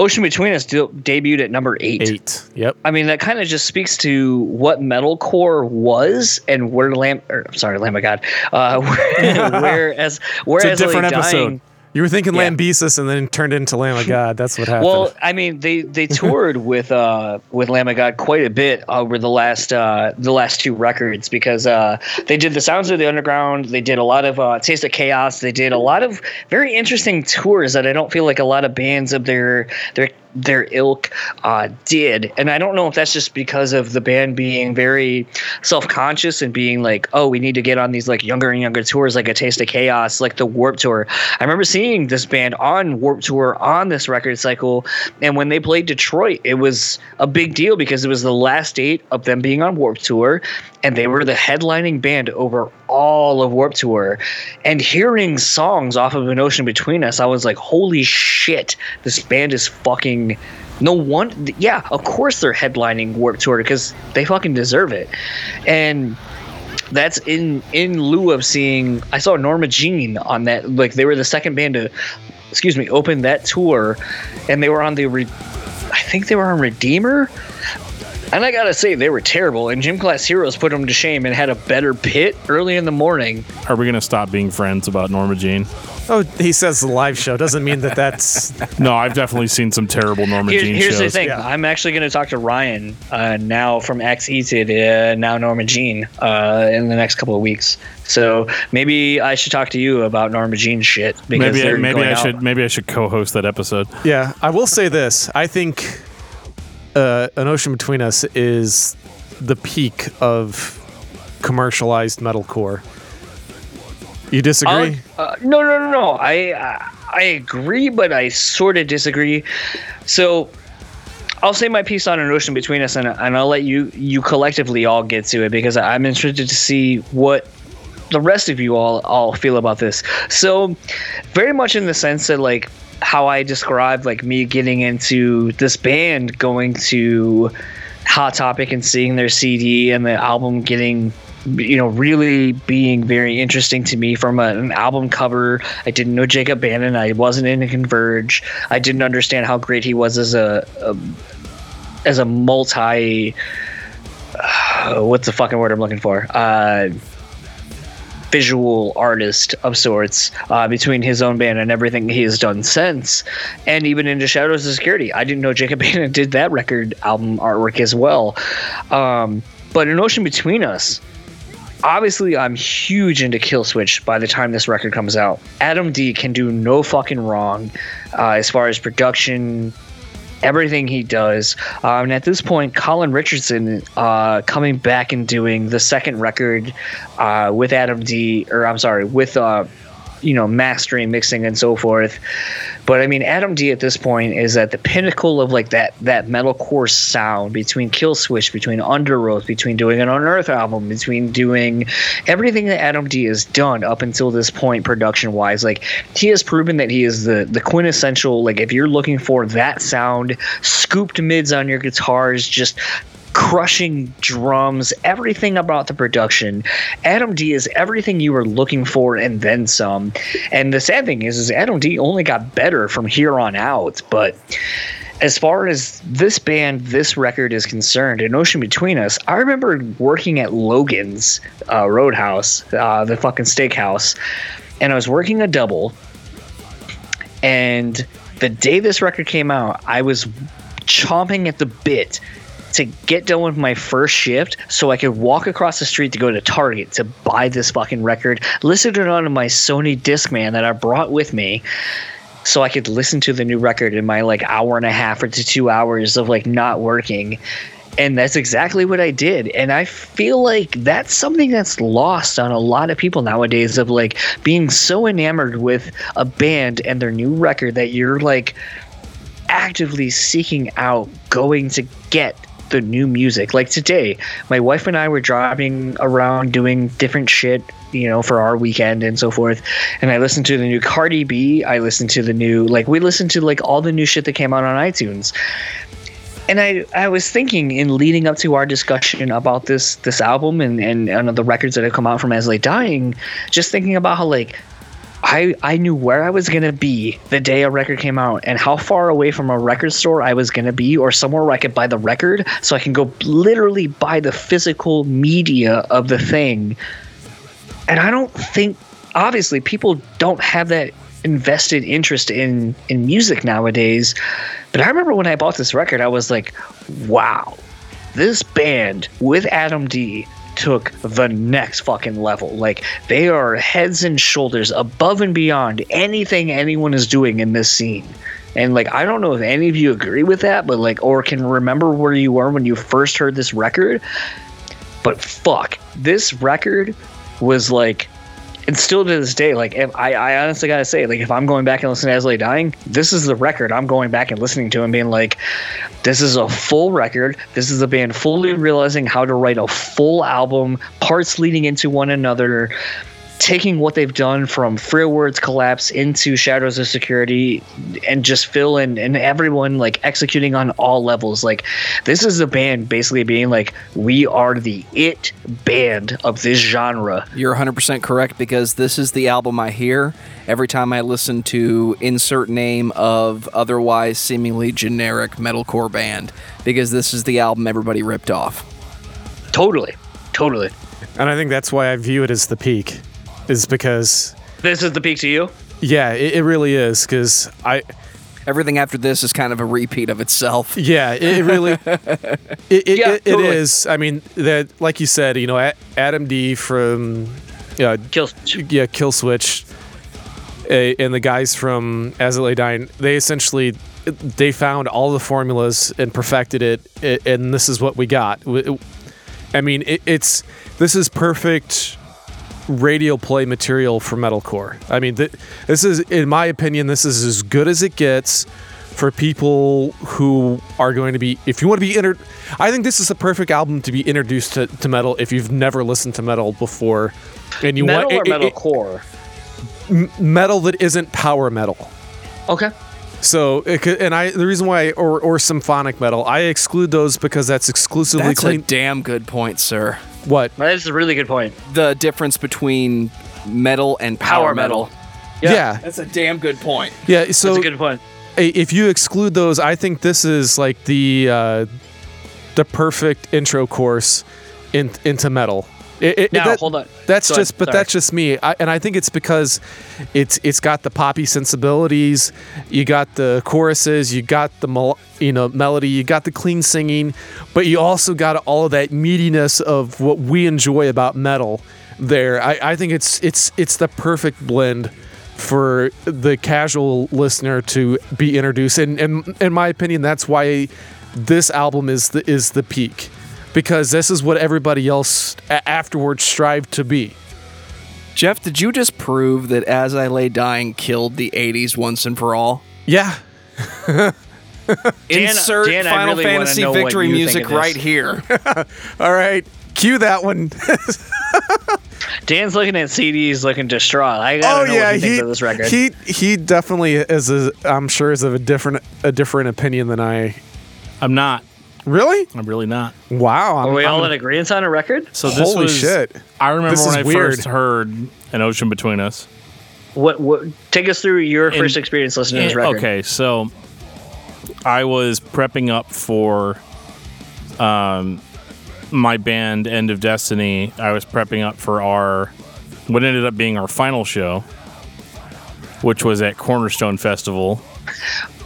Ocean Between Us de- debuted at number eight. Eight. Yep. I mean, that kind of just speaks to what metalcore was and where Lamb, or, I'm sorry, Lamb of God, uh, *laughs* where, *laughs* whereas, whereas different like, episode. You were thinking Yeah. Lambesis and then turned into Lamb of God. That's what happened. well, I mean, they they *laughs* toured with uh with Lamb of God quite a bit over the last uh the last two records because uh they did the Sounds of the Underground, they did a lot of uh Taste of Chaos, they did a lot of very interesting tours that I don't feel like a lot of bands of their their their ilk uh, did. And I don't know if that's just because of the band being very self conscious and being like, oh, we need to get on these like younger and younger tours, like a Taste of Chaos, like the Warped Tour. I remember seeing this band on Warped Tour on this record cycle. And when they played Detroit, it was a big deal because it was the last date of them being on Warped Tour. And they were the headlining band over all of Warped Tour. And hearing songs off of An Ocean Between Us, I was like, holy shit, this band is fucking. No one, yeah, of course they're headlining Warped Tour because they fucking deserve it. And that's in in lieu of seeing I saw Norma Jean on that like they were the second band to excuse me open that tour and they were on the Re- I think they were on Redeemer and I gotta say they were terrible and Gym Class Heroes put them to shame and had a better pit early in the morning Are we gonna stop being friends about Norma Jean? oh, he says the live show doesn't mean that that's. *laughs* No, I've definitely seen some terrible Norma Here- Jean here's shows. the thing yeah. I'm actually gonna talk to Ryan uh, now from X Eated uh, now Norma Jean uh, in the next couple of weeks so maybe I should talk to you about Norma Jean shit because Maybe they're maybe going I out. should maybe I should co-host that episode. Yeah, I will say this. I think uh, An Ocean Between Us is the peak of commercialized metalcore. You disagree? Uh, no, no, no, no. I uh, I agree, but I sort of disagree. So I'll say my piece on an ocean between us, and, and I'll let you you collectively all get to it because I'm interested to see what the rest of you all all feel about this. So very much in the sense that like how I described like me getting into this band going to Hot Topic and seeing their CD and the album getting you know really being very interesting to me from a, an album cover. I didn't know jacob bannon. I wasn't into converge. I didn't understand how great he was as a, a as a multi uh, *sighs* what's the fucking word i'm looking for? Uh visual artist of sorts uh, between his own band and everything he has done since, and even into Shadows Are Security. I didn't know Jacob *laughs* Bannon did that record album artwork as well. Um, but An Ocean Between Us, obviously I'm huge into Killswitch by the time this record comes out. Adam D can do no fucking wrong uh, as far as production, everything he does. Um, and at this point, Colin Richardson uh, coming back and doing the second record uh, with Adam D, or I'm sorry, with uh, you know mastering, mixing, and so forth. But I mean, Adam D at this point is at the pinnacle of like that that metalcore sound between Killswitch, between Underoath, between doing an Unearth album, between doing everything that Adam D has done up until this point, production wise. Like he has proven that he is the the quintessential. Like if you're looking for that sound, scooped mids on your guitars, just crushing drums, everything about the production. Adam D is everything you were looking for and then some. And the sad thing is, is Adam D only got better from here on out. But as far as this band, this record is concerned, An Ocean Between Us, I remember working at Logan's uh, Roadhouse, uh, the fucking steakhouse, and I was working a double. And the day this record came out, I was chomping at the bit to get done with my first shift so I could walk across the street to go to Target to buy this fucking record, listen to it on my Sony Discman that I brought with me so I could listen to the new record in my like hour and a half or to two hours of like not working. And that's exactly what I did. And I feel like that's something that's lost on a lot of people nowadays of like being so enamored with a band and their new record that you're like actively seeking out going to get the new music. Like today, my wife and I were driving around doing different shit, you know, for our weekend and so forth. And I listened to the new Cardi B. I listened to the new, like, we listened to like all the new shit that came out on iTunes. And I, I was thinking in leading up to our discussion about this this album and, and, and the records that have come out from As Lay Dying, just thinking about how like I, I knew where I was going to be the day a record came out and how far away from a record store I was going to be or somewhere where I could buy the record so I can go literally buy the physical media of the thing. And I don't think, obviously, people don't have that invested interest in, in music nowadays. But I remember when I bought this record, I was like, wow, this band with Adam D took the next fucking level. Like they are heads and shoulders above and beyond anything anyone is doing in this scene. And like I don't know if any of you agree with that, but like or can remember where you were when you first heard this record. But fuck, this record was like and still to this day, like if I, I honestly gotta say, like if I'm going back and listening to As Dying, this is the record I'm going back and listening to and being like, this is a full record. This is a band fully realizing how to write a full album, parts leading into one another, taking what they've done from Frail Words Collapse into Shadows Are Security and just Phil and, and everyone like executing on all levels. Like this is a band basically being like, we are the it band of this genre. You're 100% correct because this is the album I hear every time I listen to insert name of otherwise seemingly generic metalcore band because this is the album everybody ripped off. Totally. Totally. And I think that's why I view it as the peak, is because, This is the peak to you? yeah, it, it really is. Because I, Everything after this is kind of a repeat of itself. yeah, it, it really, *laughs* it, it, Yeah, it, it totally. is. I mean, that, like you said, you know, A- Adam D from, yeah, Kills. yeah, Killswitch, uh, and the guys from As I Lay Dying, they essentially they found all the formulas and perfected it, and this is what we got. I mean, it, it's this is perfect radio play material for metalcore. I mean, th- this is, in my opinion, this is as good as it gets for people who are going to be. If you want to be inter, I think this is the perfect album to be introduced to, to metal if you've never listened to metal before, and you Metal want or it- it- metalcore? metal that isn't power metal. Okay. So, it could, and I the reason why or or symphonic metal, I exclude those because that's exclusively That's a clean. damn good point, sir. What? That is a really good point. The difference between metal and power, Power metal. metal. Yeah, That's a damn good point. yeah. so That's a good point. if you exclude those, I think this is like the uh, the perfect intro course in, into metal. It, it- Now, that- hold on. That's Go ahead. just, but Sorry. that's just me, I, and I think it's because it's it's got the poppy sensibilities. You got the choruses, you got the mel- you know melody, you got the clean singing, but you also got all of that meatiness of what we enjoy about metal. There, I, I think it's it's it's the perfect blend for the casual listener to be introduced. And, and in my opinion, that's why this album is the is the peak because this is what everybody else a- afterwards strived to be. Jeff, did you just prove that As I Lay Dying killed the 80s once and for all? Yeah. *laughs* Insert Dan, I Final really Fantasy victory music right here. *laughs* *laughs* All right. Cue that one. Dan's looking at CDs, looking distraught. I oh gotta know yeah, what he, thinks of this record. he he definitely is. A, I'm sure is of a different a different opinion than I. I'm not. Really? I'm really not. Wow. I'm, Are we all I'm- in agreement on a record? So this Holy was, shit. I remember This when is I weird. first heard an ocean between us. What? What? Take us through your In- first experience listening to this record. Okay, so I was prepping up for um, my band End of Destiny. I was prepping up for our what ended up being our final show, which was at Cornerstone Festival.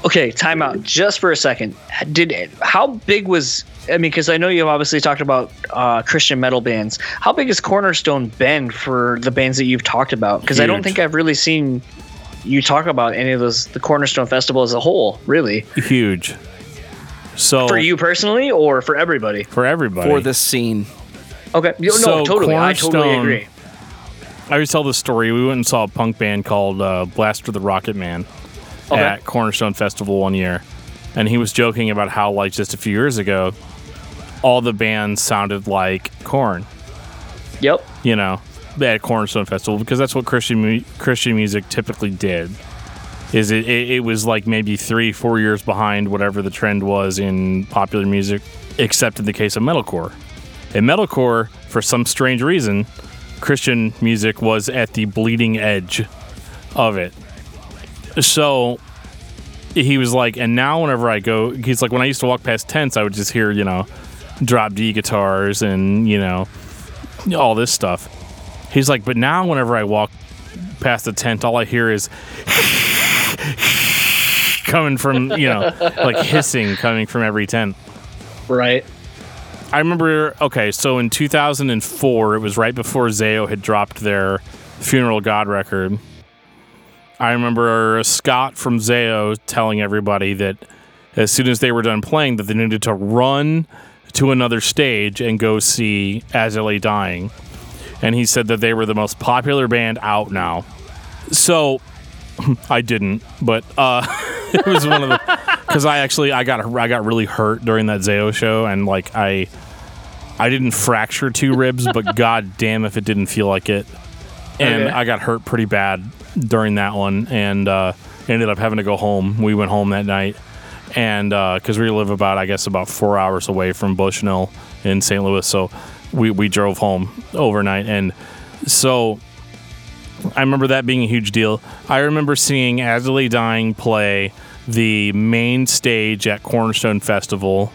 Okay, time out just for a second. Did how big was? I mean, because I know you've obviously talked about uh, Christian metal bands. How big has Cornerstone been for the bands that you've talked about? Because I don't think I've really seen you talk about any of those the Cornerstone Festival as a whole, really. Huge. So For you personally, or for everybody? for everybody, for this scene. Okay, no, So, totally. I totally Cornerstone- agree. I always tell this story. We went and saw a punk band called uh, Blaster the Rocket Man Okay. at Cornerstone Festival one year, and he was joking about how like just a few years ago, all the bands sounded like Korn. Yep. You know, at Cornerstone Festival because that's what Christian mu- Christian music typically did. Is it, it? It was like maybe three, four years behind whatever the trend was in popular music, except in the case of metalcore. In metalcore, for some strange reason, Christian music was at the bleeding edge of it. So he was like, and now whenever I go, he's like, when I used to walk past tents, I would just hear, you know, drop D guitars and, you know, all this stuff. He's like, but now whenever I walk past the tent, all I hear is *laughs* coming from, you know, like hissing coming from every tent. Right. I remember, okay, so in 2004, it was right before Zao had dropped their Funeral God record. I remember Scott from Zao telling everybody that as soon as they were done playing, that they needed to run to another stage and go see As Lay Dying. And he said that they were the most popular band out now. So *clears throat* I didn't, but uh, *laughs* it was one of the because I actually I got I got really hurt during that Zao show, and like I I didn't fracture two ribs, but *laughs* god damn if it didn't feel like it. And Okay. I got hurt pretty bad during that one, and uh, ended up having to go home. We went home that night, and because we live about I guess about four hours away from Bushnell in St. Louis, so we we drove home overnight, and so I remember that being a huge deal. I remember seeing As Dying play the main stage at Cornerstone Festival.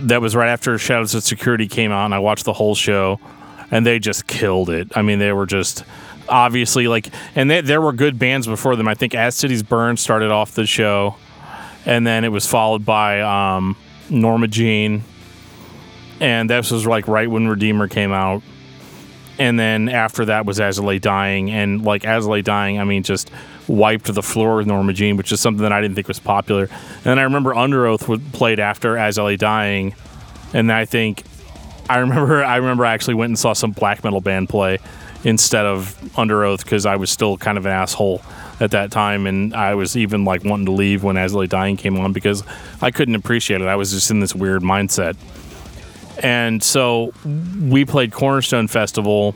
That was right after Shadows Are Security came out, and I watched the whole show, and they just killed it. I mean, they were just obviously like, and they, there were good bands before them. I think As Cities Burn started off the show, and then it was followed by um, Norma Jean, and this was like right when Redeemer came out and then after that was Lay Dying, and like Lay Dying, I mean, just wiped the floor with Norma Jean, which is something that I didn't think was popular. And I remember Underoath played after As I Lay Dying, and I think I remember I remember I actually went and saw some black metal band play instead of Underoath because I was still kind of an asshole at that time, and I was even like wanting to leave when As Dying came on because I couldn't appreciate it. I was just in this weird mindset. And so we played Cornerstone Festival,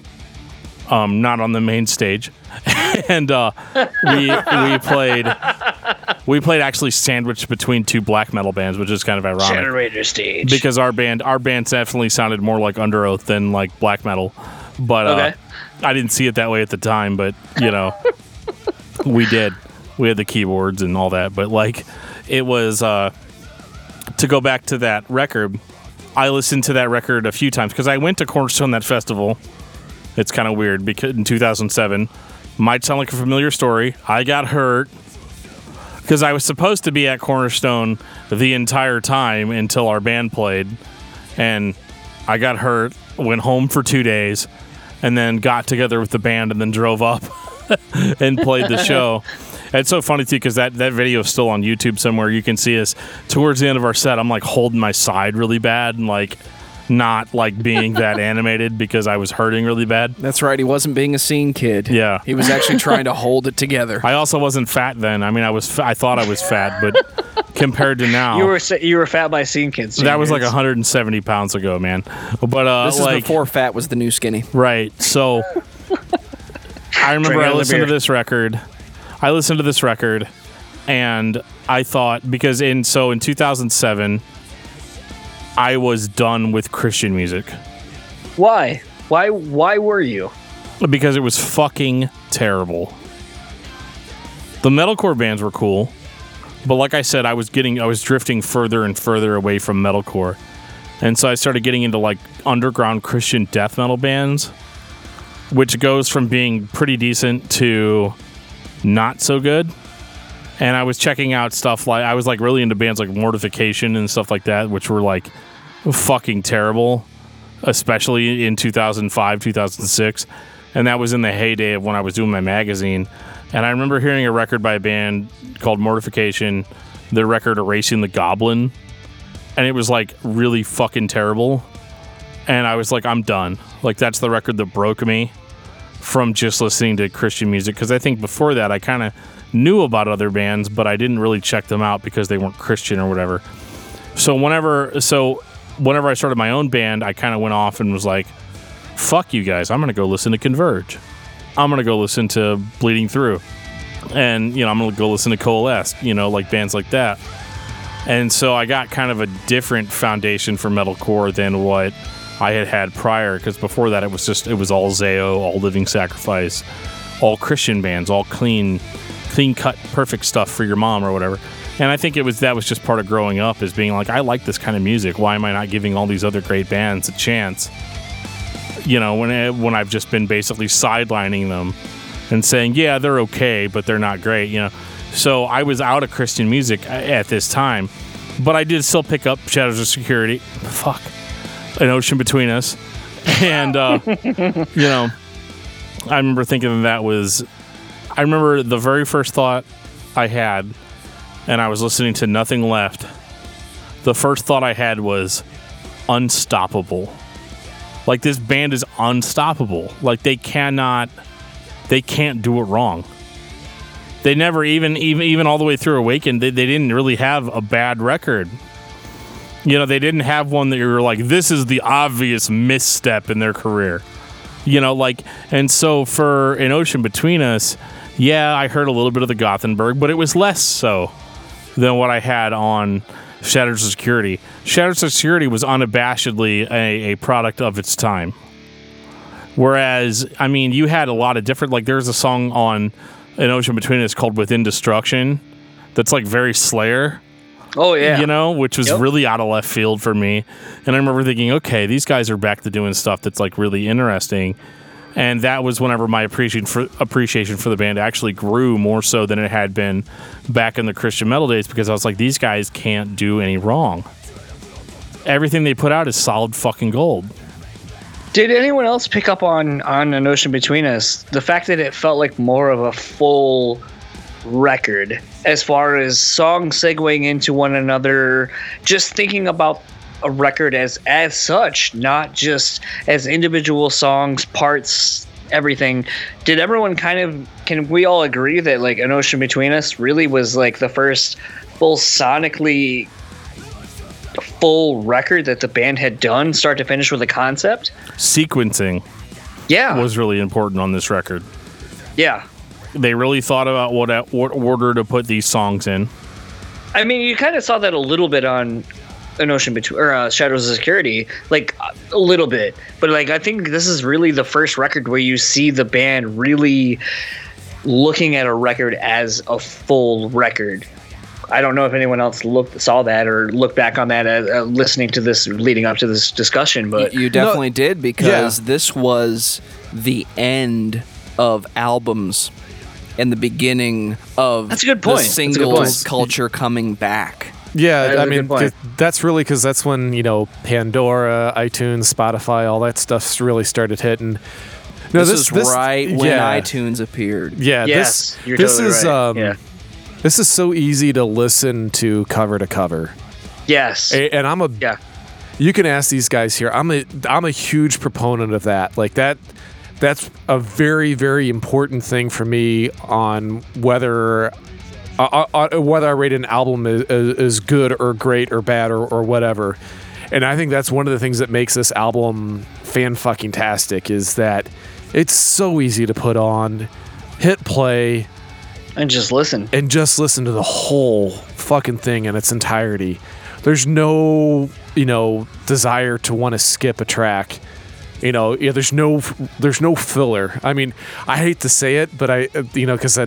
um, not on the main stage, *laughs* and uh, we we played we played actually sandwiched between two black metal bands, which is kind of ironic Generator stage. because our band our band definitely sounded more like Underoath than like black metal, but uh, I didn't see it that way at the time. But you know, we did. We had the keyboards and all that, but like it was uh, to go back to that record. I listened to that record a few times because I went to Cornerstone that festival. It's kind of weird because in 2007, might sound like a familiar story. I got hurt because I was supposed to be at Cornerstone the entire time until our band played, and I got hurt. Went home for two days, and then got together with the band and then drove up *laughs* and played the show. *laughs* It's so funny too because that that video is still on YouTube somewhere. You can see us towards the end of our set. I'm like holding my side really bad and like not like being that *laughs* animated because I was hurting really bad. That's right. He wasn't being a scene kid. Yeah. He was actually *laughs* trying to hold it together. I also wasn't fat then. I mean, I was. Fa- I thought I was fat, but compared to now, You were you were fat by scene kids. that was like 170 pounds ago, man. But uh, this is like before fat was the new skinny. right. So *laughs* I remember Drink I listened to this record. I listened to this record, and I thought because in so in 2007, I was done with Christian music Why? Why? Why were you? because it was fucking terrible. The metalcore bands were cool, but like I said, I was getting I was drifting further and further away from metalcore. And so I started getting into like underground Christian death metal bands, which goes from being pretty decent to not so good. And I was checking out stuff like I was like really into bands like Mortification and stuff like that, which were like fucking terrible, especially in 2005, 2006. And that was in the heyday of when I was doing my magazine. And I remember hearing a record by a band called Mortification, their record Erasing the Goblin. And it was like really fucking terrible. And I was like, I'm done. Like, that's the record that broke me from just listening to Christian music. Because I think before that, I kind of knew about other bands, but I didn't really check them out because they weren't Christian or whatever. So, whenever, so whenever I started my own band, I kind of went off and was like, fuck you guys. I'm to go listen to Converge. I'm to go listen to Bleeding Through. And, you know, I'm to go listen to Coalesce, you know, like bands like that. And so I got kind of a different foundation for metalcore than what I had had prior because before that it was just it was all Zao, all Living Sacrifice, all Christian bands, all clean clean cut perfect stuff for your mom or whatever. And I think it was that was just part of growing up is being like I like this kind of music. Why am I not giving all these other great bands a chance? You know, when it, when I've just been basically sidelining them and saying, "Yeah, they're okay, but they're not great," you know. So I was out of Christian music at this time, but I did still pick up Shadows Are Security. Fuck, an ocean between us, and uh, *laughs* you know, I remember thinking that was. I remember the very first thought I had, and I was listening to Nothing Left. The first thought I had was unstoppable. Like this band is unstoppable. Like they cannot, they can't do it wrong they never even even even all the way through awakened they, they didn't really have a bad record you know they didn't have one that you were like this is the obvious misstep in their career you know like and so for an ocean between us yeah i heard a little bit of the gothenburg but it was less so than what i had on shadows are security shadows are security was unabashedly a, a product of its time Whereas, I mean, you had a lot of different. Like, there's a song on an ocean between us called "Within Destruction," that's like very Slayer, Oh yeah. you know, which was Yep. really out of left field for me. And I remember thinking, okay, these guys are back to doing stuff that's like really interesting. And that was whenever my appreciation for appreciation for the band actually grew more so than it had been back in the Christian metal days because I was like, these guys can't do any wrong. Everything they put out is solid fucking gold. Did anyone else pick up on on an ocean between us? The fact that it felt like more of a full record as far as songs segueing into one another, just thinking about a record as as such, not just as individual songs, parts, everything. Did everyone kind of can we all agree that like an ocean between us really was like the first full sonically full record that the band had done start to finish with a concept? Sequencing Yeah. was really important on this record. yeah. They really thought about what what order to put these songs in. I mean, you kind of saw that a little bit on an ocean between or uh, Shadows Are Security, like a little bit. But like, I think this is really the first record where you see the band really looking at a record as a full record. I don't know if anyone else looked saw that or looked back on that uh, uh, listening to this leading up to this discussion, but you definitely did because this was the end of albums and the beginning of That's a good the point. That's a good singles point. culture coming back. Yeah, That is I a mean good point. 'cause that's really because that's when you know Pandora, iTunes, Spotify, all that stuff really started hitting. No, this, is right when yeah, iTunes appeared. Yeah, Yes, this, you're this totally is right. um, Yeah. this is so easy to listen to cover to cover, yes, A- and I'm a yeah, you can ask these guys here. I'm a I'm a huge proponent of that. Like that that's a very very important thing for me on whether uh, uh, whether I rate an album is, good or great or bad or, or whatever. And I think that's one of the things that makes this album fan fucking tastic is that it's so easy to put on, hit play, and just listen. and just listen to the whole fucking thing in its entirety. There's no, you know, desire to want to skip a track. You know, yeah, there's no, there's no filler. I mean, I hate to say it, but I, you know, because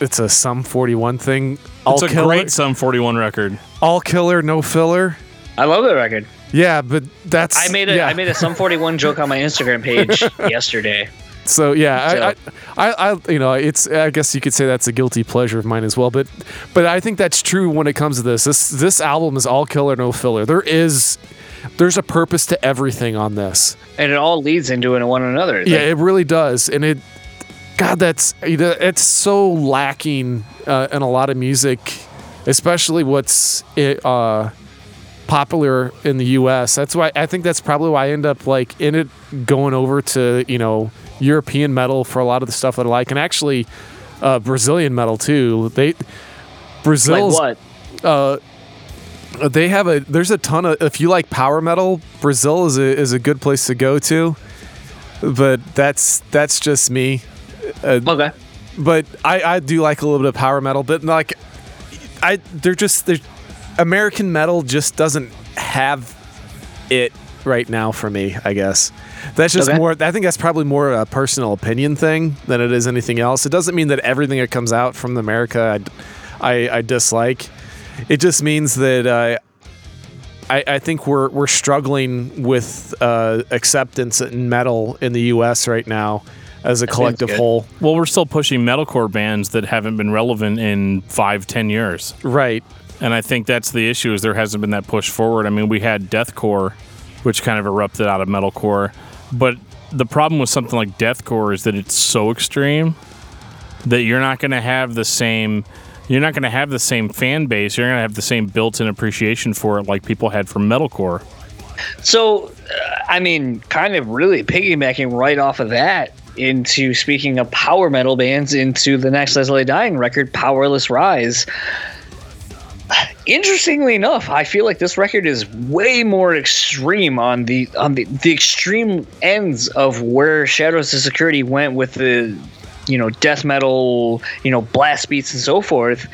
it's a Sum 41 thing. All It's a killer, great Sum 41 record. all killer, no filler. I love the record. Yeah, but that's I made a I yeah. made a Sum 41 joke on my Instagram page *laughs* yesterday. So yeah, So- I, I, I, I, you know, it's. I guess you could say that's a guilty pleasure of mine as well. But, but I think that's true when it comes to this. This this album is all killer, no filler. There is, there's a purpose to everything on this. And it all leads into one another. Yeah, it really does, and it, God, that's it's so lacking uh, in a lot of music, especially what's it, uh, popular in the U.S. That's why I think that's probably why I end up like in it going over to you know European metal for a lot of the stuff that I like, and actually uh, Brazilian metal too. They like what? uh, they have a there's a ton of if you like power metal, Brazil is a is a good place to go to. But that's that's just me. Okay. But I I do like a little bit of power metal, but like I they're just they're American metal just doesn't have it right now for me, I guess. That's just Okay. more I think that's probably more a personal opinion thing than it is anything else. It doesn't mean that everything that comes out from America I, I, I dislike. It just means that uh, I, I think we're we're struggling with uh, acceptance in metal in the U.S. right now as a collective whole. Well, we're still pushing metalcore bands that haven't been relevant in five, ten years. Right. And I think that's the issue is there hasn't been that push forward. I mean, we had deathcore, which kind of erupted out of metalcore, but the problem with something like deathcore is that it's so extreme that you're not going to have the same you're not going to have the same fan base. You're going to have the same built-in appreciation for it like people had for metalcore. So, uh, I mean, kind of really piggybacking right off of that into speaking of power metal bands into the next As I Lay Dying record, Powerless Rise. Interestingly enough, I feel like this record is way more extreme on the on the, the extreme ends of where Shadows Are Security went with the you know death metal, you know blast beats and so forth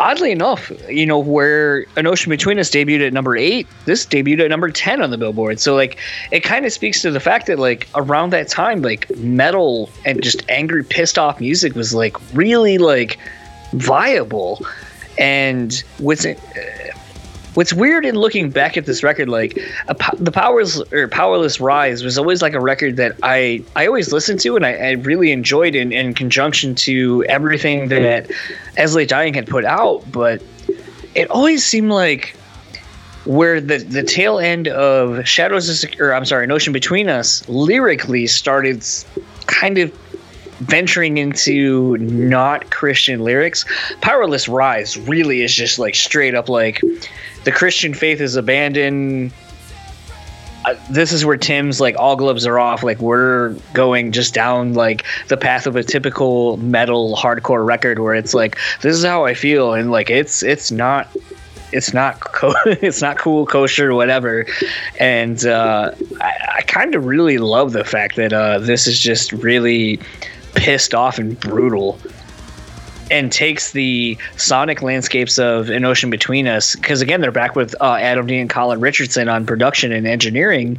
oddly enough, you know, where An Ocean Between Us debuted at number eight, this debuted at number 10 on the Billboard. So, like, it kind of speaks to the fact that, like, around that time, like, metal and just angry, pissed off music was, like, really, like, viable. And what's uh, what's weird in looking back at this record, like the powers or powerless rise was always like a record that I I always listened to and I, I really enjoyed in, in conjunction to everything that Esley Dying had put out, but it always seemed like where the the tail end of Shadows of or I'm sorry, Ocean Between Us lyrically started kind of venturing into not Christian lyrics. Powerless Rise really is just like straight up like the Christian faith is abandoned. Uh, this is where Tim's like all gloves are off. Like we're going just down like the path of a typical metal hardcore record where it's like this is how I feel and like it's it's not it's not co- *laughs* it's not cool kosher whatever and uh, I, I kind of really love the fact that uh, this is just really pissed off and brutal and takes the sonic landscapes of an ocean between us because again they're back with uh, adam d and colin richardson on production and engineering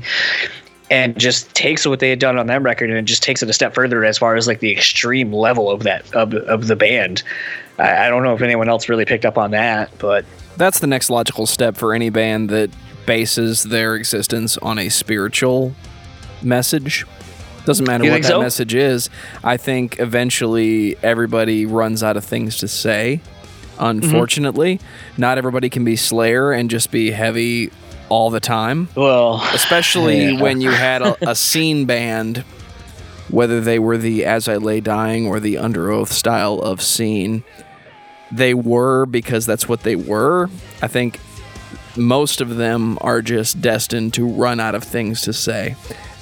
and just takes what they had done on that record and just takes it a step further as far as like the extreme level of that of, of the band I, I don't know if anyone else really picked up on that, but That's the next logical step for any band that bases their existence on a spiritual message. Doesn't matter You what that so? message is. I think eventually everybody runs out of things to say. Mm-hmm. Unfortunately, not everybody can be Slayer and just be heavy all the time. well, especially when you had a, a scene band, whether they were the As I Lay Dying or the Underoath style of scene. They were because that's what they were. I think most of them are just destined to run out of things to say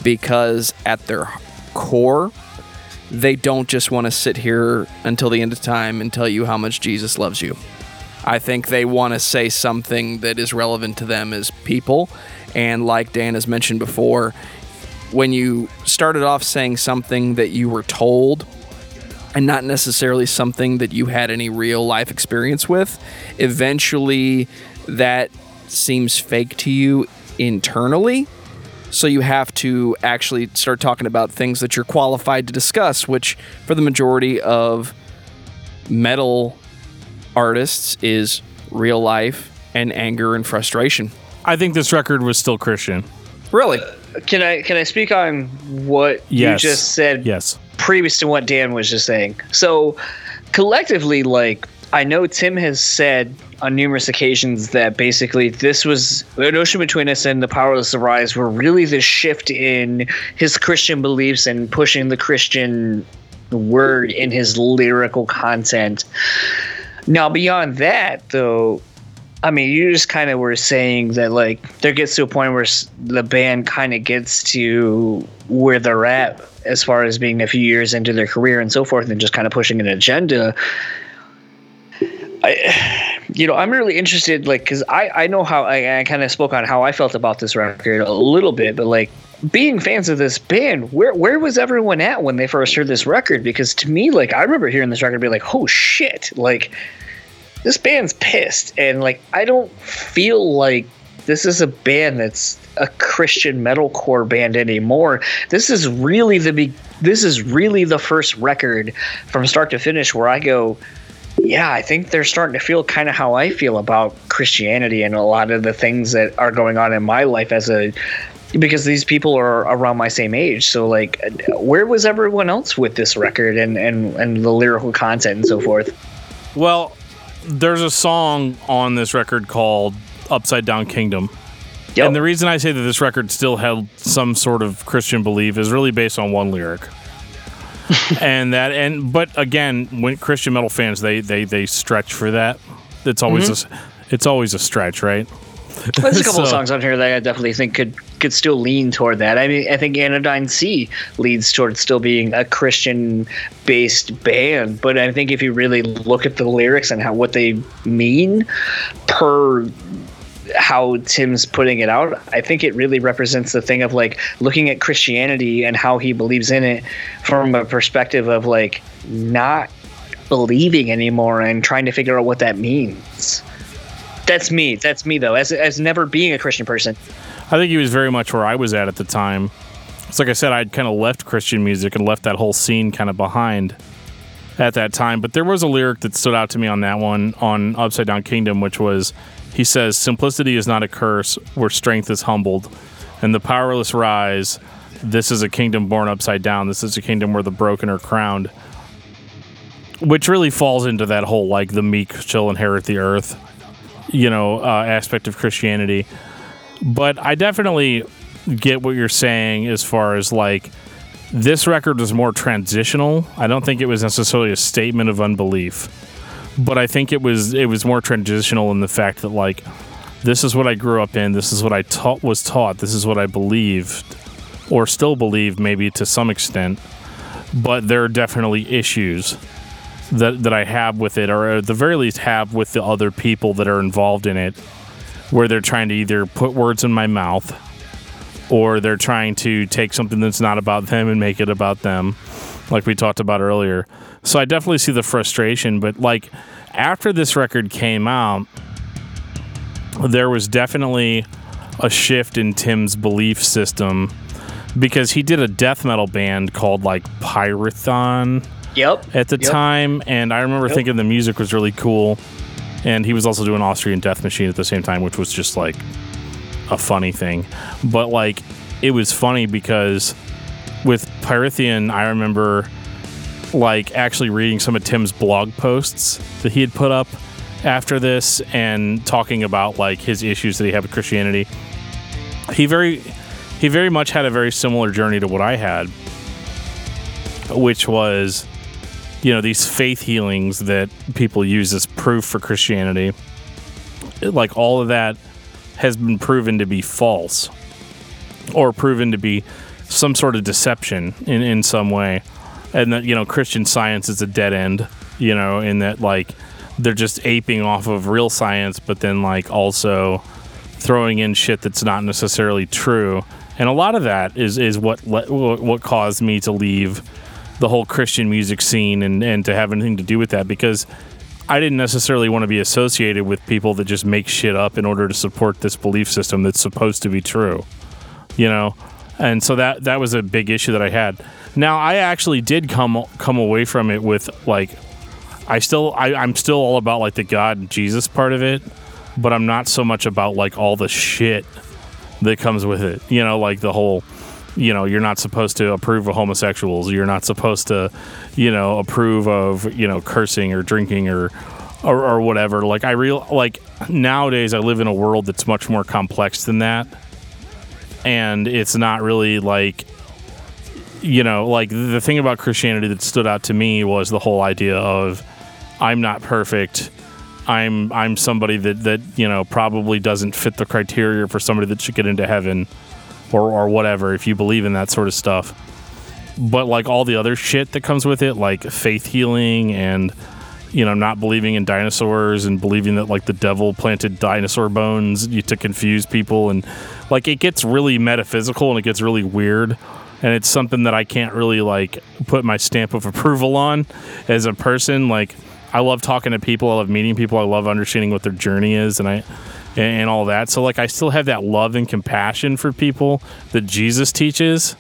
because at their core, they don't just want to sit here until the end of time and tell you how much Jesus loves you. I think they want to say something that is relevant to them as people. And like Dan has mentioned before, when you started off saying something that you were told and not necessarily something that you had any real life experience with, eventually that seems fake to you internally. So you have to actually start talking about things that you're qualified to discuss, which for the majority of metal artists is real life and anger and frustration. I think this record was still Christian. Really? can I can I speak on what Yes. you just said Yes. previous to what Dan was just saying. So collectively, like I know Tim has said on numerous occasions that basically this was an ocean between us and the powerless rise were really the shift in his Christian beliefs and pushing the Christian word in his lyrical content. Now beyond that though, I mean, you just kind of were saying that like there gets to a point where the band kind of gets to where they're at as far as being a few years into their career and so forth, and just kind of pushing an agenda. I, you know, I'm really interested, like, because I I know how I, I kind of spoke on how I felt about this record a little bit, but like being fans of this band, where where was everyone at when they first heard this record? Because to me, like, I remember hearing this record be like, oh shit, like this band's pissed and like i don't feel like this is a band that's a christian metalcore band anymore this is really the be- this is really the first record from start to finish where i go yeah i think they're starting to feel kind of how i feel about christianity and a lot of the things that are going on in my life as a because these people are around my same age so like where was everyone else with this record and and and the lyrical content and so forth Well, there's a song on this record called Upside Down Kingdom. Yep. And the reason I say that this record still held some sort of Christian belief is really based on one lyric. *laughs* and that and but again, when Christian metal fans they they they stretch for that. It's always mm-hmm. a s it's always a stretch, right? There's a *laughs* couple of songs on here that I definitely think could could still lean toward that. I mean, I think Anodyne Sea leads towards still being a Christian based band, but I think if you really look at the lyrics and how what they mean per how Tim's putting it out, I think it really represents the thing of like looking at Christianity and how he believes in it from a perspective of like not believing anymore and trying to figure out what that means. That's me. That's me though. As as never being a Christian person. I think he was very much where I was at at the time. It's like I said, I'd kind of left Christian music and left that whole scene kind of behind at that time. But there was a lyric that stood out to me on that one on Upside Down Kingdom, which was he says, Simplicity is not a curse where strength is humbled, and the powerless rise. This is a kingdom born upside down. This is a kingdom where the broken are crowned. Which really falls into that whole like the meek shall inherit the earth, you know, uh, aspect of Christianity but I definitely get what you're saying as far as like this record was more transitional. I don't think it was necessarily a statement of unbelief, but I think it was it was more transitional in the fact that like this is what I grew up in, this is what I taught was taught, this is what I believed or still believe maybe to some extent, but there are definitely issues that that I have with it or at the very least have with the other people that are involved in it where they're trying to either put words in my mouth or they're trying to take something that's not about them and make it about them, like we talked about earlier. So I definitely see the frustration, but like after this record came out, there was definitely a shift in Tim's belief system because he did a death metal band called like Pyrithion Yep. at the Yep. time, and I remember Yep. thinking the music was really cool. And he was also doing Austrian Death Machine at the same time, which was just like a funny thing. But like, it was funny because with Pyrithion, I remember like actually reading some of Tim's blog posts that he had put up after this and talking about like his issues that he had with Christianity. He very he very much had a very similar journey to what I had, which was you know these faith healings that people use as proof for Christianity. Like all of that has been proven to be false or proven to be some sort of deception in, in some way. And that, you know, Christian science is a dead end, you know, in that like they're just aping off of real science, but then like also throwing in shit that's not necessarily true. And a lot of that is is what le- what caused me to leave the whole Christian music scene and and to have anything to do with that because I didn't necessarily want to be associated with people that just make shit up in order to support this belief system that's supposed to be true. You know? And so that that was a big issue that I had. Now I actually did come come away from it with like I still I, I'm still all about like the God and Jesus part of it, but I'm not so much about like all the shit that comes with it. You know, like the whole you know, you're not supposed to approve of homosexuals. You're not supposed to, you know, approve of, you know, cursing or drinking or or, or whatever. Like I real like nowadays I live in a world that's much more complex than that. And it's not really like you know, like the thing about Christianity that stood out to me was the whole idea of I'm not perfect. I'm I'm somebody that that you know probably doesn't fit the criteria for somebody that should get into heaven or or whatever if you believe in that sort of stuff. But like all the other shit that comes with it, like faith healing and you know not believing in dinosaurs and believing that like the devil planted dinosaur bones to confuse people and like it gets really metaphysical and it gets really weird and it's something that I can't really like put my stamp of approval on as a person. Like I love talking to people, I love meeting people, I love understanding what their journey is, and I and, all that. So like I still have that love and compassion for people that Jesus teaches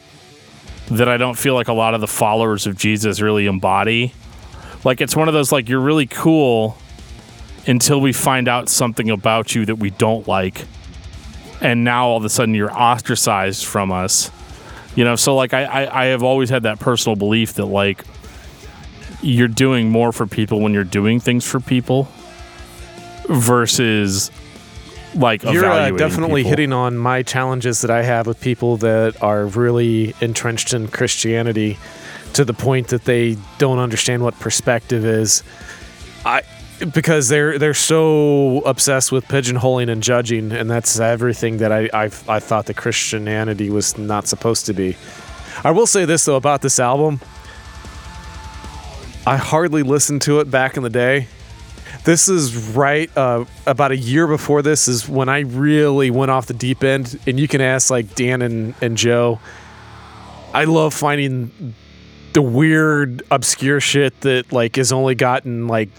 that I don't feel like a lot of the followers of Jesus really embody. Like it's one of those like you're really cool until we find out something about you that we don't like. And now all of a sudden you're ostracized from us you know so like I, I i have always had that personal belief that like you're doing more for people when you're doing things for people versus like You're uh, definitely people. hitting on my challenges that I have with people that are really entrenched in Christianity to the point that they don't understand what perspective is. I because they're they're so obsessed with pigeonholing and judging, and that's everything that I I, I thought the Christianity was not supposed to be. I will say this though about this album. I hardly listened to it back in the day. This is right uh, about a year before this is when I really went off the deep end. And you can ask like Dan and, and Joe. I love finding the weird, obscure shit that like has only gotten like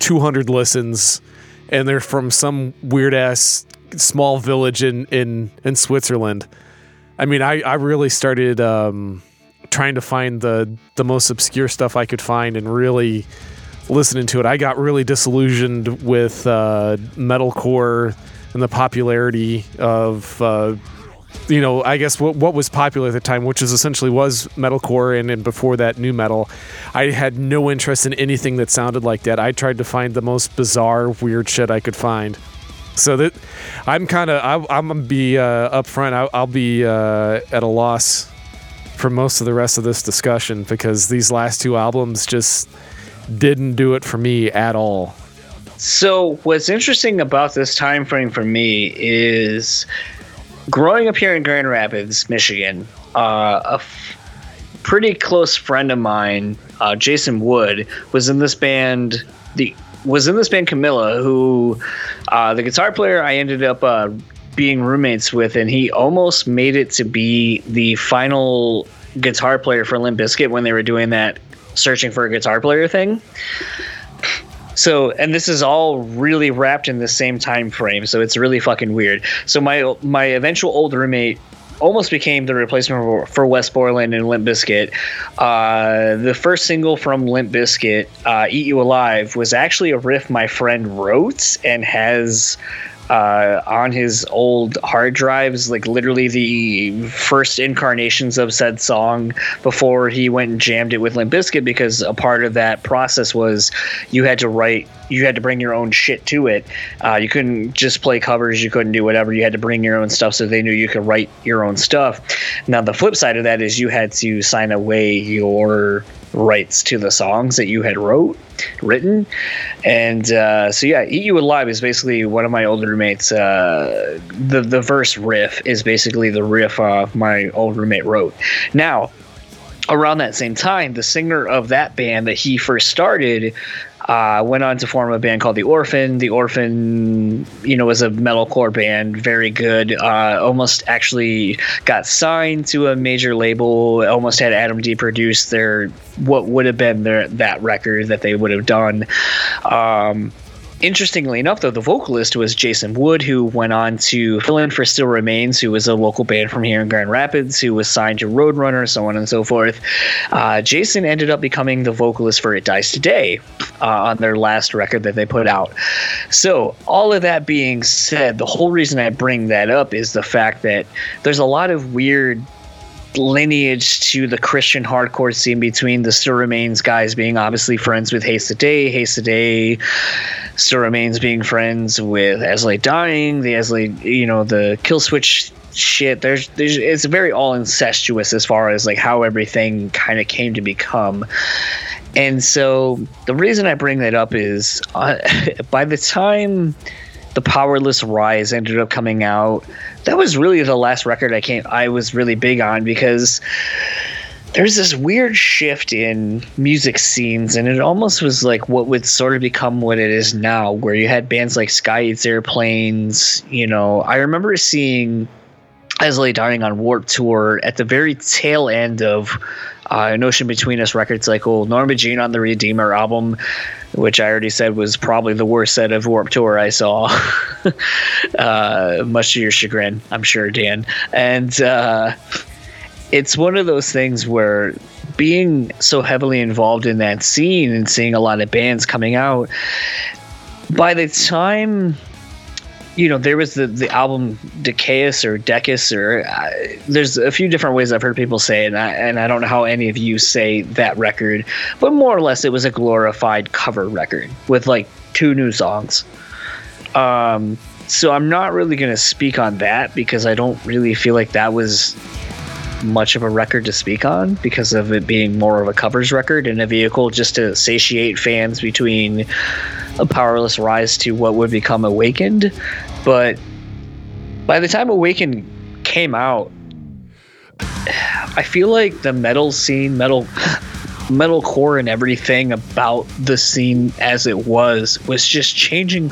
200 listens, and they're from some weird ass small village in in in Switzerland. I mean, I I really started um, trying to find the the most obscure stuff I could find and really listening to it. I got really disillusioned with uh, metalcore and the popularity of. Uh, you know, I guess what what was popular at the time, which is essentially was metalcore, and, and before that, new metal. I had no interest in anything that sounded like that. I tried to find the most bizarre, weird shit I could find. So that I'm kind of I'm gonna be uh, upfront. I'll, I'll be uh, at a loss for most of the rest of this discussion because these last two albums just didn't do it for me at all. So what's interesting about this time frame for me is growing up here in Grand Rapids, Michigan. Uh, a f- pretty close friend of mine, uh, Jason Wood, was in this band. The was in this band Camilla, who uh, the guitar player I ended up uh, being roommates with, and he almost made it to be the final guitar player for Limp Bizkit when they were doing that searching for a guitar player thing. So, and this is all really wrapped in the same time frame, so it's really fucking weird. So my my eventual old roommate almost became the replacement for, for Wes Borland and Limp Bizkit. Uh, the first single from Limp Bizkit, uh, "Eat You Alive," was actually a riff my friend wrote and has uh, on his old hard drives, like literally the first incarnations of said song before he went and jammed it with Limp Bizkit because a part of that process was you had to write, you had to bring your own shit to it. Uh, you couldn't just play covers, you couldn't do whatever. You had to bring your own stuff so they knew you could write your own stuff. Now, the flip side of that is you had to sign away your rights to the songs that you had wrote written. And uh, so yeah eat you alive is basically one of my old roommates uh, the the verse riff is basically the riff uh, my old roommate wrote. Now around that same time the singer of that band that he first started uh, went on to form a band called The Orphan. The Orphan, you know, was a metalcore band, very good. Uh, almost actually got signed to a major label. Almost had Adam D produce their what would have been their that record that they would have done. Um, Interestingly enough, though, the vocalist was Jason Wood, who went on to fill in for Still Remains, who was a local band from here in Grand Rapids, who was signed to Roadrunner, so on and so forth. Uh, Jason ended up becoming the vocalist for It Dies Today uh, on their last record that they put out. So, all of that being said, the whole reason I bring that up is the fact that there's a lot of weird lineage to the Christian hardcore scene between the Still Remains guys being obviously friends with Haste the Day, Haste the Day still remains being friends with I Dying, the I you know, the Killswitch shit. There's, there's, it's very all incestuous as far as like how everything kind of came to become. And so the reason I bring that up is uh, *laughs* by the time the Powerless Rise ended up coming out, that was really the last record I came I was really big on because there's this weird shift in music scenes and it almost was like what would sort of become what it is now where you had bands like sky eats airplanes you know. I remember seeing as lay dying on Warped Tour at the very tail end of uh, ocean between us record cycle norma jean on the redeemer album which i already said was probably the worst set of Warped Tour i saw. *laughs* Uh, much to your chagrin i'm sure dan. And uh, it's one of those things where being so heavily involved in that scene and seeing a lot of bands coming out by the time you know there was the the album Decaus or Decus or uh, there's a few different ways I've heard people say it and I, and I don't know how any of you say that record but more or less it was a glorified cover record with like two new songs. Um so I'm not really going to speak on that because I don't really feel like that was much of a record to speak on because of it being more of a covers record and a vehicle just to satiate fans between a powerless rise to what would become awakened. But by the time awakened came out i feel like the metal scene metal metalcore and everything about the scene as it was was just changing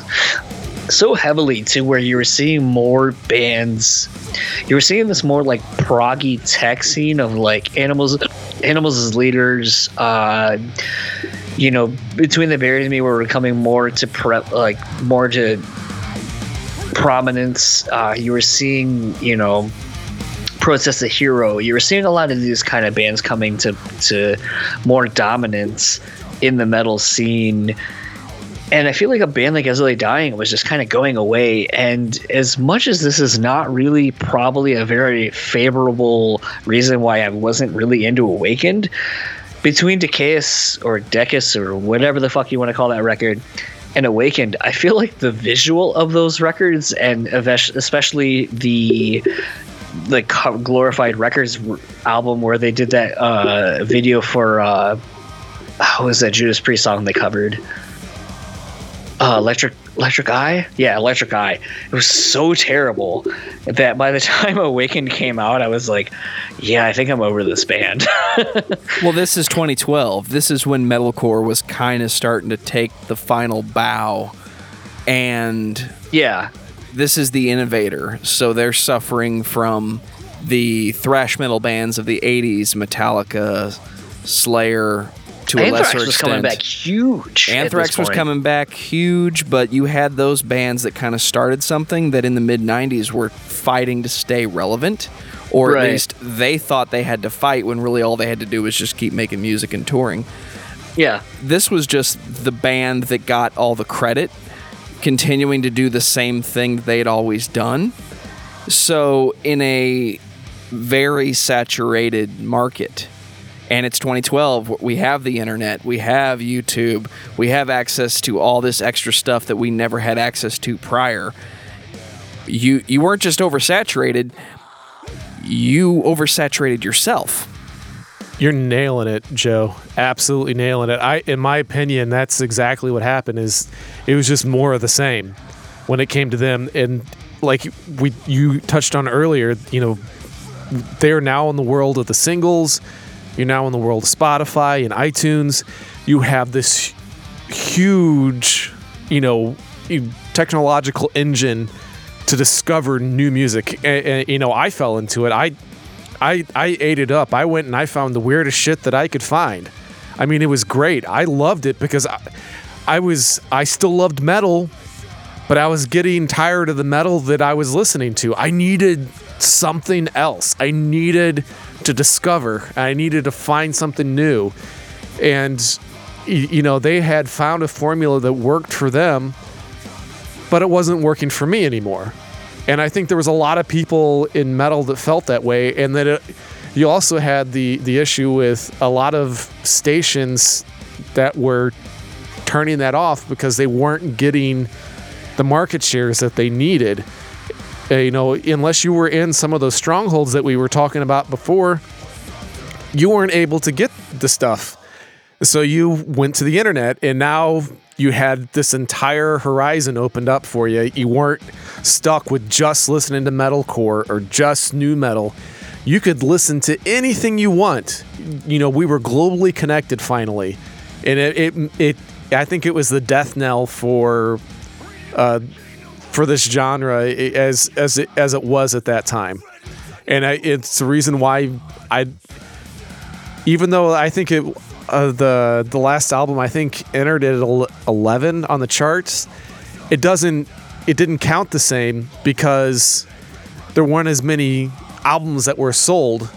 so heavily to where you were seeing more bands. You were seeing this more like proggy tech scene of like animals, animals as leaders. Uh, you know, Between the Buried and Me, were coming more to prep, like more to prominence. Uh, you were seeing, you know, Protest the Hero. You were seeing a lot of these kind of bands coming to to more dominance in the metal scene and I feel like a band like As Lay Dying was just kind of going away. And as much as this is not really probably a very favorable reason why I wasn't really into Awakened, between Decaus or Decus or whatever the fuck you want to call that record and Awakened, I feel like the visual of those records and especially the the glorified records album where they did that uh, video for uh, what was that Judas Priest song they covered? Uh, electric electric eye? Yeah electric eye. It was so terrible that by the *laughs* time awakened came out i was like yeah i think i'm over this band. *laughs* Well this is 2012 this is when metalcore was kind of starting to take the final bow. And yeah. this is the innovator. So they're suffering from the thrash metal bands of the 80s metallica slayer to Anthrax a lesser extent. was coming back huge. Anthrax was coming back huge, but you had those bands that kind of started something that in the mid 90s were fighting to stay relevant or Right. at least they thought they had to fight when really all they had to do was just keep making music and touring. Yeah. This was just the band that got all the credit, continuing to do the same thing they had always done. So, in a very saturated market, and it's 2012, we have the internet, we have YouTube, we have access to all this extra stuff that we never had access to prior. You you weren't just oversaturated, you oversaturated yourself. You're nailing it, Joe. Absolutely nailing it. I, in my opinion, that's exactly what happened. Is it was just more of the same when it came to them, and like we you touched on earlier, you know, they're now in the world of the singles. You're now in the world of Spotify and iTunes. You have this huge, you know, technological engine to discover new music. And, and, you know, I fell into it. I I I ate it up. I went and I found the weirdest shit that I could find. I mean, it was great. I loved it because I, I was I still loved metal, but I was getting tired of the metal that I was listening to. I needed something else. I needed to discover. I needed to find something new. And you know, they had found a formula that worked for them, but it wasn't working for me anymore. And I think there was a lot of people in metal that felt that way, and that it, uh, you also had the the issue with a lot of stations that were turning that off because they weren't getting the market shares that they needed. Uh, you know, unless you were in some of those strongholds that we were talking about before, you weren't able to get the stuff. So you went to the internet, and now you had this entire horizon opened up for you. You weren't stuck with just listening to metalcore or just new metal. You could listen to anything you want. You know, we were globally connected finally, and it it, it I think it was the death knell for uh, for this genre as as it, as it was at that time, and I, it's the reason why I even though I think it uh, the the last album I think entered at 11 on the charts, it doesn't it didn't count the same because there weren't as many albums that were sold.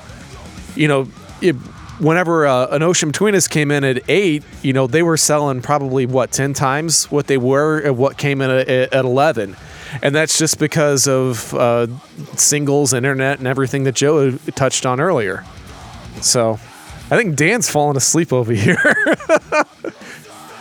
You know, it, whenever uh, an Ocean Between Us came in at eight, you know they were selling probably what ten times what they were at what came in at, at 11. And that's just because of uh, singles, internet, and everything that Joe touched on earlier. So, I think Dan's falling asleep over *laughs* here.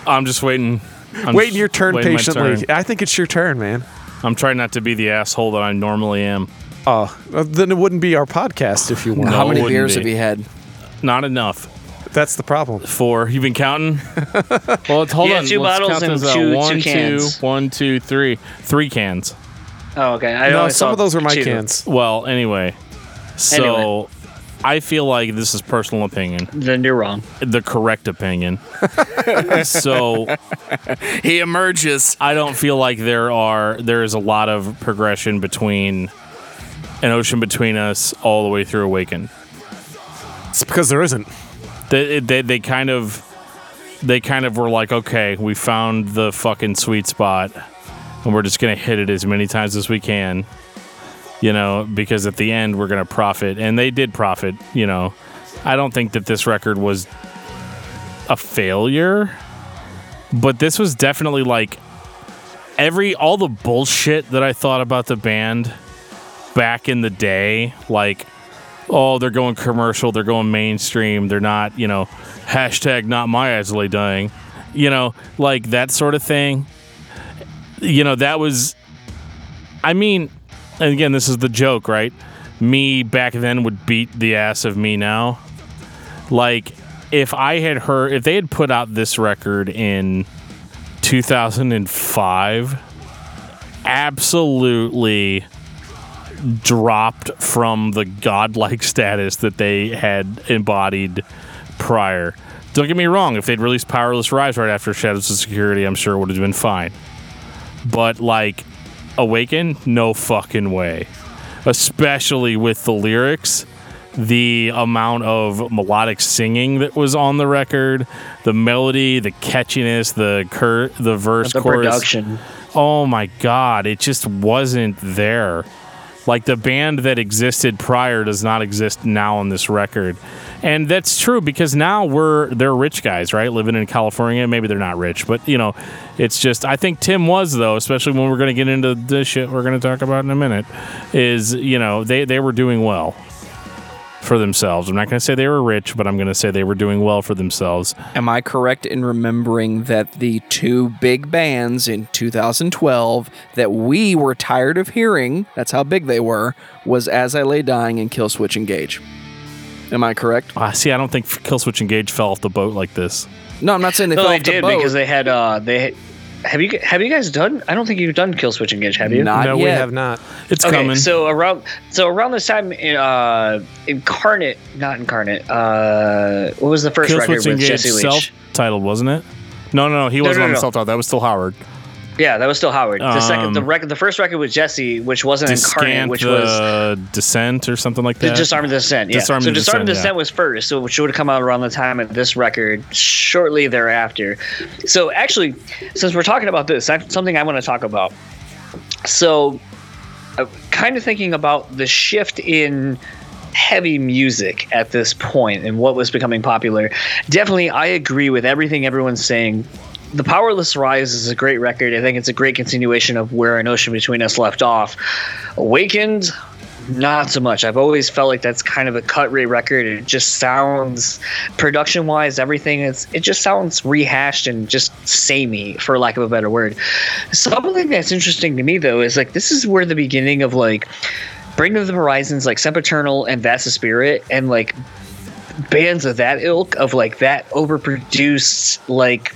I'm just waiting. I'm Waiting your turn waiting patiently. turn. I think it's your turn, man. I'm trying not to be the asshole that I normally am. Oh, uh, then it wouldn't be our podcast if you weren't. No. How many beers be. have you had? Not enough. That's the problem. Four. You've been counting? *laughs* well, it's, hold Yeah, on. two Let's bottles count and this out. two- two One, cans. two, one, two, three. Three cans. Oh, okay. I No, only some of those are my two. cans. Well, anyway. So Anyway. I feel like this is personal opinion, Then you're wrong. the correct opinion. *laughs* so He emerges. I don't feel like there are there is a lot of progression between an ocean between us all the way through Awaken. It's because there isn't. They, they they kind of they kind of were like, okay, we found the fucking sweet spot, and we're just gonna hit it as many times as we can. You know, because at the end we're gonna profit, and they did profit. You know, I don't think that this record was a failure, but this was definitely like every all the bullshit that I thought about the band back in the day, like oh, they're going commercial, they're going mainstream, they're not, you know, hashtag not my Asley dying, you know, like that sort of thing. You know, that was, I mean, and again, this is the joke, right? Me back then would beat the ass of me now. Like, if I had heard, if they had put out this record in 2005, absolutely dropped from the godlike *laughs* status that they had embodied prior. Don't get me wrong, if they'd released Powerless Rise right after Shadows Are Security, I'm sure it would have been fine. But like Awaken, no fucking way. Especially with the lyrics, the amount of melodic singing that was on the record, the melody, the catchiness, the cur- the verse The chorus production. oh my god it just wasn't there Like the band that existed prior does not exist now on this record. And that's true because now we're they're rich guys, right? Living in California. Maybe they're not rich, but you know, it's just I think Tim was though, especially when we're going to get into the shit we're going to talk about in a minute. Is you know they they were doing well for themselves. I'm not going to say they were rich, but I'm going to say they were doing well for themselves. Am I correct in remembering that the two big bands in 2012 that we were tired of hearing, that's how big they were, was As I Lay Dying and Killswitch Engage? Am I correct? Uh, see, I don't think Killswitch Engage fell off the boat like this. No, I'm not saying they No, fell they off the did boat. because they had uh they have you have you guys done? I don't think you've done Killswitch Engage, have you? Not no, we have not. It's Okay, coming. so around so around this time, in, uh, Incarnate, not Incarnate. Uh, what was the first record Killswitch with Engage Jesse Leach? self-titled, wasn't it? No, no, no. He wasn't no, on the no. self-titled. That was still Howard. Yeah, that was still Howard. The second, the Um, record, the first record was Jesse, which wasn't Incarnate, which was Descent or something like that. Disarm the Descent. Yeah, Disarm so the Disarm the Descent, Descent yeah. was first, so which would have come out around the time of this record, shortly thereafter. So actually, since we're talking about this, I something I want to talk about. So, uh, kind of thinking about the shift in heavy music at this point and what was becoming popular. Definitely, I agree with everything everyone's saying. The Powerless Rise is a great record. I think it's a great continuation of where An Ocean Between Us left off. Awakened, not so much. I've always felt like that's kind of a cut rate record. It just sounds, production wise, everything. It's it just sounds rehashed and just samey, for lack of a better word. Something that's interesting to me though is like this is where the beginning of like Bring Me the Horizons, like Sempiternal and That's Spirit, and like bands of that ilk of like that overproduced like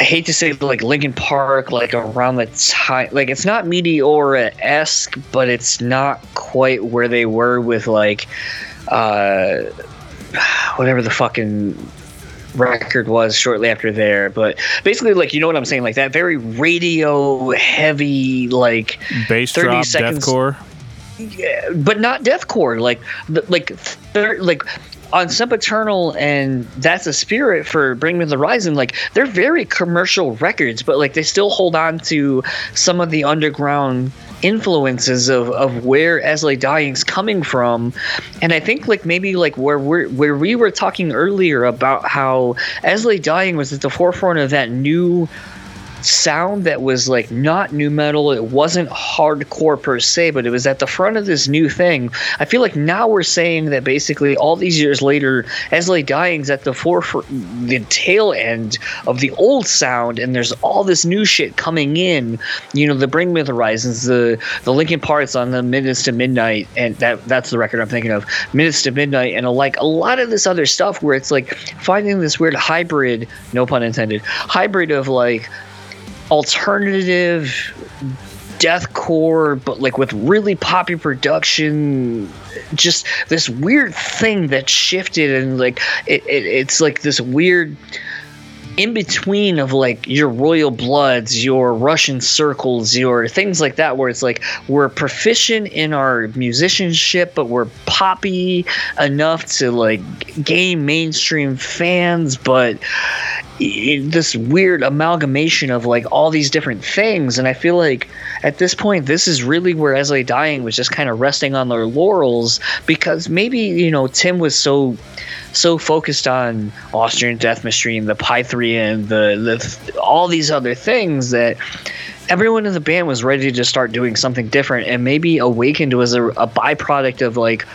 I hate to say like Linkin Park, like around the time, like it's not Meteora esque, but it's not quite where they were with like, uh, *sighs* whatever the fucking record was shortly after there. But basically, like you know what I'm saying, like that very radio heavy, like Bass 30 drop, seconds- deathcore. but not deathcore. Like, like, thir- like on Sempiternal and That's a Spirit for Bring Me the Horizon. Like, they're very commercial records, but like they still hold on to some of the underground influences of, of where As Lay Dying's coming from. And I think like maybe like where we're where we were talking earlier about how As Lay Dying was at the forefront of that new sound that was like not new metal. It wasn't hardcore per se but it was at the front of this new thing. I feel like now we're saying that basically all these years later Esley dying's at the forefront the tail end of the old sound and there's all this new shit coming in. You know the bring me the horizons the the Linkin Parks on the minutes to midnight and that that's the record i'm thinking of minutes to midnight and like a lot of this other stuff where it's like finding this weird hybrid no pun intended hybrid of like alternative deathcore but like with really poppy production just this weird thing that shifted and like it, it it's like this weird in between of like your royal bloods, your Russian circles, your things like that, where it's like we're proficient in our musicianship, but we're poppy enough to like gain mainstream fans, but this weird amalgamation of like all these different things. And I feel like at this point, this is really where Esley Dying was just kind of resting on their laurels because maybe, you know, Tim was so so focused on Austrian Death Machine, the Pyrithion, the the all these other things that everyone in the band was ready to start doing something different, and maybe Awakened was a, a byproduct of like,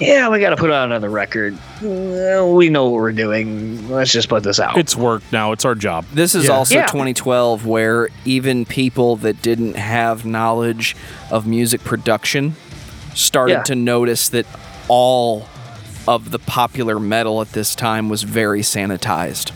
yeah, we got to put out another record. We know what we're doing. Let's just put this out. It's work now. It's our job. This is Yeah. also Yeah. 2012 where even people that didn't have knowledge of music production started Yeah. to notice that all of the popular metal at this time was very sanitized.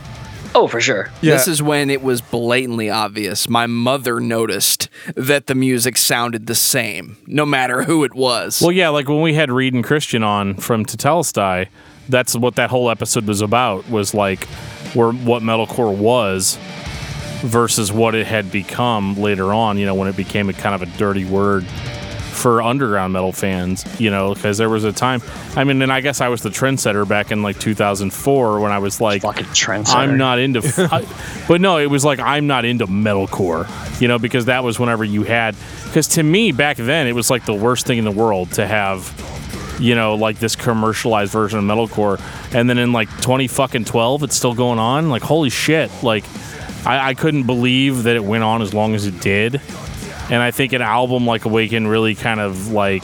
Oh, for sure. Yeah. This is when it was blatantly obvious. My mother noticed that the music sounded the same, no matter who it was. Well, yeah, like when we had Reed and Christian on from Tetelestai, that's what that whole episode was about. Was like where what metalcore was versus what it had become later on. You know, when it became a kind of a dirty word for underground metal fans, you know, because there was a time. I mean, and I guess I was the trendsetter back in like 2004 when I was like, Fucking trendsetter. I'm not into, but no, it was like I'm not into metalcore, you know, because that was whenever you had. Because to me back then, it was like the worst thing in the world to have, you know, like this commercialized version of metalcore, and then in like 20 fucking 12, it's still going on. Like holy shit, like I, I couldn't believe that it went on as long as it did, and I think an album like Awaken really kind of like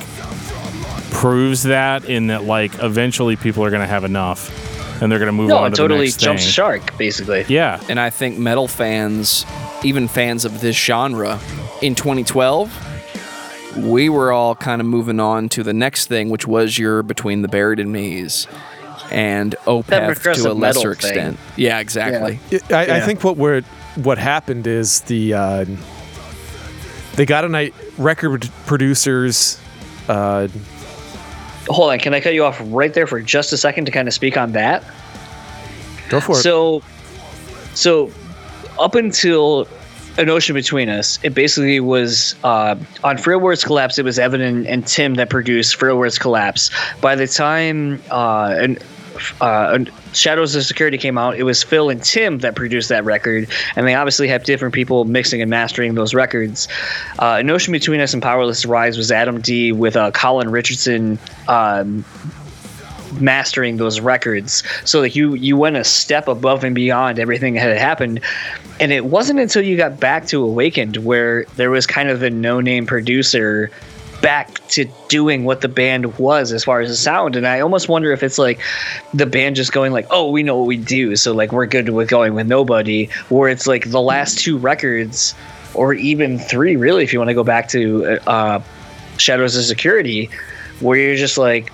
proves that in that like eventually people are gonna have enough. And they're gonna move No, on it to the totally next jumps thing. shark, basically. Yeah, And I think metal fans, even fans of this genre, in 2012, we were all kind of moving on to the next thing, which was your Between the Buried and Me's and Opeth to a lesser metal thing. extent. Yeah, exactly. I, I Yeah. think what we're, what happened is the uh, they got a night record producers. Uh, Hold on, can I cut you off right there for just a second to kind of speak on that? go for it. So, so up until an ocean between us, it basically was uh, on Words Collapse. It was Evan and Tim that produced Frail Words Collapse. By the time uh, and uh, Shadows Are Security came out, it was Phil and Tim that produced that record, and they obviously have different people mixing and mastering those records. Uh, An Ocean Between Us and Powerless Rise was Adam D with uh, Colin Richardson um, mastering those records. So like you you went a step above and beyond everything that had happened. And it wasn't until you got back to Awakened where there was kind of a no name producer back to doing what the band was as far as the sound. And i almost wonder if it's like the band just going like oh we know what we do so like we're good with going with nobody where it's like the last two records or even three really if you want to go back to uh shadows are security where you're just like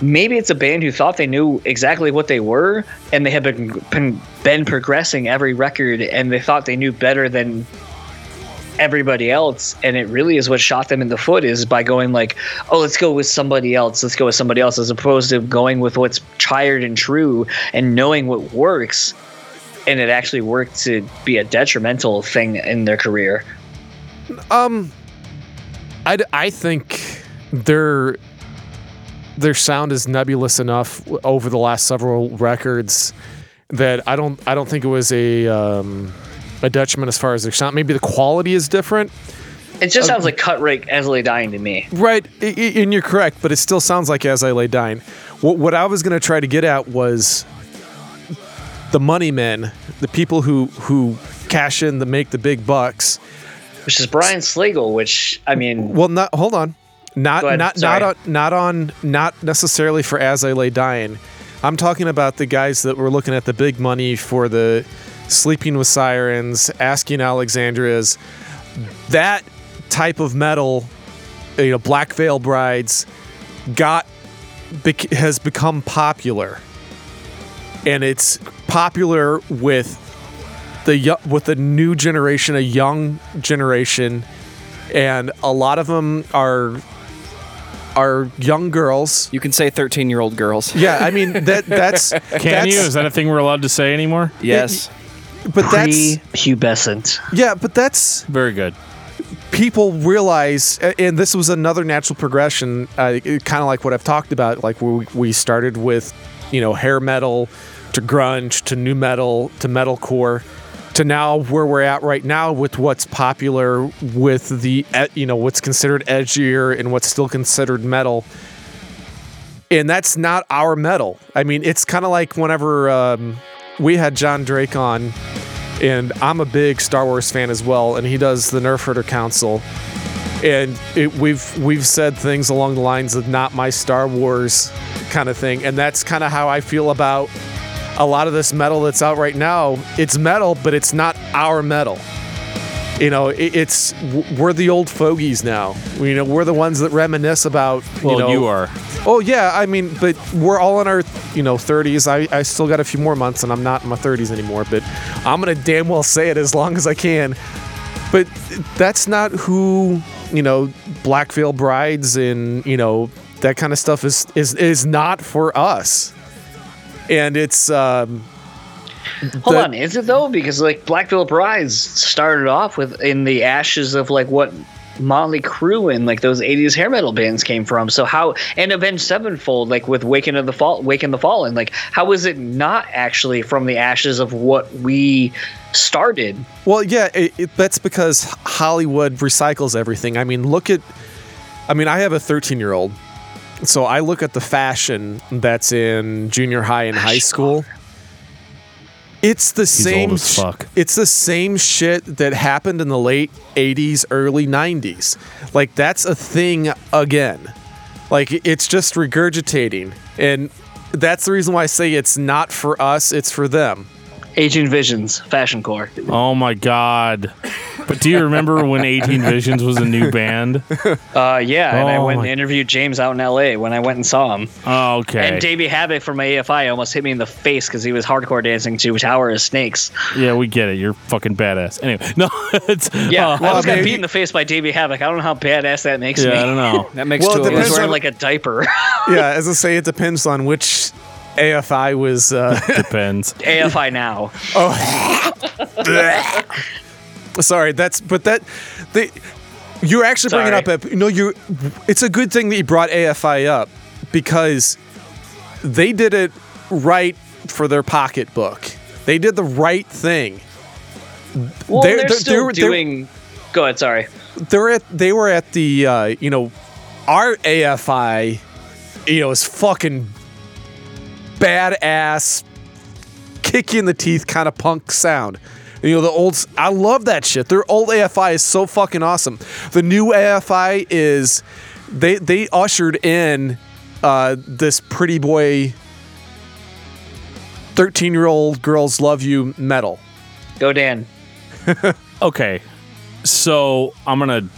maybe it's a band who thought they knew exactly what they were and they have been, been been progressing every record and they thought they knew better than everybody else and it really is what shot them in the foot is by going like oh let's go with somebody else. Let's go with somebody else as opposed to going with what's tried and true and knowing what works. And it actually worked to be a detrimental thing in their career. Um, I, I think their their sound is nebulous enough over the last several records that I don't I don't think it was a um, a detriment as far as their sound. Maybe the quality is different, it just sounds like cut rate as I lay dying to me right? And you're correct, but it still sounds like As I Lay Dying. What, what I was going to try to get at was the money men, the people who who cash in to make the big bucks. which is brian slagel which i mean Well, not hold on, not not sorry. not on, not on not necessarily for as I lay dying. I'm talking about the guys that were looking at the big money for the sleeping with sirens, asking Alexandrias, that type of metal, you know, Black Veil Brides, got bec- has become popular, and it's popular with the yo- with the new generation, a young generation and a lot of them are are young girls. You can say 13 year old girls. Yeah, I mean that that's can that's, you? Is that a thing we're allowed to say anymore? Yes. But that's prepubescent yeah, but that's Very good. people realize, and this was another natural progression, uh, kind of like what I've talked about. Like we we started with, you know, hair metal to grunge to nu metal to metalcore. To now where we're at right now with what's popular with the you know what's considered edgier and what's still considered metal, and that's not our metal. I mean, it's kind of like whenever um, we had John Drake on, and I'm a big Star Wars fan as well, and he does the Nerf Herder Council, and it, we've we've said things along the lines of not my Star Wars kind of thing, and that's kind of how I feel about a lot of this metal that's out right now. It's metal, but it's not our metal. You know, it, it's we're the old fogies now. You know, we're the ones that reminisce about. Well, you, know, you are. Oh yeah, I mean, but we're all in our you know 30s. I, I still got a few more months, and I'm not in my 30s anymore. But I'm gonna damn well say it as long as I can. But that's not who you know. Black Veil Brides and you know that kind of stuff is is is not for us. And it's um, Hold on, is it though? Because like Black Veil Brides started off with in the ashes of like what Motley Crue and like those '80s hair metal bands came from. So how and Avenged Sevenfold, like with Waken of the Fall, Waking the Fallen, like how is it not actually from the ashes of what we started? Well, yeah, it, it, that's because Hollywood recycles everything. I mean, look at. I mean, I have a 13 year old, so I look at the fashion that's in junior high and high school. It's the same. old as sh- It's the same shit that happened in the late 80s, early 90s. Like that's a thing again. Like it's just regurgitating, and that's the reason why I say it's not for us. It's for them. Aging Visions, Fashion Core. Oh my god. But do you remember when 18 Visions was a new band? Uh, yeah, and I Oh went my- and interviewed James out in L.A. when I went and saw him. Oh, okay. And Davey Havok from AFI almost hit me in the face because he was hardcore dancing to Tower of Snakes. yeah, we get it. You're fucking badass. Anyway, *laughs* no, it's Yeah, uh, I was got maybe- beat in the face by Davey Havok. I don't know how badass that makes yeah, me. I don't know. *laughs* That makes Well, two it of depends us. wearing on- like a diaper. *laughs* yeah, as I say, it depends on which AFI was. Uh, *laughs* Depends. *laughs* AFI now. Oh, *laughs* sorry, that's but that they. You're actually bringing up. a- You know, you. It's a good thing that you brought AFI up because they did it right for their pocketbook. They did the right thing. Well, They're- they're, they're- still they're- doing. Go ahead. Sorry. They're at. They were at the. Uh, you know, our AFI. You know, is fucking badass, kick you in the teeth kind of punk sound. You know the old. I love that shit. Their old AFI is so fucking awesome. The new AFI is, they they ushered in, uh, this pretty boy. Thirteen year old girls love you metal. Go Dan. *laughs* Okay. So I'm gonna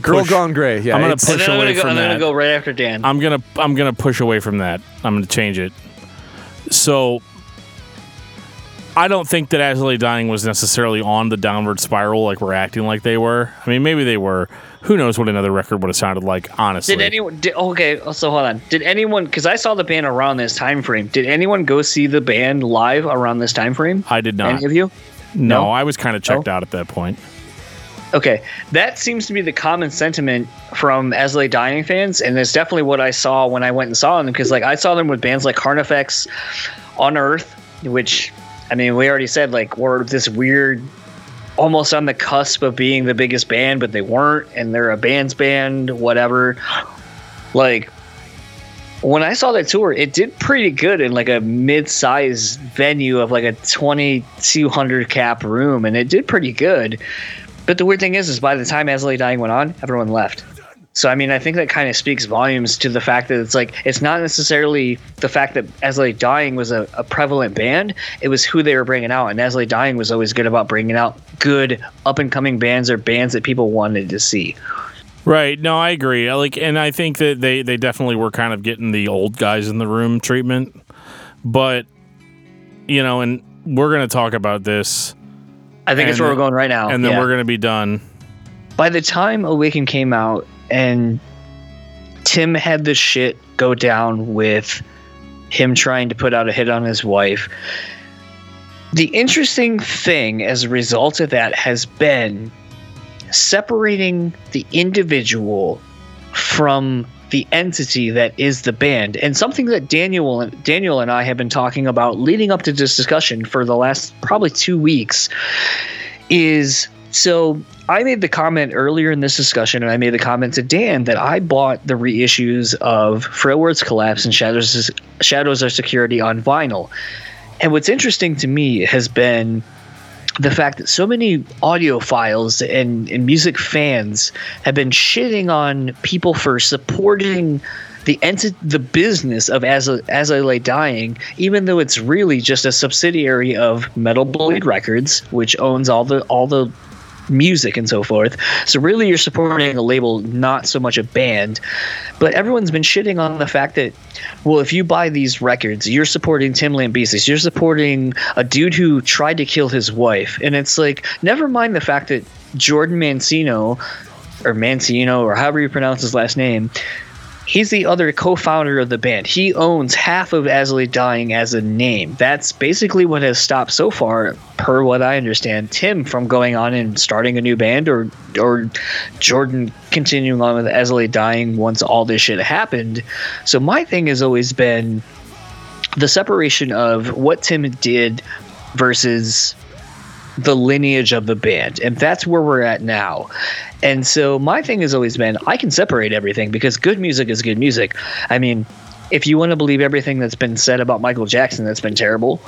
Girl Push. Gone Gray. Yeah, I'm gonna it's- push And then I'm away go. I'm gonna go right after Dan. I'm gonna I'm gonna push away from that. I'm gonna change it. So I don't think that As I Lay Dying was necessarily on the downward spiral like we're acting like they were. I mean, maybe they were. Who knows what another record would have sounded like? Honestly, Did anyone? Did, okay, so hold on. Did anyone? Because I saw the band around this time frame. Did anyone go see the band live around this time frame? I did not. Any of you? no, No? I was kind of checked out at that point. Okay, that seems to be the common sentiment from As I Lay Dying fans, and it's definitely what I saw when I went and saw them. Because like I saw them with bands like Carnifex, Unearth, which I mean we already said like were this weird, almost on the cusp of being the biggest band, but they weren't, and they're a band's band, whatever. Like when I saw that tour, it did pretty good in like a mid-sized venue of like a 2200 cap room, and it did pretty good. But the weird thing is, is by the time As I Lay Dying went on, everyone left. So I mean, I think that kind of speaks volumes to the fact that it's like it's not necessarily the fact that As I Lay Dying was a, a prevalent band; it was who they were bringing out, and As I Lay Dying was always good about bringing out good up and coming bands or bands that people wanted to see. Right. No, I agree. Like, and I think that they they definitely were kind of getting the old guys in the room treatment. But you know, and we're gonna talk about this, I think it's And where we're going right now. and then Yeah. we're gonna be done. by the time Awaken came out and Tim had the shit go down with him trying to put out a hit on his wife, the interesting thing as a result of that has been separating the individual from the entity that is the band and something that Daniel Daniel and I have been talking about leading up to this discussion for the last probably 2 weeks is so I made the comment earlier in this discussion, and I made the comment to Dan that I bought the reissues of Frail Words Collapse and Shadows Shadows Are Security on vinyl. And what's interesting to me has been the fact that so many audiophiles and, and music fans have been shitting on people for supporting the enti- the business of As I, As I Lay Dying, even though it's really just a subsidiary of Metal Blade Records, which owns all the all the music and so forth. So really you're supporting a label, not so much a band. But everyone's been shitting on the fact that, well, if you buy these records, you're supporting Tim Lambesis. You're supporting a dude who tried to kill his wife. And it's like, never mind the fact that Jordan Mancino, or Mancino, or however you pronounce his last name, he's the other co-founder of the band. He owns half of Lay Dying as a name. That's basically what has stopped so far, per what I understand, Tim from going on and starting a new band, or or Jordan continuing on with Lay Dying once all this shit happened. So my thing has always been the separation of what Tim did versus the lineage of the band and that's where we're at now. And so my thing has always been i can separate everything because good music is good music. I mean if you want to believe everything that's been said about michael jackson that's been terrible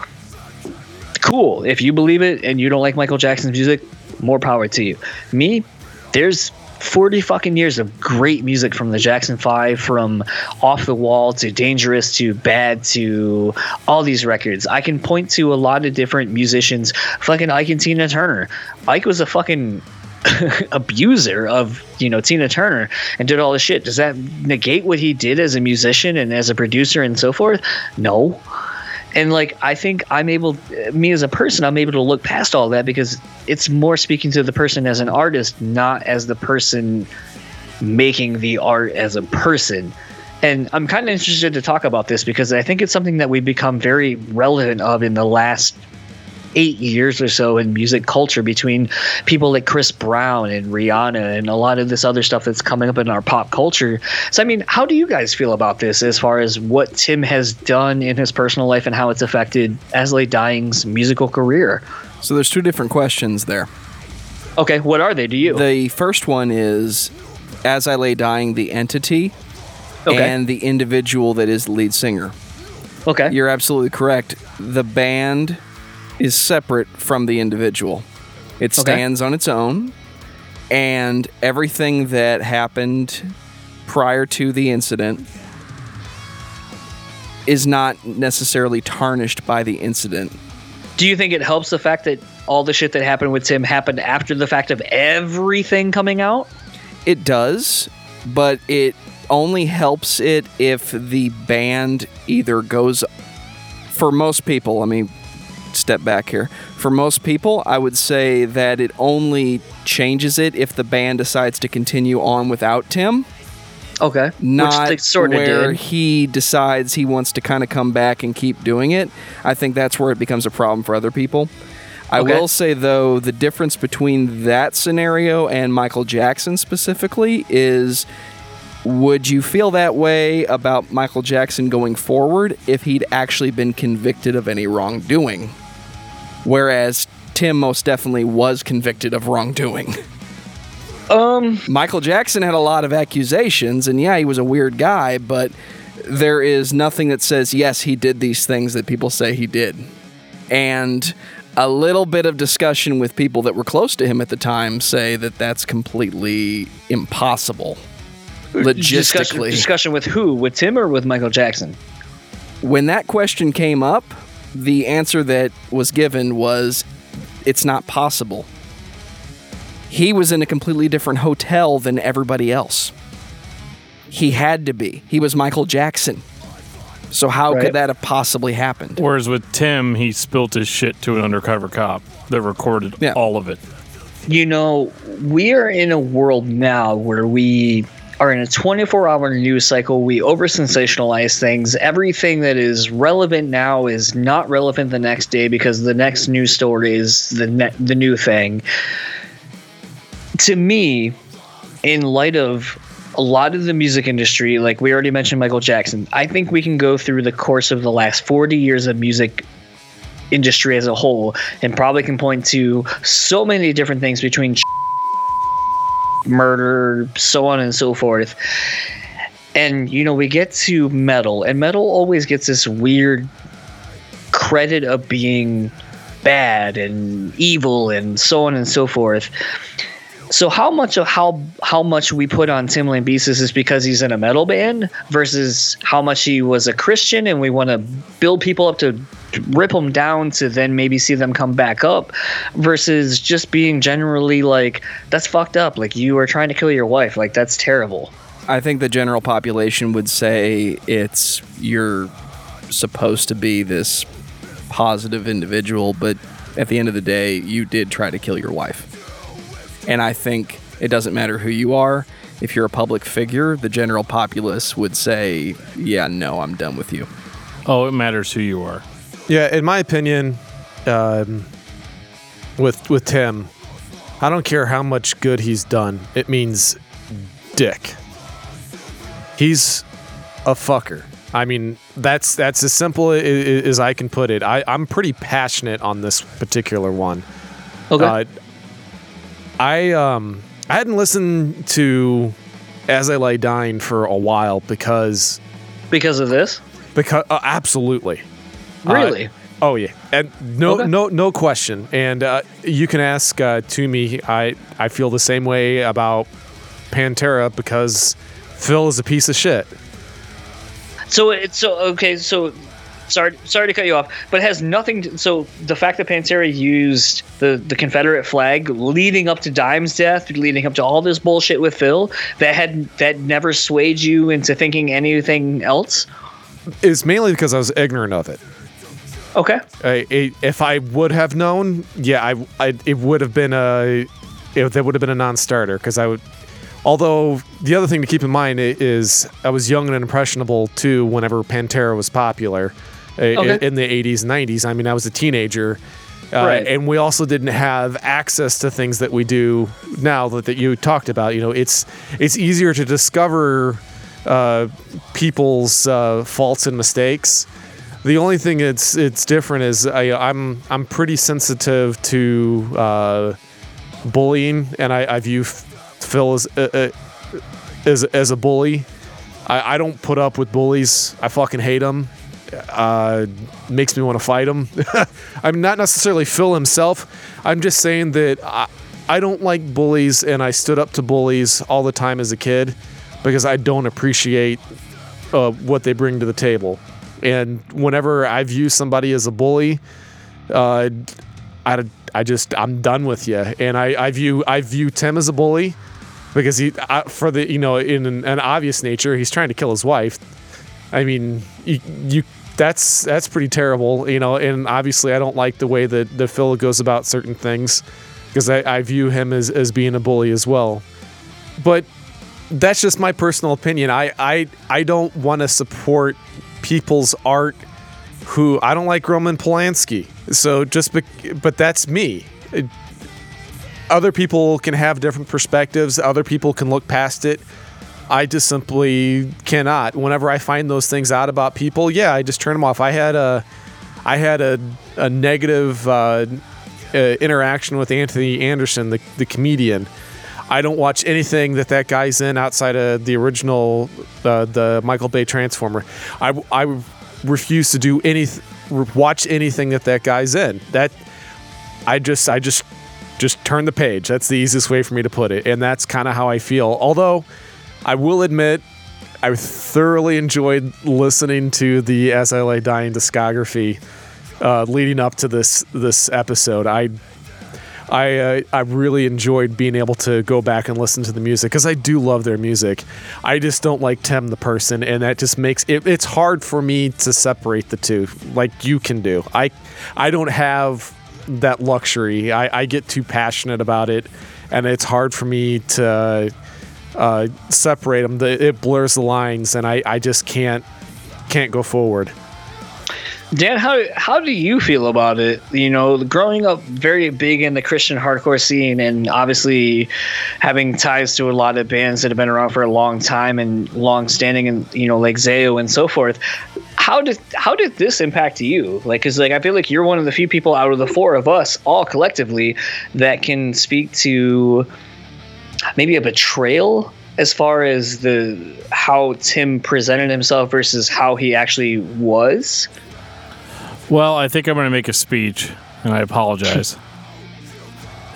cool. If you believe it and you don't like michael jackson's music more power to you. Me there's 40 fucking years of great music from the Jackson 5 from Off the Wall to Dangerous to Bad to all these records. I can point to a lot of different musicians, fucking Ike and Tina Turner. Ike was a fucking *laughs* abuser of, you know, Tina Turner and did all this shit. Does that negate what he did as a musician and as a producer and so forth? No and like i think i'm able me as a person i'm able to look past all that because it's more speaking to the person as an artist not as the person making the art as a person. And i'm kind of interested to talk about this because i think it's something that we've become very relevant of in the last eight years or so in music culture between people like Chris Brown and Rihanna and a lot of this other stuff that's coming up in our pop culture. So, I mean, how do you guys feel about this as far as what Tim has done in his personal life and how it's affected As I Dying's musical career? So there's two different questions there. Okay, what are they Do you? The first one is As I Lay Dying, the entity, Okay. and the individual that is the lead singer. okay. You're absolutely correct. The band is separate from the individual. It Okay. stands on its own, and everything that happened prior to the incident is not necessarily tarnished by the incident. do you think it helps the fact that all the shit that happened with Tim happened after the fact of everything coming out? It does, but it only helps it if the band either goes. For most people, I me step back here. For most people, I would say that it only changes it if the band decides to continue on without Tim. Okay. Not Which they sort of where did. he decides he wants to kind of come back and keep doing it. I think that's where it becomes a problem for other people. I Okay. will say though, the difference between that scenario and Michael Jackson specifically is would you feel that way about Michael Jackson going forward if he'd actually been convicted of any wrongdoing? Whereas Tim most definitely was convicted of wrongdoing. Um, Michael Jackson had a lot of accusations, and yeah, he was a weird guy, but there is nothing that says, yes, he did these things that people say he did. And a little bit of discussion with people that were close to him at the time say that that's completely impossible. discussion, Logistically. discussion with who? With Tim or with Michael Jackson? when that question came up, the answer that was given was it's not possible. He was in a completely different hotel than everybody else. He had to be. He was Michael Jackson. So how Right. could that have possibly happened? Whereas with Tim, he spilt his shit to an undercover cop that recorded Yeah. all of it. You know, we are in a world now where we are in a 24 hour news cycle. We over sensationalize things. Everything that is relevant now is not relevant the next day because the next news story is the, ne- the new thing. To me, in light of a lot of the music industry, like we already mentioned Michael Jackson, I think we can go through the course of the last 40 years of music industry as a whole and probably can point to so many different things between murder, so on and so forth. And you know, we get to metal, and metal always gets this weird credit of being bad and evil and so on and so forth. So how much of how how much we put on Tim Lambesis is because he's in a metal band versus how much he was a Christian and we want to build people up to rip them down to then maybe see them come back up versus just being generally like that's fucked up like you are trying to kill your wife like that's terrible. I think the general population would say it's you're supposed to be this positive individual, but at the end of the day, you did try to kill your wife. And I think it doesn't matter who you are. if you're a public figure, the general populace would say, "Yeah, no, I'm done with you." Oh, it matters who you are. Yeah, in my opinion, um, with with Tim, I don't care how much good he's done. It means dick. He's a fucker. I mean, that's that's as simple a- a- as I can put it. I, I'm pretty passionate on this particular one. Okay. Uh, I um I hadn't listened to As I Lay Dying for a while because because of this? because uh, absolutely. Uh, Really? oh yeah, and no, Okay. no, no question. And uh, you can ask uh, to me. I I feel the same way about Pantera because Phil is a piece of shit. So it's so okay. So sorry, sorry to cut you off, but it has nothing. To, so the fact that Pantera used the the Confederate flag leading up to Dime's death, leading up to all this bullshit with Phil, that had that never swayed you into thinking anything else. Is mainly because I was ignorant of it. Okay. I, I, if I would have known, yeah, I, I it would have been a it, that would have been a non-starter because I would. Although the other thing to keep in mind is I was young and impressionable too whenever Pantera was popular Okay. in the 80s and 90s. I mean, I was a teenager. Uh, Right. And we also didn't have access to things that we do now that, that you talked about. You know, it's it's easier to discover uh, people's uh, faults and mistakes. The only thing it's it's different is I, I'm I'm pretty sensitive to uh, bullying, and I, I view Phil as uh, uh, as as a bully. I, I don't put up with bullies. I fucking hate them. Uh, makes me want to fight him. *laughs* I'm not necessarily Phil himself. I'm just saying that I, I don't like bullies, and I stood up to bullies all the time as a kid because I don't appreciate uh, what they bring to the table. And whenever I view somebody as a bully, uh, I, I just I'm done with you. And I, I view I view Tim as a bully because he uh, for the you know in an, an obvious nature he's trying to kill his wife. I mean you, you that's that's pretty terrible you know. And obviously I don't like the way that the Phil goes about certain things because I, I view him as as being a bully as well. But that's just my personal opinion. I I I don't want to support people's art who I don't like Roman Polanski. So just bec- but that's me. It- other people can have different perspectives. Other people can look past it. I just simply cannot. Whenever I find those things out about people, yeah, I just turn them off. I had a I had a, a negative uh, uh, interaction with Anthony Anderson, the, the comedian. I don't watch anything that that guy's in outside of the original, uh, the Michael Bay Transformer. I, I refuse to do any, watch anything that that guy's in. That I just, I just, just turn the page. That's the easiest way for me to put it, and that's kind of how I feel. Although, I will admit, I thoroughly enjoyed listening to the As I Lay Dying discography uh, leading up to this this episode. I I uh, I really enjoyed being able to go back and listen to the music because I do love their music. I just don't like Tim the person, and that just makes it. It's hard for me to separate the two, like you can do. I I don't have that luxury. I, I get too passionate about it, and it's hard for me to uh, Uh, separate them. The, it blurs the lines, and I, I just can't can't go forward. Dan, how how do you feel about it? You know, growing up very big in the Christian hardcore scene, and obviously having ties to a lot of bands that have been around for a long time and long standing, and you know, like Zao and so forth. How did how did this impact you? Like, cause like I feel like you're one of the few people out of the four of us, all collectively, that can speak to maybe a betrayal as far as the how Tim presented himself versus how he actually was. Well, I think I'm going to make a speech, and I apologize. *laughs*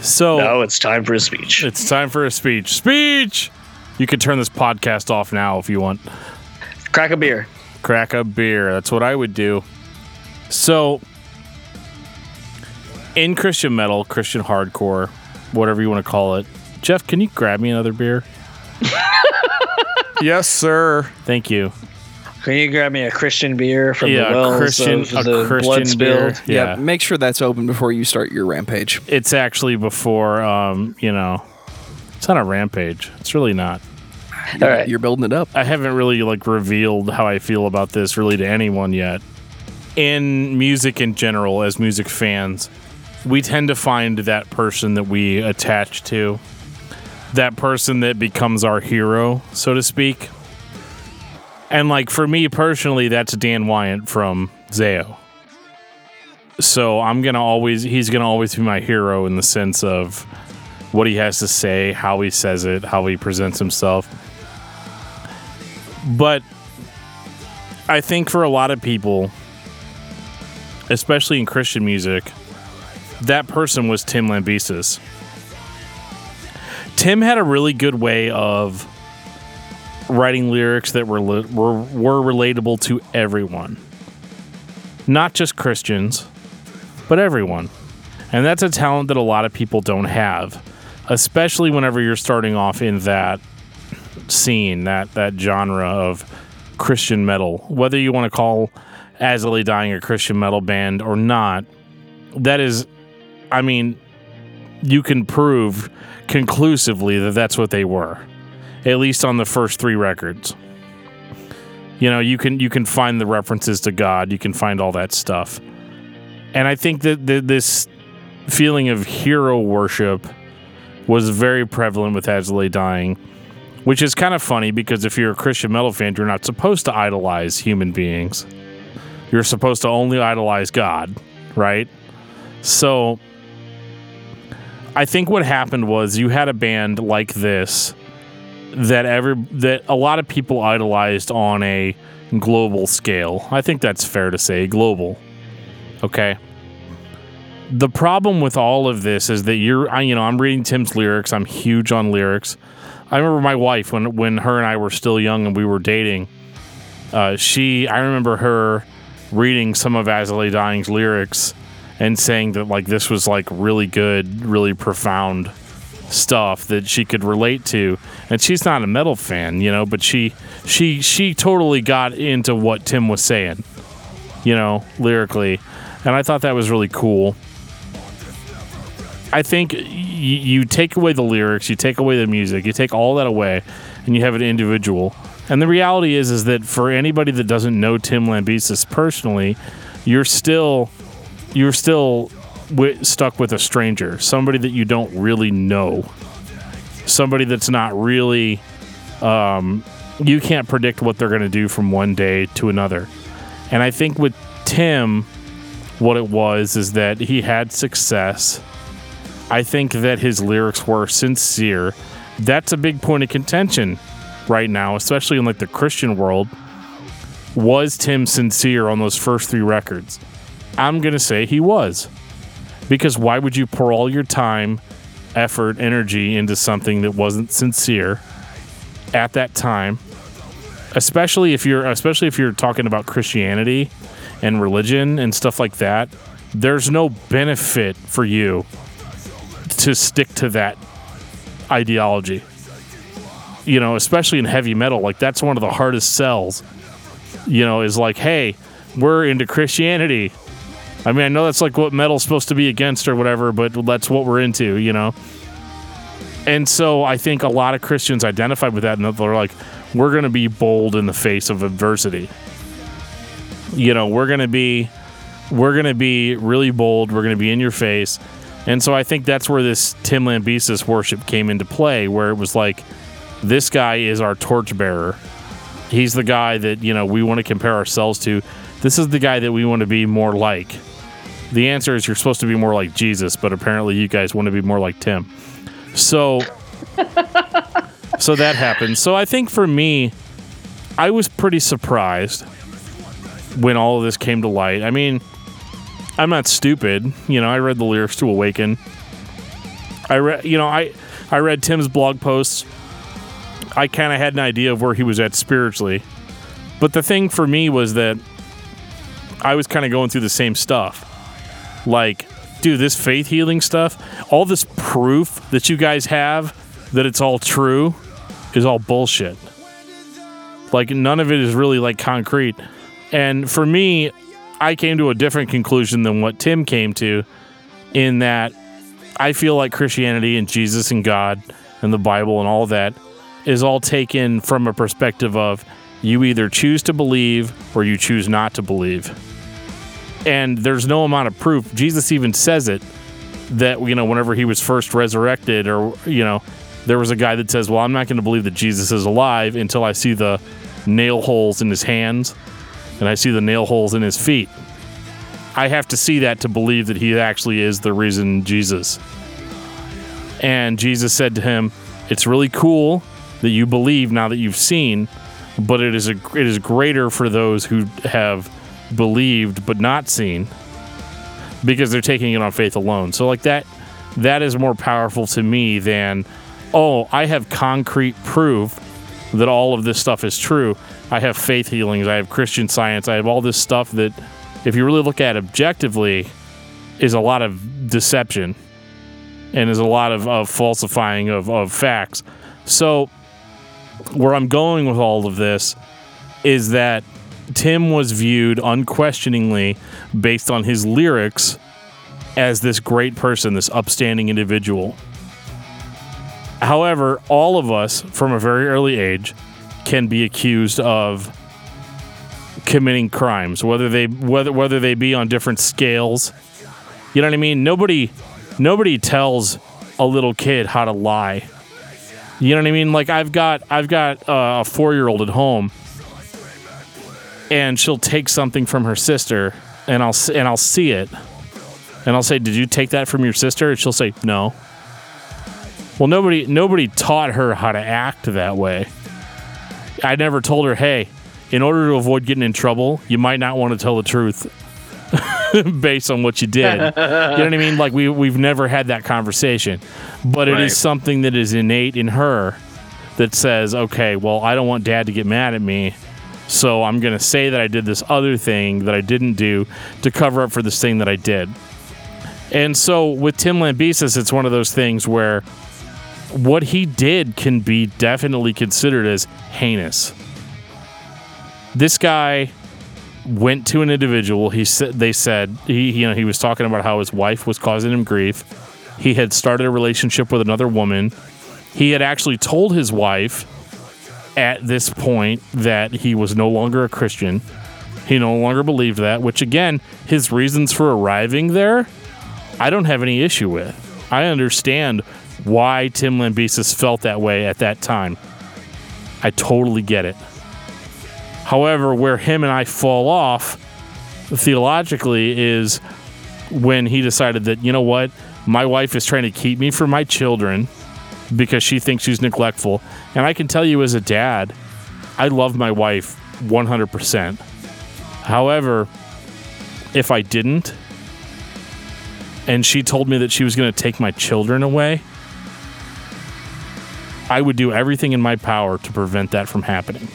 So Now it's time for a speech. it's time for a speech. Speech. You can turn this podcast off now if you want. Crack a beer. Crack a beer. That's what I would do. So, in Christian metal, Christian hardcore, whatever you want to call it, Jeff, can you grab me another beer? *laughs* Yes, sir. Thank you. Can you grab me a Christian beer from Yeah, the a wells Christian- of a the Christian blood beer. spilled? Yeah. Make sure that's open before you start your rampage. It's actually before, um, you know, it's not a rampage. It's really not. All right. You're building it up. I haven't really like revealed how I feel about this really to anyone yet. In music in general, as music fans, we tend to find that person that we attach to, that person that becomes our hero, so to speak. And like for me personally, that's Dan Weyandt from Zao. So I'm gonna always he's gonna always be my hero in the sense of what he has to say, how he says it, how he presents himself. But I think for a lot of people, especially in Christian music, that person was Tim Lambesis. Tim had a really good way of writing lyrics that were were, were relatable to everyone, not just Christians, but everyone. And that's a talent that a lot of people don't have, especially whenever you're starting off in that scene, that that genre of Christian metal. Whether you want to call Lay Dying a Christian metal band or not, that is, I mean, you can prove conclusively that that's what they were, at least on the first three records. You know, you can you can find the references to God, you can find all that stuff, and I think that, that this feeling of hero worship was very prevalent with As Dying which is kind of funny because if you're a Christian metal fan, you're not supposed to idolize human beings. You're supposed to only idolize God, right? So I think what happened was you had a band like this that every that a lot of people idolized on a global scale. I think that's fair to say, global. Okay. The problem with all of this is that you're, I, you know, I'm reading Tim's lyrics. I'm huge on lyrics. I remember my wife when when her and I were still young and we were dating. Uh, she, I remember her reading some of I Dying's lyrics and saying that like this was like really good, really profound stuff that she could relate to. And she's not a metal fan, you know, but she she she totally got into what Tim was saying, you know, lyrically. And I thought that was really cool. I think y- you take away the lyrics, you take away the music, you take all that away, and you have an individual. And the reality is, is that for anybody that doesn't know Tim Lambesis personally, you're still, you're still stuck with a stranger, somebody that you don't really know, somebody that's not really, um, you can't predict what they're going to do from one day to another. And I think with Tim, what it was is that he had success. I think that his lyrics were sincere. That's a big point of contention right now, especially in like the Christian world. Was Tim sincere on those first three records? I'm going to say he was. Because why would you pour all your time, effort, energy into something that wasn't sincere at that time? Especially if you're especially if you're talking about Christianity and religion and stuff like that, there's no benefit for you to stick to that ideology. You know, especially in heavy metal, like that's one of the hardest sells. You know, is like, hey, we're into Christianity. I mean, I know that's like what metal's supposed to be against or whatever, but that's what we're into, you know? And so I think a lot of Christians identified with that and they're like, we're going to be bold in the face of adversity. You know, we're going to be we're going to be really bold, we're going to be in your face. And so I think that's where this Tim Lambesis worship came into play where it was like this guy is our torchbearer. He's the guy that, you know, we want to compare ourselves to. This is the guy that we want to be more like. The answer is you're supposed to be more like Jesus, but apparently you guys want to be more like Tim. So so that happened. So I think for me, I was pretty surprised when all of this came to light. I mean, I'm not stupid. You know, I read the lyrics to Awaken. I read, you know, I I read Tim's blog posts. I kind of had an idea of where he was at spiritually. But the thing for me was that I was kind of going through the same stuff. Like, dude, this faith healing stuff, all this proof that you guys have that it's all true is all bullshit. Like, none of it is really like concrete. And for me, I came to a different conclusion than what Tim came to, in that I feel like Christianity and Jesus and God and the Bible and all that is all taken from a perspective of you either choose to believe or you choose not to believe. And there's no amount of proof. Jesus even says it that you know whenever he was first resurrected or you know there was a guy that says, "Well, I'm not going to believe that Jesus is alive until I see the nail holes in his hands and I see the nail holes in his feet." I have to see that to believe that he actually is the reason Jesus. And Jesus said to him, "It's really cool that you believe now that you've seen, but it is a it is greater for those who have believed but not seen because they're taking it on faith alone. So like that that is more powerful to me than oh, I have concrete proof that all of this stuff is true. I have faith healings, I have Christian science, I have all this stuff that if you really look at objectively is a lot of deception and is a lot of, of falsifying of, of facts. So where I'm going with all of this is that Tim was viewed unquestioningly based on his lyrics as this great person, this upstanding individual. However, all of us from a very early age can be accused of committing crimes, whether they whether whether they be on different scales. You know what I mean? Nobody nobody tells a little kid how to lie. You know what I mean? Like I've got I've got uh, a four year old at home, and she'll take something from her sister, and I'll and I'll see it, and I'll say, "Did you take that from your sister?" And she'll say, "No." Well, nobody nobody taught her how to act that way. I never told her, "Hey, in order to avoid getting in trouble, you might not want to tell the truth." *laughs* based on what you did. you know what I mean? Like we we've never had that conversation. But it Right. is something that is innate in her that says, "Okay, well, I don't want dad to get mad at me." So I'm going to say that I did this other thing that I didn't do to cover up for this thing that I did. And so with Tim Lambesis, it's one of those things where what he did can be definitely considered as heinous. This guy went to an individual. He said they said he you know he was talking about how his wife was causing him grief. He had started a relationship with another woman. He had actually told his wife at this point that he was no longer a Christian. He no longer believed that, which again, his reasons for arriving there, I don't have any issue with. I understand why Tim Lambesis felt that way at that time. I totally get it. However, where him and I fall off theologically is when he decided that, you know what, my wife is trying to keep me from my children because she thinks she's neglectful. And I can tell you as a dad, I love my wife 100%. However, if I didn't, and she told me that she was going to take my children away, I would do everything in my power to prevent that from happening.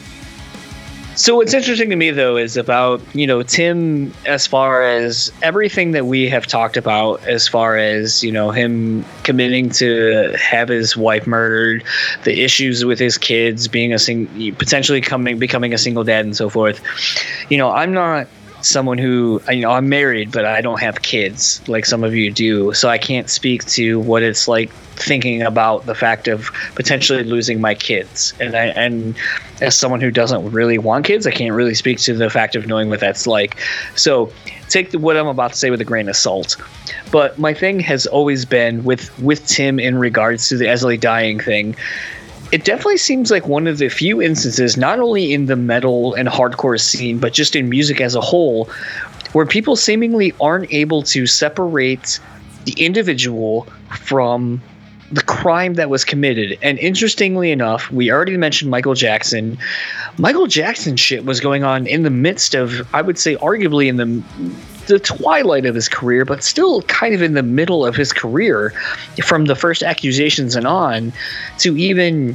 So what's interesting to me though is about you know Tim as far as everything that we have talked about as far as you know him committing to have his wife murdered, the issues with his kids being a sing potentially coming becoming a single dad and so forth. You know I'm not someone who you know I'm married but I don't have kids like some of you do. So I can't speak to what it's like thinking about the fact of potentially losing my kids. And I and as someone who doesn't really want kids I can't really speak to the fact of knowing what that's like. So take the, what I'm about to say with a grain of salt. But my thing has always been with with Tim in regards to the As I Lay Dying thing it definitely seems like one of the few instances, not only in the metal and hardcore scene, but just in music as a whole, where people seemingly aren't able to separate the individual from the crime that was committed. And interestingly enough, we already mentioned Michael Jackson. Michael Jackson shit was going on in the midst of, I would say, arguably in the the twilight of his career, but still kind of in the middle of his career, from the first accusations and on, to even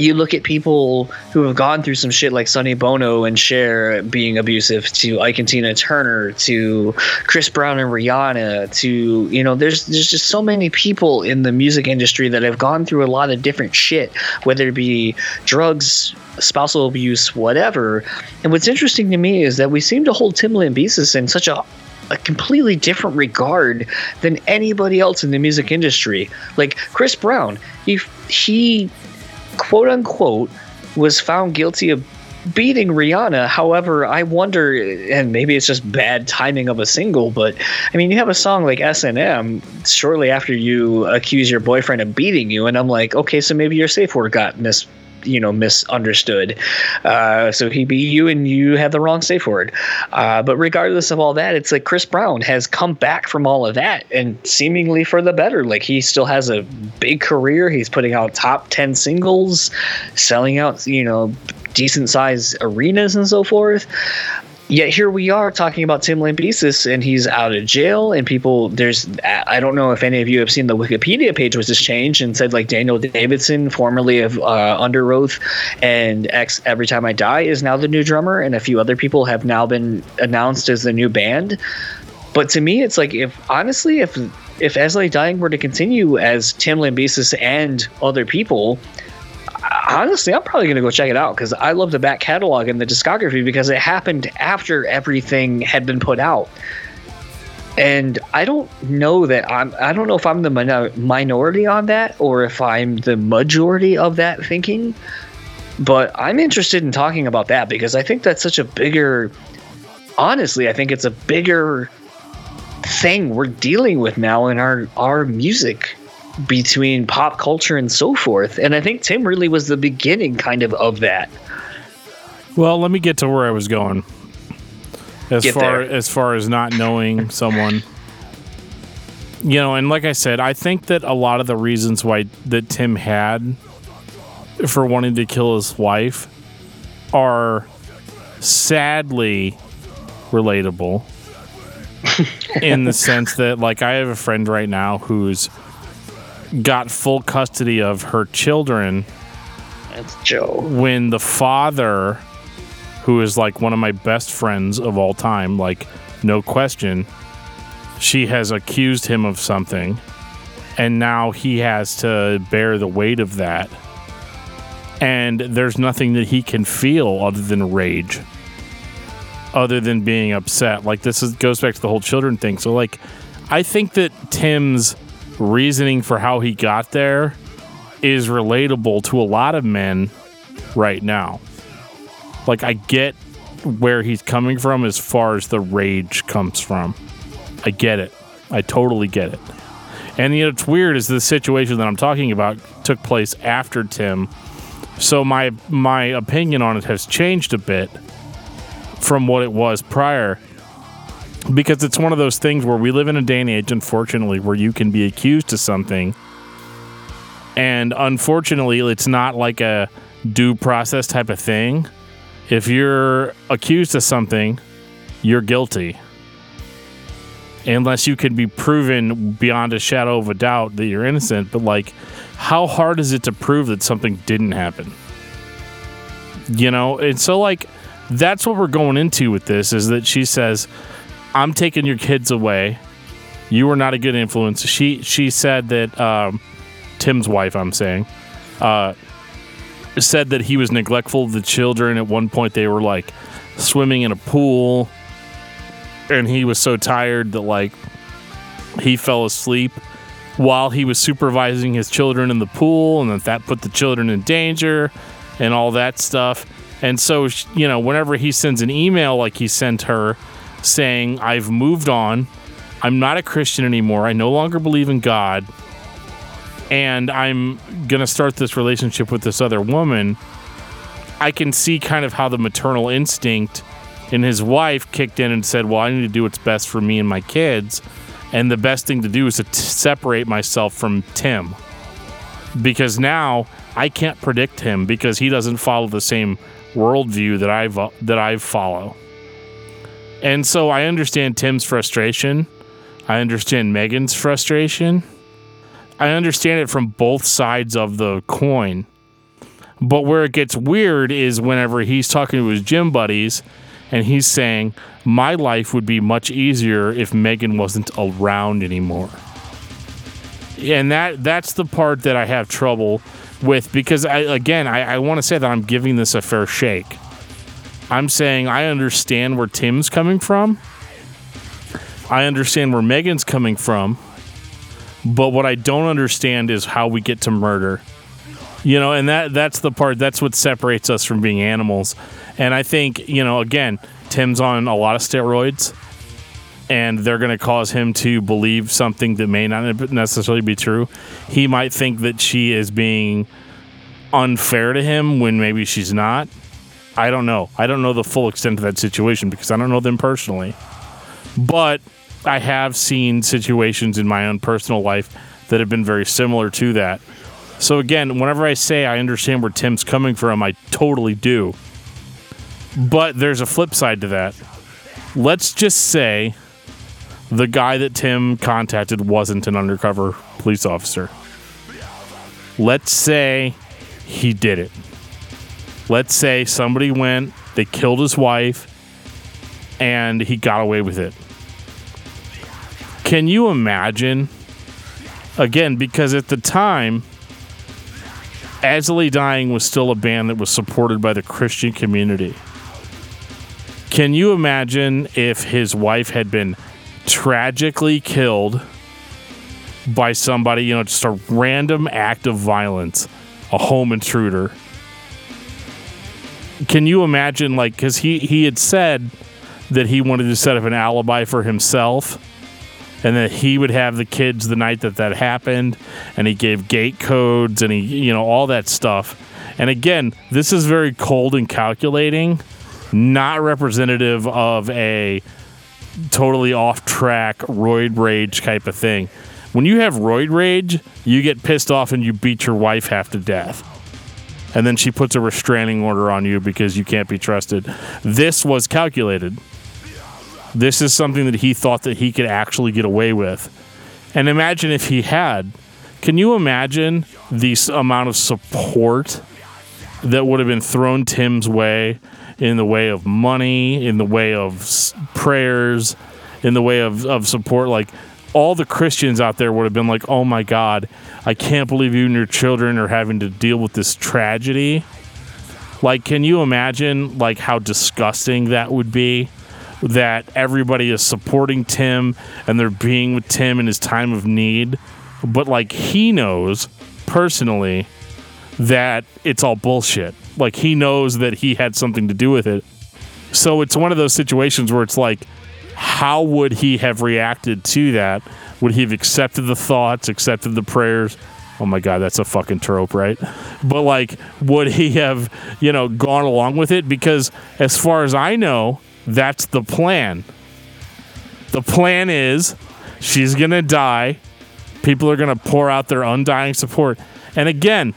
you look at people who have gone through some shit like Sonny Bono and Cher being abusive to Ike and Tina Turner to Chris Brown and Rihanna to you know there's there's just so many people in the music industry that have gone through a lot of different shit whether it be drugs spousal abuse whatever. And what's interesting to me is that we seem to hold Tim Lambesis in such a a completely different regard than anybody else in the music industry. Like Chris Brown he he quote unquote, was found guilty of beating Rihanna. However, I wonder, and maybe it's just bad timing of a single, but I mean, you have a song like S&M shortly after you accuse your boyfriend of beating you, and I'm like, okay, so maybe your safe word got mis you know misunderstood. Uh, so he beat you and you had the wrong safe word. Uh, but regardless of all that it's like chris brown has come back from all of that and seemingly for the better. Like he still has a big career. He's putting out top 10 singles selling out you know decent sized arenas and so forth Yet here we are talking about Tim Lambesis, and he's out of jail. And people, there's, I don't know if any of you have seen the Wikipedia page was just changed and said like Daniel Davidson, formerly of uh, Underoath and X Every Time I Die, is now the new drummer, and a few other people have now been announced as the new band. But to me, it's like if honestly, if if As Dying were to continue as Tim Lambesis and other people, honestly, I'm probably gonna go check it out because I love the back catalog and the discography because it happened after everything had been put out. And I don't know that I'm. I don't know if I'm the minor- minority on that or if I'm the majority of that thinking. But I'm interested in talking about that because I think that's such a bigger. Honestly, I think it's a bigger thing we're dealing with now in our our music between pop culture and so forth. And I think Tim really was the beginning kind of of that. Well, let me get to where I was going. As Get far there. as far as not knowing *laughs* someone, you know, and like I said, I think that a lot of the reasons why that Tim had for wanting to kill his wife are sadly relatable *laughs* in the sense that like I have a friend right now who's got full custody of her children That's Joe. when the father, who is like one of my best friends of all time, like no question, she has accused him of something, and now he has to bear the weight of that. And there's nothing that he can feel other than rage, other than being upset. Like this is, goes back to the whole children thing. So like, I think that Tim's reasoning for how he got there is relatable to a lot of men right now. Like I get where he's coming from as far as the rage comes from. I get it. I totally get it. And you know, it's weird is the situation that I'm talking about took place after Tim. So my my opinion on it has changed a bit from what it was prior. Because it's one of those things where we live in a day and age, unfortunately, where you can be accused of something and unfortunately, it's not like a due process type of thing. If you're accused of something, you're guilty. Unless you can be proven beyond a shadow of a doubt that you're innocent. But, like, how hard is it to prove that something didn't happen? You know? And so, like, that's what we're going into with this is that she says, I'm taking your kids away. You were not a good influence. She she said that um, Tim's wife, I'm saying, uh, said that he was neglectful of the children. At one point, they were like swimming in a pool, and he was so tired that like he fell asleep while he was supervising his children in the pool, and that that put the children in danger, and all that stuff. And so, you know, whenever he sends an email like he sent her saying, I've moved on, I'm not a Christian anymore, I no longer believe in God, and I'm gonna start this relationship with this other woman, I can see kind of how the maternal instinct in his wife kicked in and said, Well, I need to do what's best for me and my kids. And the best thing to do is to t- separate myself from Tim. Because now I can't predict him because he doesn't follow the same worldview that I vo- uh, that I follow. And so I understand Tim's frustration. I understand Megan's frustration. I understand it from both sides of the coin. But where it gets weird is whenever he's talking to his gym buddies and he's saying, My life would be much easier if Megan wasn't around anymore. And that that's the part that I have trouble with because I again I, I want to say that I'm giving this a fair shake. I'm saying I understand where Tim's coming from. I understand where Megan's coming from. But what I don't understand is how we get to murder. You know, and that that's the part that's what separates us from being animals. And I think, you know, again, Tim's on a lot of steroids and they're going to cause him to believe something that may not necessarily be true. He might think that she is being unfair to him when maybe she's not. I don't know. I don't know the full extent of that situation because I don't know them personally. But I have seen situations in my own personal life that have been very similar to that. So again, whenever I say I understand where Tim's coming from, I totally do. But there's a flip side to that. Let's just say the guy that Tim contacted wasn't an undercover police officer. Let's say he did it. Let's say somebody went, they killed his wife, and he got away with it. Can you imagine? Again, because at the time, Lay Dying was still a band that was supported by the Christian community. Can you imagine if his wife had been tragically killed by somebody, you know, just a random act of violence, a home intruder? Can you imagine, like, because he, he had said that he wanted to set up an alibi for himself and that he would have the kids the night that that happened and he gave gate codes and he you know all that stuff. And again this is very cold and calculating not representative of a totally off track roid rage type of thing. When you have roid rage you get pissed off and you beat your wife half to death and then she puts a restraining order on you because you can't be trusted this was calculated this is something that he thought that he could actually get away with. And imagine if he had. Can you imagine the amount of support that would have been thrown Tim's way in the way of money, in the way of prayers, in the way of, of support? Like all the Christians out there would have been like, oh my God, I can't believe you and your children are having to deal with this tragedy. Like, can you imagine like how disgusting that would be? that everybody is supporting Tim and they're being with Tim in his time of need. But like he knows personally that it's all bullshit. Like he knows that he had something to do with it. So it's one of those situations where it's like, how would he have reacted to that? Would he have accepted the thoughts, accepted the prayers? Oh my God, that's a fucking trope, right? But like, would he have, you know, gone along with it? Because as far as I know, that's the plan. The plan is she's going to die. People are going to pour out their undying support. And again,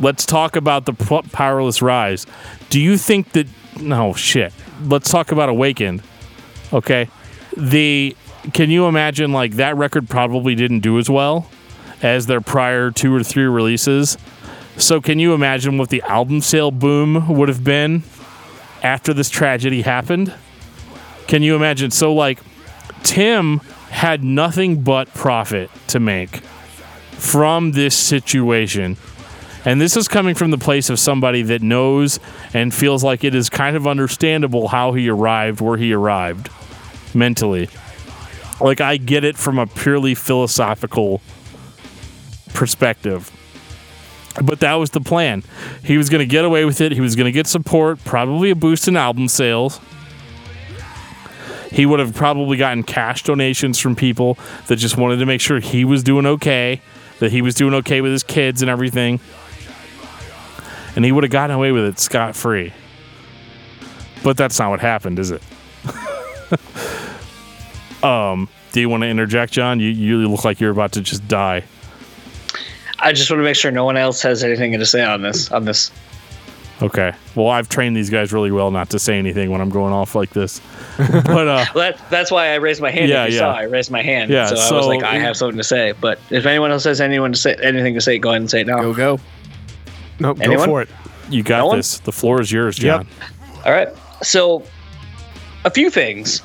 let's talk about the powerless rise. Do you think that no shit. Let's talk about Awakened. Okay. The can you imagine like that record probably didn't do as well as their prior two or three releases? So can you imagine what the album sale boom would have been after this tragedy happened? Can you imagine? So, like, Tim had nothing but profit to make from this situation. And this is coming from the place of somebody that knows and feels like it is kind of understandable how he arrived where he arrived mentally. Like, I get it from a purely philosophical perspective. But that was the plan. He was going to get away with it. He was going to get support, probably a boost in album sales. He would have probably gotten cash donations from people that just wanted to make sure he was doing okay, that he was doing okay with his kids and everything. And he would have gotten away with it scot free. But that's not what happened, is it? *laughs* um, do you want to interject, John? You you look like you're about to just die. I just want to make sure no one else has anything to say on this. On this, Okay. Well, I've trained these guys really well not to say anything when I'm going off like this. *laughs* But uh well, *laughs* that, that's why I raised my hand. Yeah, if you yeah. saw, I raised my hand. Yeah, so, I was like, I have something to say. But if anyone else has anyone to say anything to say, go ahead and say it now. Go go. Nope, go for it. you got No one? this. The floor is yours, John. All right. So, a few things.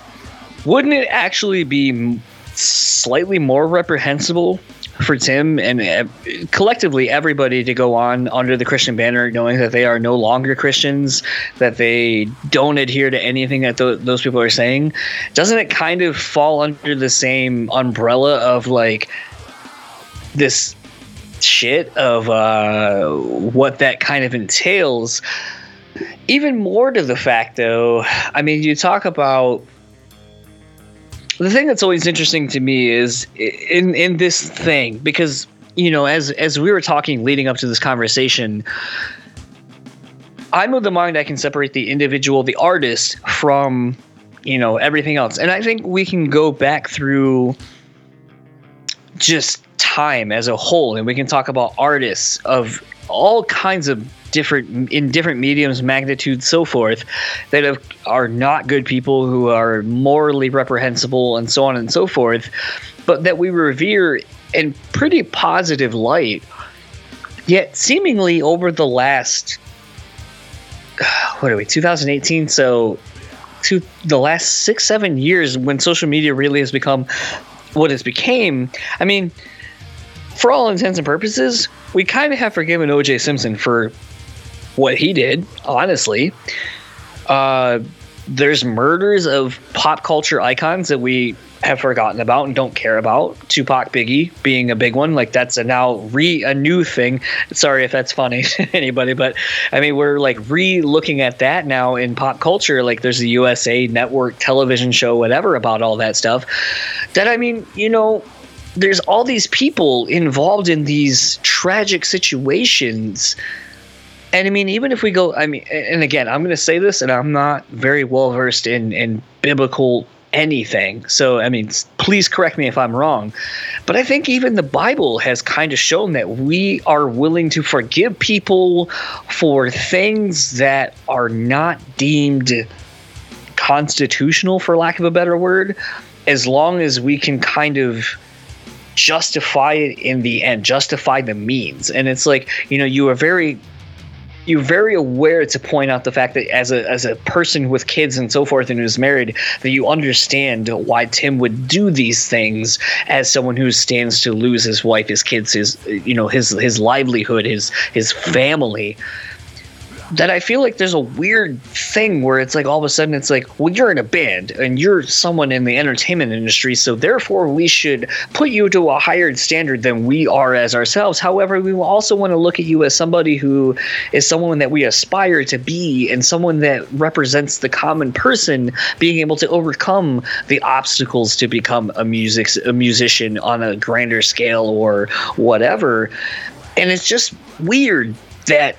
Wouldn't it actually be slightly more reprehensible for Tim and uh, collectively everybody to go on under the Christian banner, knowing that they are no longer Christians, that they don't adhere to anything that th- those people are saying? Doesn't it kind of fall under the same umbrella of like this shit of uh, what that kind of entails. Even more to the fact, though, I mean, you talk about the thing that's always interesting to me is in in this thing because you know as as we were talking leading up to this conversation i'm of the mind i can separate the individual the artist from you know everything else. And i think we can go back through just time as a whole and we can talk about artists of all kinds of different in different mediums magnitudes so forth that have, are not good people who are morally reprehensible and so on and so forth but that we revere in pretty positive light yet seemingly over the last *sighs* what are we 2018 so to the last six seven years when social media really has become what it's became i mean for all intents and purposes we kind of have forgiven oj simpson for what he did honestly uh there's murders of pop culture icons that we have forgotten about and don't care about. Tupac, Biggie being a big one, like that's a now re a new thing. Sorry if that's funny *laughs* to anybody, but I mean we're like re looking at that now in pop culture. Like there's a USA Network television show, whatever, about all that stuff. That I mean, you know, there's all these people involved in these tragic situations. And I mean, even if we go, I mean, and again, I'm going to say this, and I'm not very well versed in in biblical anything. So, I mean, please correct me if I'm wrong. But I think even the Bible has kind of shown that we are willing to forgive people for things that are not deemed constitutional, for lack of a better word, as long as we can kind of justify it in the end, justify the means. And it's like, you know, you are very you're very aware to point out the fact that as a as a person with kids and so forth and who's married that you understand why Tim would do these things as someone who stands to lose his wife, his kids, his you know his his livelihood, his his family that I feel like there's a weird thing where it's like all of a sudden it's like, well, you're in a band and you're someone in the entertainment industry, so therefore we should put you to a higher standard than we are as ourselves. However, we also want to look at you as somebody who is someone that we aspire to be and someone that represents the common person being able to overcome the obstacles to become a music a musician on a grander scale or whatever. And it's just weird that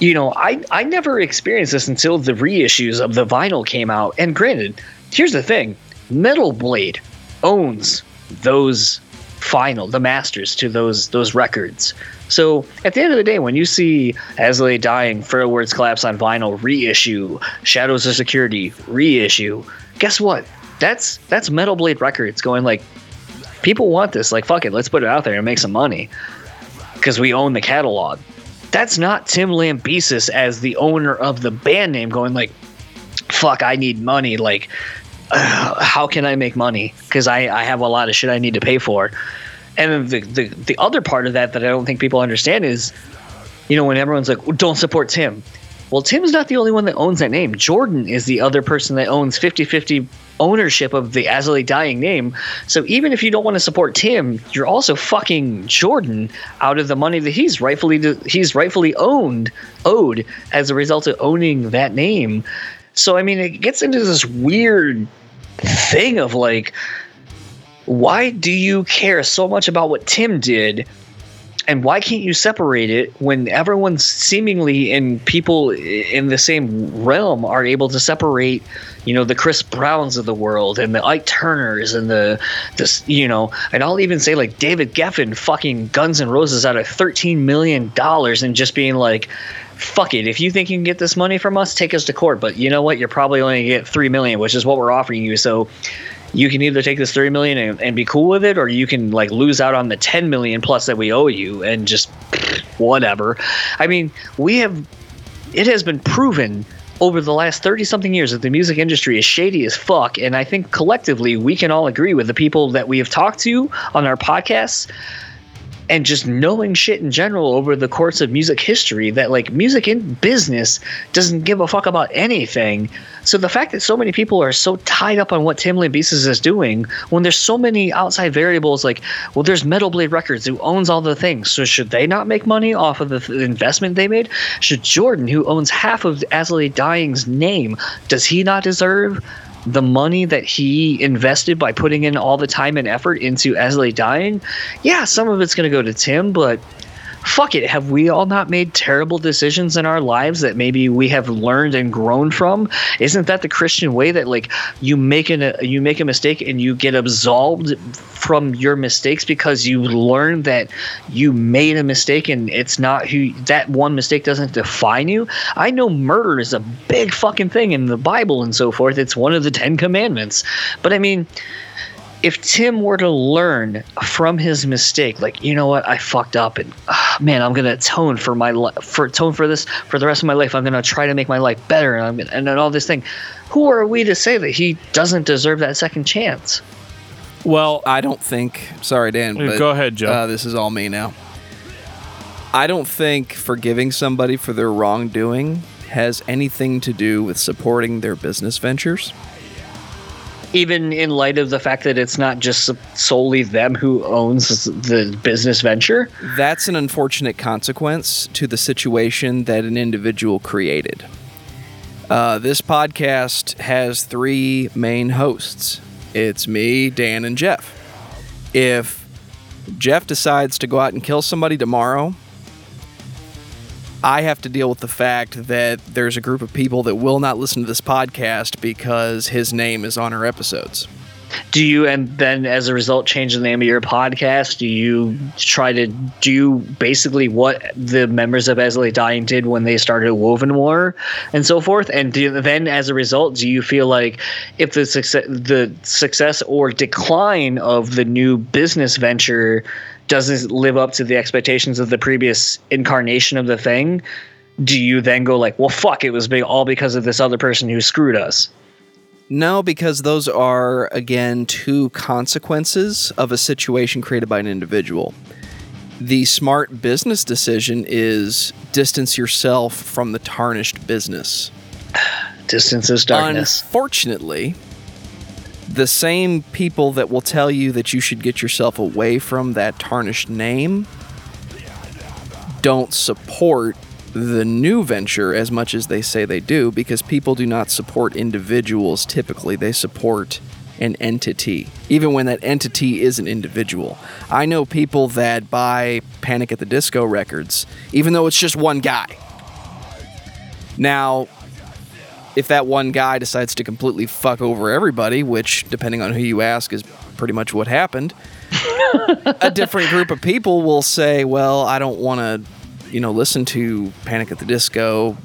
you know, I I never experienced this until the reissues of the vinyl came out. And granted, here's the thing: Metal Blade owns those vinyl, the masters to those those records. So at the end of the day, when you see As Lay Dying, Frail Words Collapse on vinyl reissue, Shadows Are Security reissue, guess what? That's that's Metal Blade Records going like, people want this. Like, fuck it, let's put it out there and make some money because we own the catalog that's not Tim Lambesis as the owner of the band name going like, fuck, I need money. Like, uh, *sighs* how can I make money? Because I, I have a lot of shit I need to pay for. And the, the, the other part of that that I don't think people understand is, you know, when everyone's like, well, don't support Tim. Well, Tim's not the only one that owns that name. Jordan is the other person that owns 50 50 ownership of the I Dying name. So even if you don't want to support Tim, you're also fucking Jordan out of the money that he's rightfully he's rightfully owned owed as a result of owning that name. So I mean, it gets into this weird thing of like, why do you care so much about what Tim did and why can't you separate it when everyone seemingly in people in the same realm are able to separate you know the chris browns of the world and the ike turners and the this you know and i'll even say like david geffen fucking guns and roses out of 13 million dollars and just being like fuck it. If you think you can get this money from us take us to court. But you know what? You're probably only going to get 3 million which is what we're offering you. So you can either take this 30 million and, and, be cool with it or you can like lose out on the 10 million plus that we owe you and just *sniffs* whatever. I mean we have it has been proven over the last 30 something years that the music industry is shady as fuck and i think collectively we can all agree with the people that we have talked to on our podcasts and just knowing shit in general over the course of music history that like music in business doesn't give a fuck about anything. So the fact that so many people are so tied up on what Tim Lambesis is doing when there's so many outside variables like well there's Metal Blade Records who owns all the things. So should they not make money off of the th- investment they made? Should Jordan who owns half of As Dying's name does he not deserve the money that he invested by putting in all the time and effort into As Lay Dying, yeah, some of it's going to go to Tim, but fuck it. Have we all not made terrible decisions in our lives that maybe we have learned and grown from? Isn't that the Christian way that like you make an, you make a mistake and you get absolved from your mistakes because you learn that you made a mistake and it's not who that one mistake doesn't define you? I know murder is a big fucking thing in the Bible and so forth. It's one of the 10 commandments. But I mean, if Tim were to learn from his mistake, like you know what, I fucked up, and ah, man, I'm gonna atone for my li- for atone for this for the rest of my life. I'm gonna try to make my life better, and I'm gonna, and then all this thing. Who are we to say that he doesn't deserve that second chance? Well, I don't think. Sorry, Dan. But, go ahead, Joe. Uh, this is all me now. I don't think forgiving somebody for their wrongdoing has anything to do with supporting their business ventures. Even in light of the fact that it's not just solely them who owns the business venture. That's an unfortunate consequence to the situation that an individual created. Uh, this podcast has three main hosts it's me, Dan, and Jeff. If Jeff decides to go out and kill somebody tomorrow, I have to deal with the fact that there's a group of people that will not listen to this podcast because his name is on our episodes. Do you and then as a result change the name of your podcast? Do you try to do basically what the members of Esley Dying did when they started Woven War and so forth? And do, then as a result, do you feel like if the success the success or decline of the new business venture doesn't live up to the expectations of the previous incarnation of the thing, do you then go like, well, fuck, it was big all because of this other person who screwed us? No, because those are, again, two consequences of a situation created by an individual. The smart business decision is distance yourself from the tarnished business. *sighs* Distance is darkness. Unfortunately, the same people that will tell you that you should get yourself away from that tarnished name don't support the new venture as much as they say they do because people do not support individuals typically. They support an entity even when that entity is an individual. I know people that buy panic at the disco records even though it's just one guy. Now if that one guy decides to completely fuck over everybody which depending on who you ask is pretty much what happened a *laughs* different group of people will say well i don't want to you know, listen to Panic at the Disco,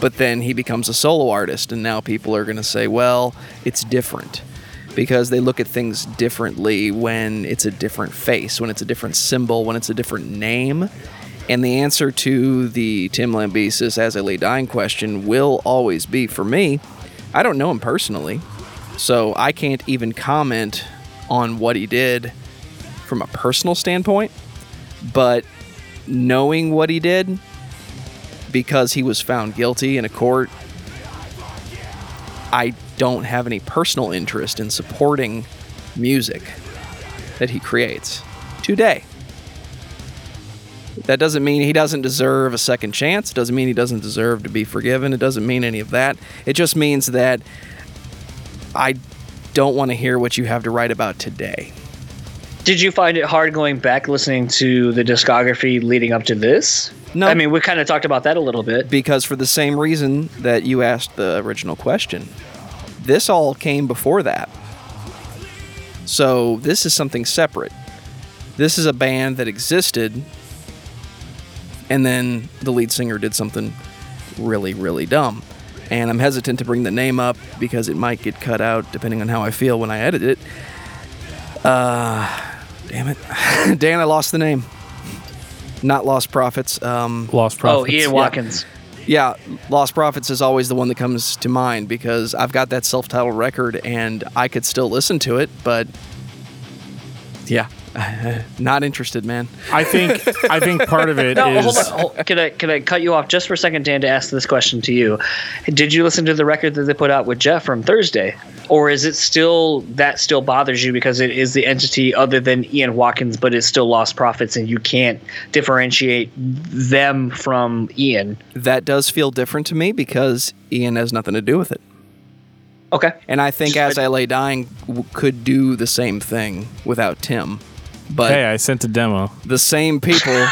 but then he becomes a solo artist, and now people are going to say, well, it's different. Because they look at things differently when it's a different face, when it's a different symbol, when it's a different name. And the answer to the Tim Lambesis as a lay dying question will always be for me, I don't know him personally. So I can't even comment on what he did from a personal standpoint. But knowing what he did because he was found guilty in a court, I don't have any personal interest in supporting music that he creates today. That doesn't mean he doesn't deserve a second chance. It doesn't mean he doesn't deserve to be forgiven. It doesn't mean any of that. It just means that I don't want to hear what you have to write about today. Did you find it hard going back listening to the discography leading up to this? No. I mean, we kind of talked about that a little bit. because for the same reason that you asked the original question, this all came before that. So this is something separate. This is a band that existed, and then the lead singer did something really, really dumb. And I'm hesitant to bring the name up because it might get cut out depending on how I feel when I edit it. Uh, damn it. *laughs* Dan, I lost the name. Not Lostprophets. Um, Lost Oh, Profits. Ian Watkins. yeah, Lostprophets is always the one that comes to mind because I've got that self-titled record and I could still listen to it, but yeah, *laughs* Not interested, man. I think I think part of it is *laughs* No, hold on. Hold, can I can I cut you off just for a second, Dan, to ask this question to you? Did you listen to the record that they put out with Jeff from Thursday, or is it still that still bothers you because it is the entity other than Ian Watkins, but it's still Lostprophets, and you can't differentiate them from Ian? That does feel different to me because Ian has nothing to do with it. Okay. And I think As I Lay Dying w- could do the same thing without Tim. But hey, I sent a demo. the same people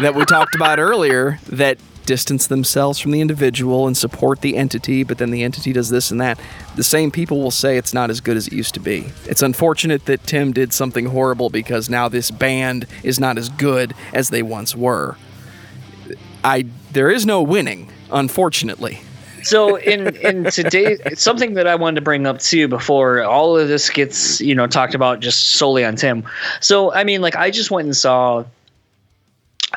that we talked about earlier that distance themselves from the individual and support the entity, but then the entity does this and that, the same people will say it's not as good as it used to be. It's unfortunate that Tim did something horrible because now this band is not as good as they once were. I there is no winning, unfortunately. So in in today, something that I wanted to bring up too before all of this gets you know talked about just solely on Tim. So I mean, like I just went and saw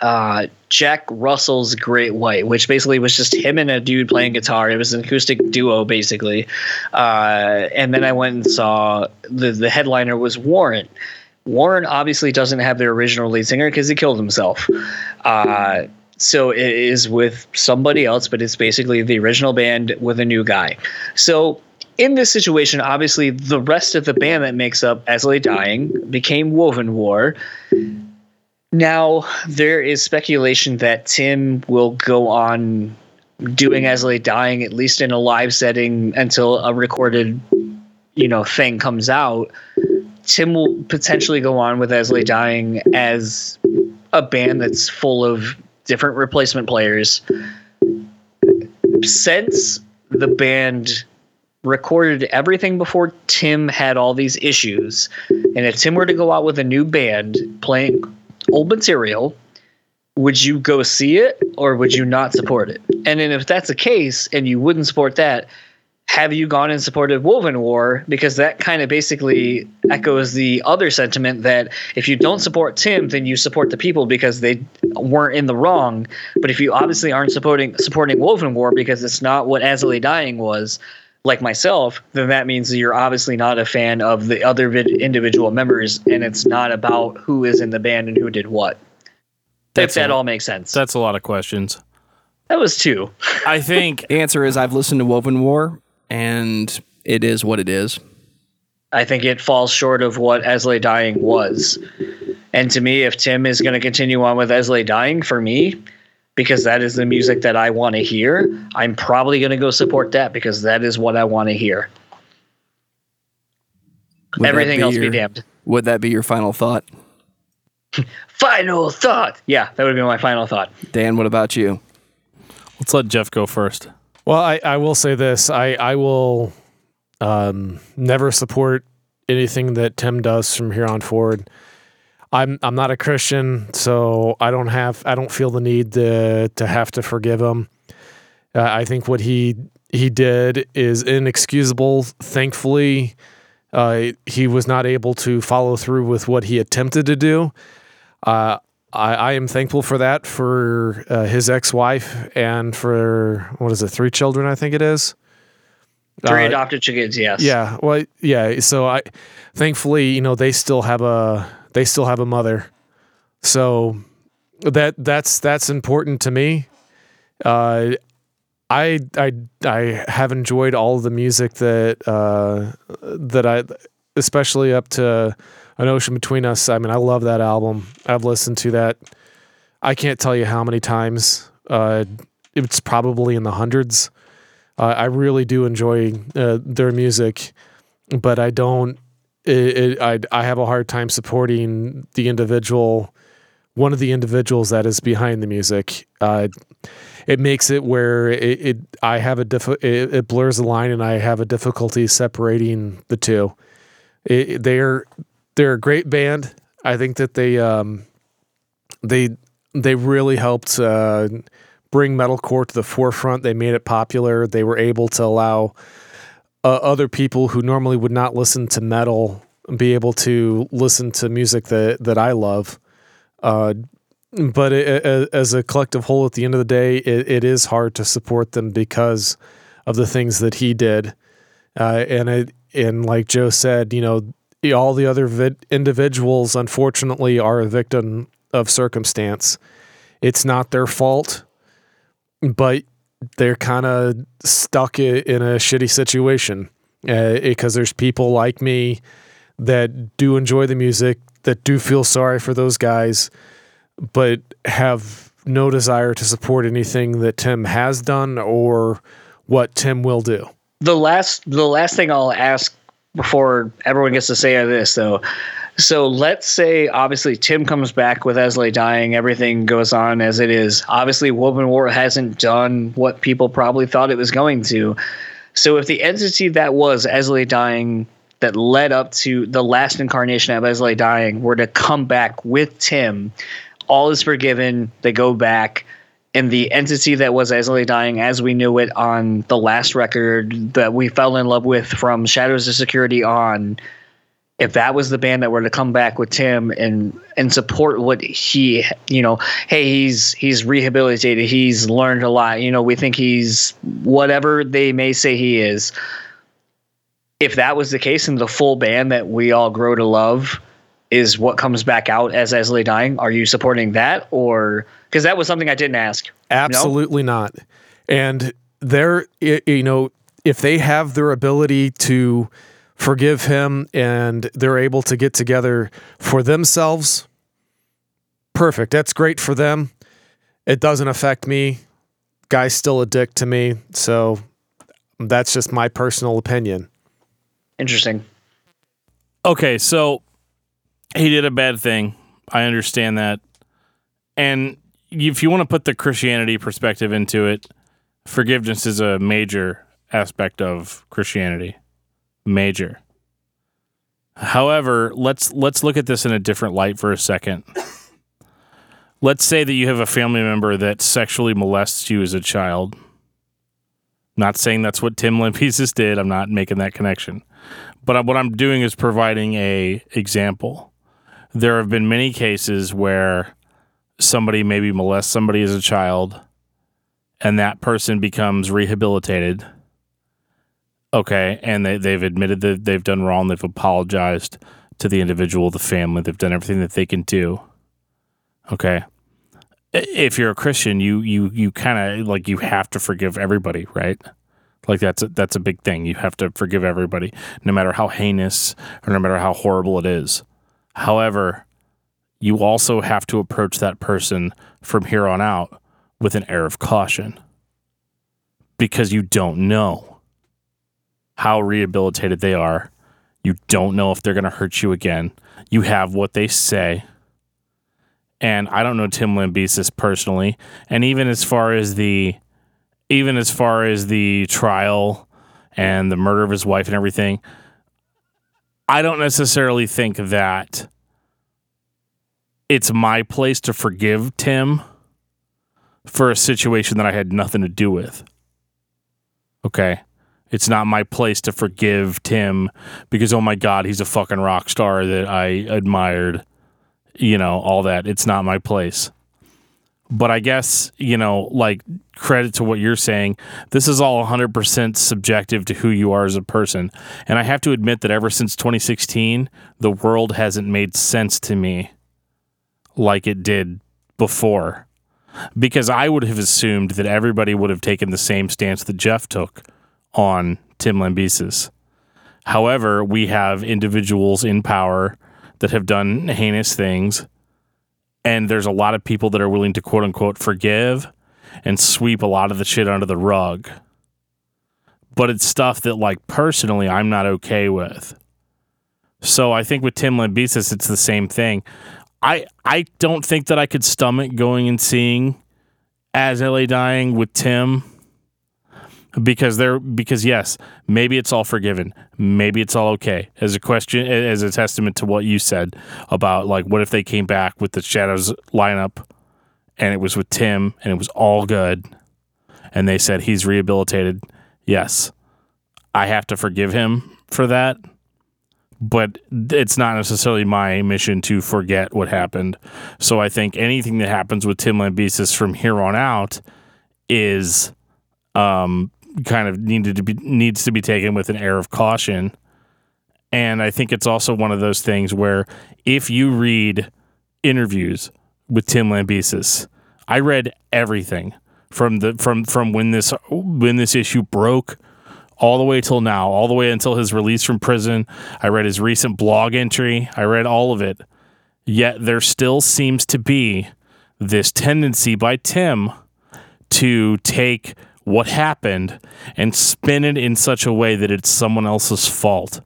uh, Jack Russell's Great White, which basically was just him and a dude playing guitar. It was an acoustic duo basically, uh, and then I went and saw the the headliner was Warrant. Warrant obviously doesn't have their original lead singer because he killed himself. Uh, so it is with somebody else, but it's basically the original band with a new guy. So in this situation, obviously the rest of the band that makes up As Lay Dying became Woven War. Now there is speculation that Tim will go on doing As Lay Dying at least in a live setting until a recorded, you know, thing comes out. Tim will potentially go on with As Lay Dying as a band that's full of different replacement players. Since the band recorded everything before Tim had all these issues, and if Tim were to go out with a new band playing old material, would you go see it or would you not support it? And then if that's the case and you wouldn't support that, have you gone and supported Woven War? Because that kind of basically echoes the other sentiment that if you don't support Tim, then you support the people because they weren't in the wrong. But if you obviously aren't supporting supporting Woven War because it's not what As I Lay Dying was, like myself, then that means that you're obviously not a fan of the other vid- individual members, and it's not about who is in the band and who did what. That's if that a- all makes sense. That's a lot of questions. That was two. I think *laughs* The answer is I've listened to Woven War, and it is what it is. I think it falls short of what As I Lay Dying was. And to me, if Tim is going to continue on with As I Lay Dying, for me, because that is the music that I want to hear, I'm probably going to go support that because that is what I want to hear. Would that Everything else your, be damned. Would that be your final thought? *laughs* Final thought. Yeah, that would be my final thought. Dan, what about you? let's let Jeff go first. Well, I, I will say this. I, I will um, never support anything that Tim does from here on forward. I'm I'm not a Christian, so I don't have I don't feel the need to to have to forgive him. Uh, I think what he he did is inexcusable. Thankfully, uh, he was not able to follow through with what he attempted to do. Uh, I, I am thankful for that for uh, his ex-wife and for what is it, three children? I think it is. Three Uh, adopted chickens, yes. yeah, well, yeah. So I, thankfully, you know, they still have a they still have a mother, so that that's that's important to me. Uh, I I I have enjoyed all of the music that uh, that I, especially up to an ocean between us. I mean, I love that album. I've listened to that. I can't tell you how many times. Uh, it's probably in the hundreds. Uh, I really do enjoy uh, their music, but I don't. It, it, I I have a hard time supporting the individual, one of the individuals that is behind the music. Uh, it makes it where it, it I have a diff- it, blurs the line, and I have a difficulty separating the two. They're they're a great band. I think that they um, they they really helped uh, bring metalcore to the forefront. They made it popular. They were able to allow uh, other people who normally would not listen to metal be able to listen to music that that I love. Uh, but it, as a collective whole, at the end of the day, it, it is hard to support them because of the things that he did. Uh, and it, and like Joe said, you know, all the other vid- individuals, unfortunately, are a victim of circumstance. It's not their fault, but they're kind of stuck in a shitty situation uh, eh, because there's people like me that do enjoy the music, that do feel sorry for those guys, but have no desire to support anything that Tim has done or what Tim will do. the last the last thing I'll ask before everyone gets to say this though. So let's say obviously Tim comes back with Esley dying, everything goes on as it is. Obviously Woven War hasn't done what people probably thought it was going to. So if the entity that was Esley dying that led up to the last incarnation of Esley dying were to come back with Tim, all is forgiven, they go back and the entity that was Esley dying as we knew it on the last record that we fell in love with from Shadows Are Security on if that was the band that were to come back with Tim and and support what he you know hey he's he's rehabilitated he's learned a lot you know we think he's whatever they may say he is. If that was the case and the full band that we all grow to love is what comes back out as Esley dying are you supporting that or because that was something I didn't ask Absolutely not. And they're, you know, if they have their ability to forgive him and they're able to get together for themselves, perfect. That's great for them. It doesn't affect me. Guy's still a dick to me. So that's just my personal opinion. interesting Okay, so he did a bad thing. I understand that. And if you want to put the Christianity perspective into it, forgiveness is a major aspect of Christianity. Major. However, let's let's look at this in a different light for a second. Let's say that you have a family member that sexually molests you as a child. Not saying that's what Tim Lambesis did. I'm not making that connection but what I'm doing is providing a example. There have been many cases where somebody maybe molests somebody as a child, and that person becomes rehabilitated. Okay, and they they've admitted that they've done wrong. They've apologized to the individual, the family. They've done everything that they can do. Okay, if you're a Christian, you you you kind of like you have to forgive everybody, right? Like that's a, that's a big thing. You have to forgive everybody, no matter how heinous or no matter how horrible it is. However, you also have to approach that person from here on out with an air of caution because you don't know how rehabilitated they are. You don't know if they're going to hurt you again. You have what they say. And I don't know Tim Lambesis personally. And even as far as the even as far as the trial and the murder of his wife and everything, I don't necessarily think that it's my place to forgive Tim for a situation that I had nothing to do with. Okay. It's not my place to forgive Tim because, oh my God, he's a fucking rock star that I admired, you know, all that. It's not my place. But I guess, you know, like credit to what you're saying, this is all 100% subjective to who you are as a person. And I have to admit that ever since 2016, the world hasn't made sense to me like it did before. Because I would have assumed that everybody would have taken the same stance that Jeff took on Tim Lambesis. However, we have individuals in power that have done heinous things and there's a lot of people that are willing to quote unquote forgive and sweep a lot of the shit under the rug. But it's stuff that like personally I'm not okay with. So I think with Tim Lambesis it's the same thing. I I don't think that I could stomach going and seeing as LA dying with Tim because they're because yes, maybe it's all forgiven, maybe it's all okay. As a question, as a testament to what you said about like, what if they came back with the Shadows lineup, and it was with Tim, and it was all good, and they said he's rehabilitated. Yes, I have to forgive him for that, but it's not necessarily my mission to forget what happened. So I think anything that happens with Tim Lambesis from here on out is um, kind of needed to be needs to be taken with an air of caution And I think it's also one of those things where if you read interviews with Tim Lambesis, I read everything from the from from when this when this issue broke all the way till now, all the way until his release from prison. I read his recent blog entry. I read all of it. Yet there still seems to be this tendency by Tim to take what happened and spin it in such a way that it's someone else's fault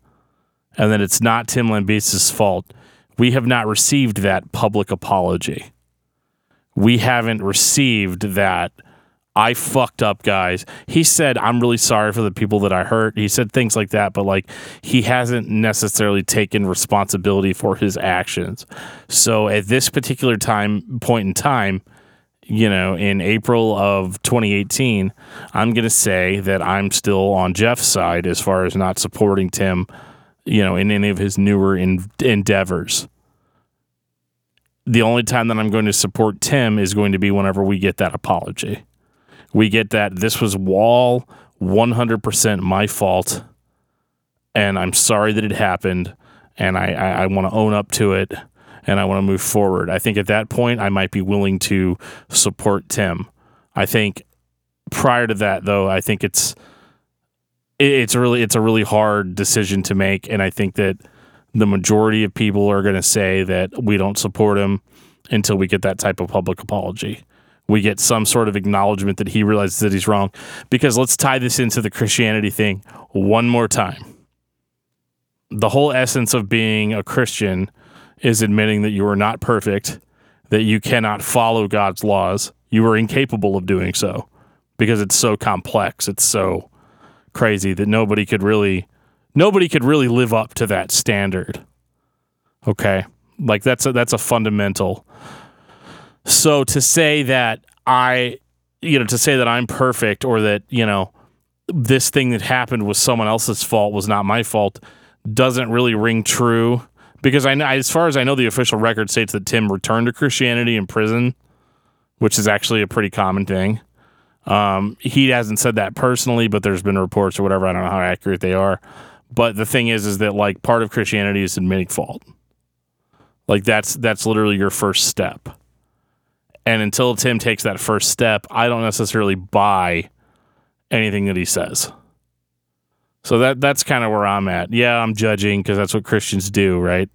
and that it's not Tim Lambesis' fault. We have not received that public apology. We haven't received that I fucked up, guys. He said, I'm really sorry for the people that I hurt. He said things like that, but like he hasn't necessarily taken responsibility for his actions. So at this particular time point in time, you know, in April of 2018, I'm going to say that I'm still on Jeff's side as far as not supporting Tim, you know, in any of his newer in- endeavors. The only time that I'm going to support Tim is going to be whenever we get that apology. We get that this was wall 100% my fault, and I'm sorry that it happened, and I, I, I want to own up to it and I want to move forward. I think at that point, I might be willing to support Tim. I think prior to that, though, I think it's it's really it's a really hard decision to make, and I think that the majority of people are going to say that we don't support him until we get that type of public apology. We get some sort of acknowledgement that he realizes that he's wrong. Because let's tie this into the Christianity thing one more time. The whole essence of being a Christian is admitting that you are not perfect, that you cannot follow God's laws. You are incapable of doing so because it's so complex. It's so crazy that nobody could really nobody could really live up to that standard. Okay? Like that's a, that's a fundamental. So to say that I you know, to say that I'm perfect or that, you know, this thing that happened was someone else's fault was not my fault doesn't really ring true because I as far as I know, the official record states that Tim returned to Christianity in prison, which is actually a pretty common thing. Um, he hasn't said that personally, but there's been reports or whatever. I don't know how accurate they are. But the thing is, is that like part of Christianity is admitting fault. Like that's that's literally your first step. And until Tim takes that first step, I don't necessarily buy anything that he says. So that that's kind of where I'm at. Yeah, I'm judging because that's what Christians do, right?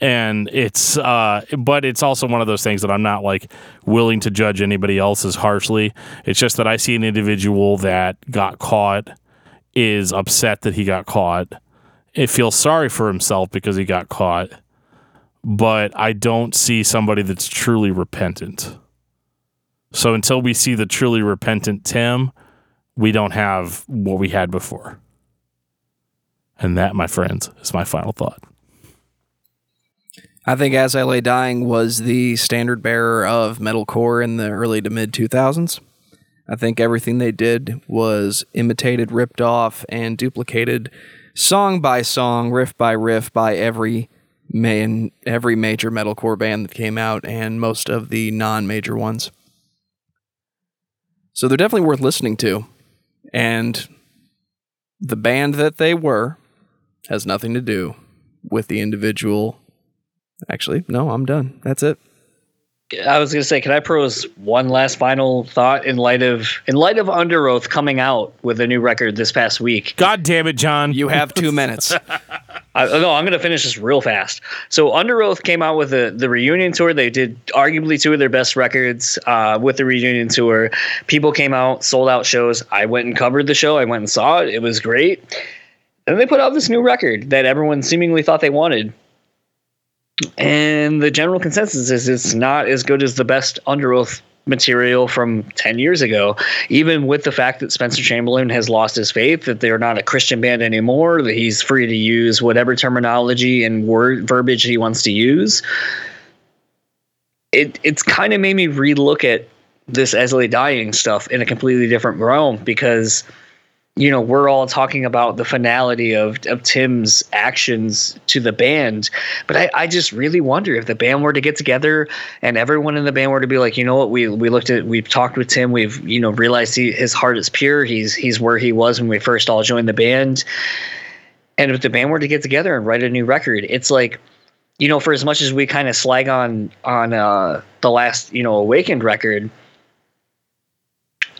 And it's uh but it's also one of those things that I'm not like willing to judge anybody else as harshly. It's just that I see an individual that got caught is upset that he got caught. It feels sorry for himself because he got caught. But I don't see somebody that's truly repentant. So until we see the truly repentant Tim, we don't have what we had before. And that, my friends, is my final thought. I think As I Lay Dying was the standard bearer of metalcore in the early to mid 2000s. I think everything they did was imitated, ripped off, and duplicated song by song, riff by riff by every main every major metalcore band that came out and most of the non-major ones. So they're definitely worth listening to. And the band that they were has nothing to do with the individual. Actually, no, I'm done. That's it. I was gonna say, can I pose one last final thought in light of in light of Underoath coming out with a new record this past week? God damn it, John. You have two minutes. *laughs* *laughs* I, no, I'm gonna finish this real fast. So Underoath came out with the the reunion tour. They did arguably two of their best records uh, with the reunion tour. People came out, sold out shows. I went and covered the show. I went and saw it. It was great. And they put out this new record that everyone seemingly thought they wanted. And the general consensus is it's not as good as the best Underoath material from 10 years ago, even with the fact that Spencer Chamberlain has lost his faith, that they're not a Christian band anymore, that he's free to use whatever terminology and word verbiage he wants to use. It it's kind of made me relook at this As I Lay Dying stuff in a completely different realm because you know, we're all talking about the finality of, of Tim's actions to the band. But I, I just really wonder if the band were to get together and everyone in the band were to be like, you know what, we we looked at we've talked with Tim, we've, you know, realized he, his heart is pure. He's he's where he was when we first all joined the band. And if the band were to get together and write a new record, it's like, you know, for as much as we kind of slag on on uh, the last, you know, Awakened record,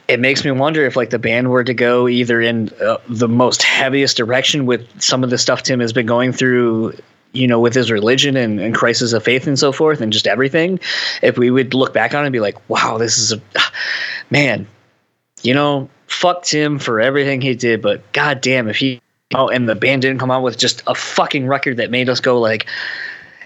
it makes me wonder if like the band were to go either in uh, the most heaviest direction with some of the stuff Tim has been going through, you know, with his religion and, and crisis of faith and so forth, and just everything. If we would look back on it and be like, wow, this is a *sighs* man, you know, fuck Tim for everything he did, but goddamn, if he oh, and the band didn't come out with just a fucking record that made us go like,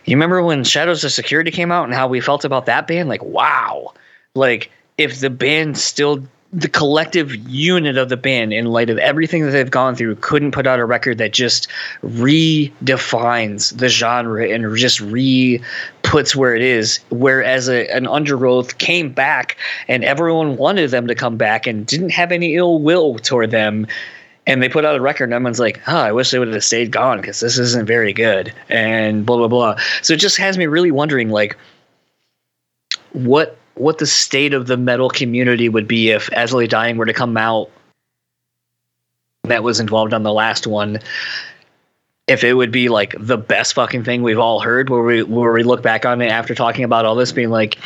you remember when Shadows Are Security came out and how we felt about that band? Like, wow, like if the band still the collective unit of the band in light of everything that they've gone through couldn't put out a record that just redefines the genre and just re puts where it is. Whereas a, an Underoath came back and everyone wanted them to come back and didn't have any ill will toward them and they put out a record and everyone's like oh i wish they would have stayed gone because this isn't very good and blah blah blah. So it just has me really wondering like what what the state of the metal community would be if As Dying were to come out that was involved on the last one. If it would be like the best fucking thing we've all heard where we where we look back on it after talking about all this being like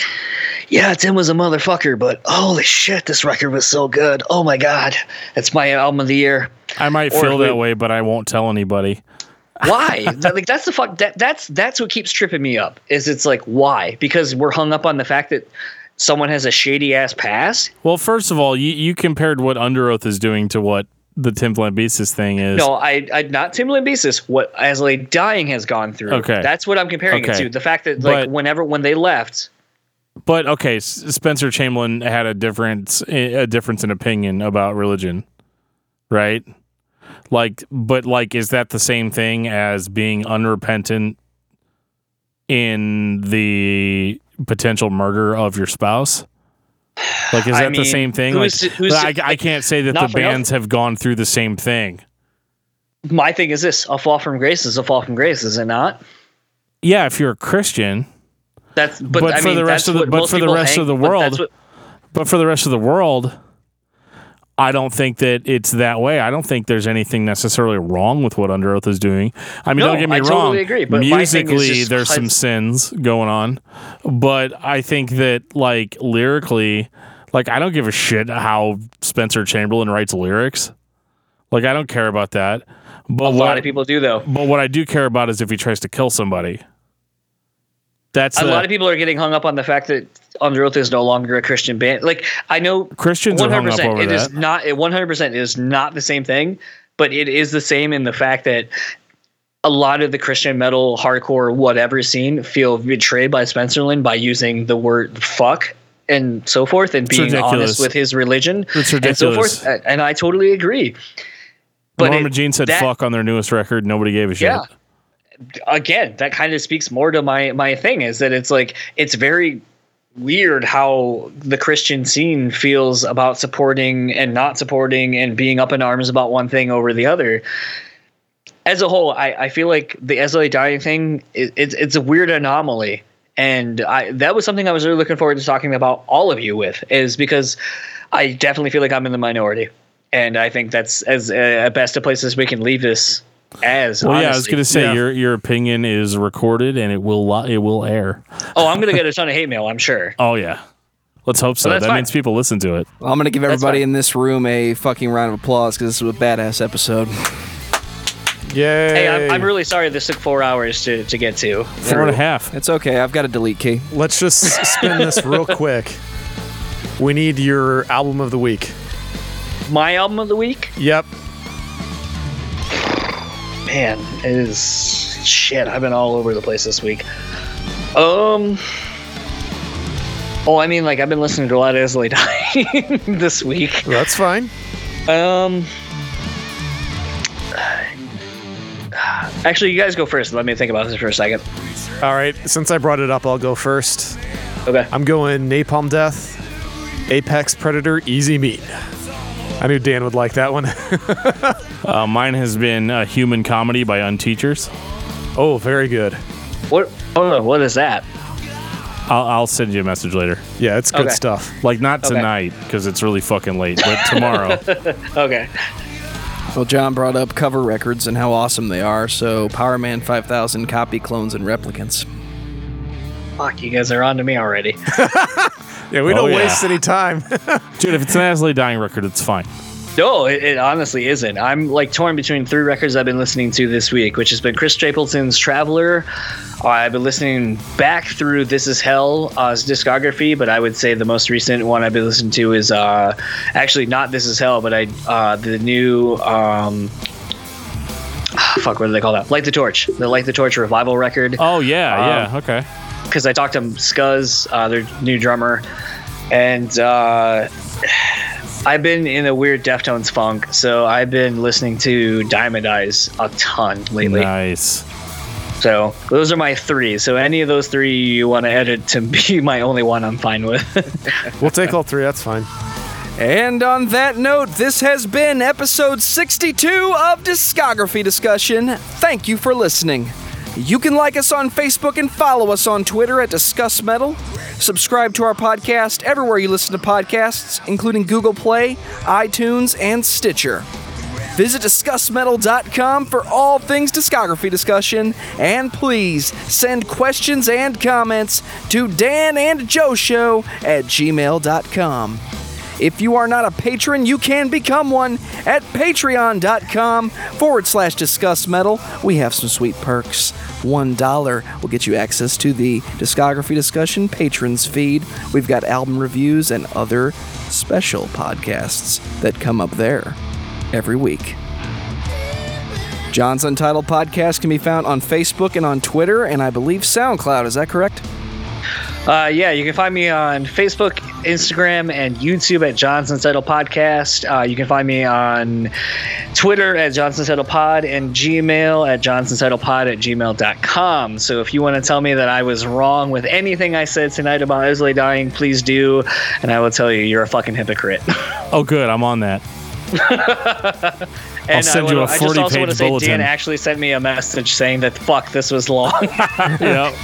yeah tim was a motherfucker but holy shit this record was so good. Oh my god it's my album of the year. I might Or feel we- that way, but I won't tell anybody. why? *laughs* That- like that's the fuck that that's that's what keeps tripping me up is it's like why? Because we're hung up on the fact that someone has a shady ass pass Well, first of all, you, you compared what Underoath is doing to what the Tim Lambesis thing is. No, I, I not Tim Lambesis. What As I Dying has gone through. Okay. that's what I'm comparing it to. The fact that like But- whenever when they left, But okay, Spencer Chamberlain had a difference eh, a difference in opinion about religion, right? Like, but like, is that the same thing as being unrepentant in the potential murder of your spouse? Like, is I that the same thing? who's Like, who's I, I can't say that the bands have gone through the same thing. my thing is this: a fall from grace is a fall from grace, is it not? Yeah, if you're a Christian, That's but, But I for mean, the rest of the- but for the rest hang- of the but world, what- But for the rest of the world, I don't think that it's that way. I don't think there's anything necessarily wrong with what Underoath is doing. I mean, No, don't get me I wrong. totally agree, but my thing is musically, there's some sins going on, but I think that like lyrically, like I don't give a shit how Spencer Chamberlain writes lyrics. Like I don't care about that. But a what, lot of people do though. but what I do care about is if he tries to kill somebody. That's A the- lot of people are getting hung up on the fact that Underoath is no longer a Christian band. Like I know Christians are hung up 100%, over it is that. not it 100% is not the same thing, but it is the same in the fact that a lot of the Christian metal, hardcore, whatever scene feel betrayed by Spencerlin by using the word fuck and so forth and being honest with his religion It's and so forth. And I totally agree. But Norma it- Jean said that- fuck on their newest record. Nobody gave a shit. Yeah. Again, that kind of speaks more to my my thing is that it's like it's very weird how the Christian scene feels about supporting and not supporting and being up in arms about one thing over the other. As a whole, I, I feel like the As I Lay Dying thing it, it's it's a weird anomaly, and I that was something I was really looking forward to talking about all of you with is because I definitely feel like I'm in the minority, and I think that's as uh, best a place as we can leave this as. Well, yeah, I was gonna say Yeah. your your opinion is recorded and it will li- it will air. Oh, I'm gonna get a ton of hate mail. I'm sure. *laughs* Oh yeah, let's hope so. Well, that fine. means people listen to it. Well, I'm going to give everybody in this room a fucking round of applause because this was a badass episode. Yay! Hey, I'm, I'm really sorry this took four hours to, to get to. Four and a half. It's okay. I've got a delete key. Let's just spin this *laughs* real quick. We need your album of the week. My album of the week, Yep. Man, it is shit. I've been all over the place this week. Um. Oh, I mean, like I've been listening to a lot of As I Lay Dying *laughs* this week. That's fine. Um. Actually, you guys go first. Let me think about this for a second. All right. Since I brought it up, I'll go first. Okay. I'm going Napalm Death, Apex Predator, Easy Meat. I knew Dan would like that one. *laughs* Uh, mine has been uh, Human Comedy by Unteachers. oh, very good. What? Oh, what is that? I'll, I'll send you a message later. Yeah, it's good Okay. stuff. Like not Okay. tonight because it's really fucking late, but *laughs* tomorrow. Okay. Well, John brought up cover records and how awesome they are, so Power Man 5000 copy clones and replicants. Fuck, you guys are on to me already. *laughs* Yeah, we Oh, don't yeah. waste any time. *laughs* Dude, if it's an As I Lay Dying record, it's fine. No, it, it honestly isn't. I'm like torn between three records I've been listening to this week, which has been Chris Stapleton's Traveler. Uh, I've been listening back through This Is Hell, uh, discography, but I would say the most recent one I've been listening to is uh, actually not This Is Hell, but I uh, the new. Um, *sighs* Fuck, what do they call that? Light the Torch. The Light the Torch revival record. Oh, yeah, Um, yeah, okay. because I talked to Scuzz, uh, their new drummer, and uh, I've been in a weird Deftones funk, so I've been listening to Diamond Eyes a ton lately. Nice. So those are my three. So any of those three you want to edit to *laughs* be my only one, I'm fine with. *laughs* we'll take all three. That's fine. And on that note, this has been episode 62 of Discography Discussion. Thank you for listening. You can like us on Facebook and follow us on Twitter at Discuss Metal. Subscribe to our podcast everywhere you listen to podcasts, including Google Play, iTunes, and Stitcher. Visit DiscussMetal.com for all things discography discussion, and please send questions and comments to Dan and Joe Show at gmail.com. If you are not a patron, you can become one at patreon.com forward slash discuss metal. We have some sweet perks. $1 will get you access to the discography discussion patrons feed. We've got album reviews and other special podcasts that come up there every week. John's Untitled Podcast can be found on Facebook and on Twitter, and I believe SoundCloud. Is that correct? uh, yeah, you can find me on Facebook, Instagram, and YouTube at John's Untitled Podcast. Uh, you can find me on Twitter at John's Untitled Pod and Gmail at John's Untitled Pod at gmail.com. So if you want to tell me that I was wrong with anything I said tonight about As I Lay Dying, please do, and I will tell you you're a fucking hypocrite. *laughs* Oh, good. I'm on that. And send I, you a wanna- I just also 40-page want to say bulletin. Dan actually sent me a message saying that fuck this was long. *laughs* *laughs* yep.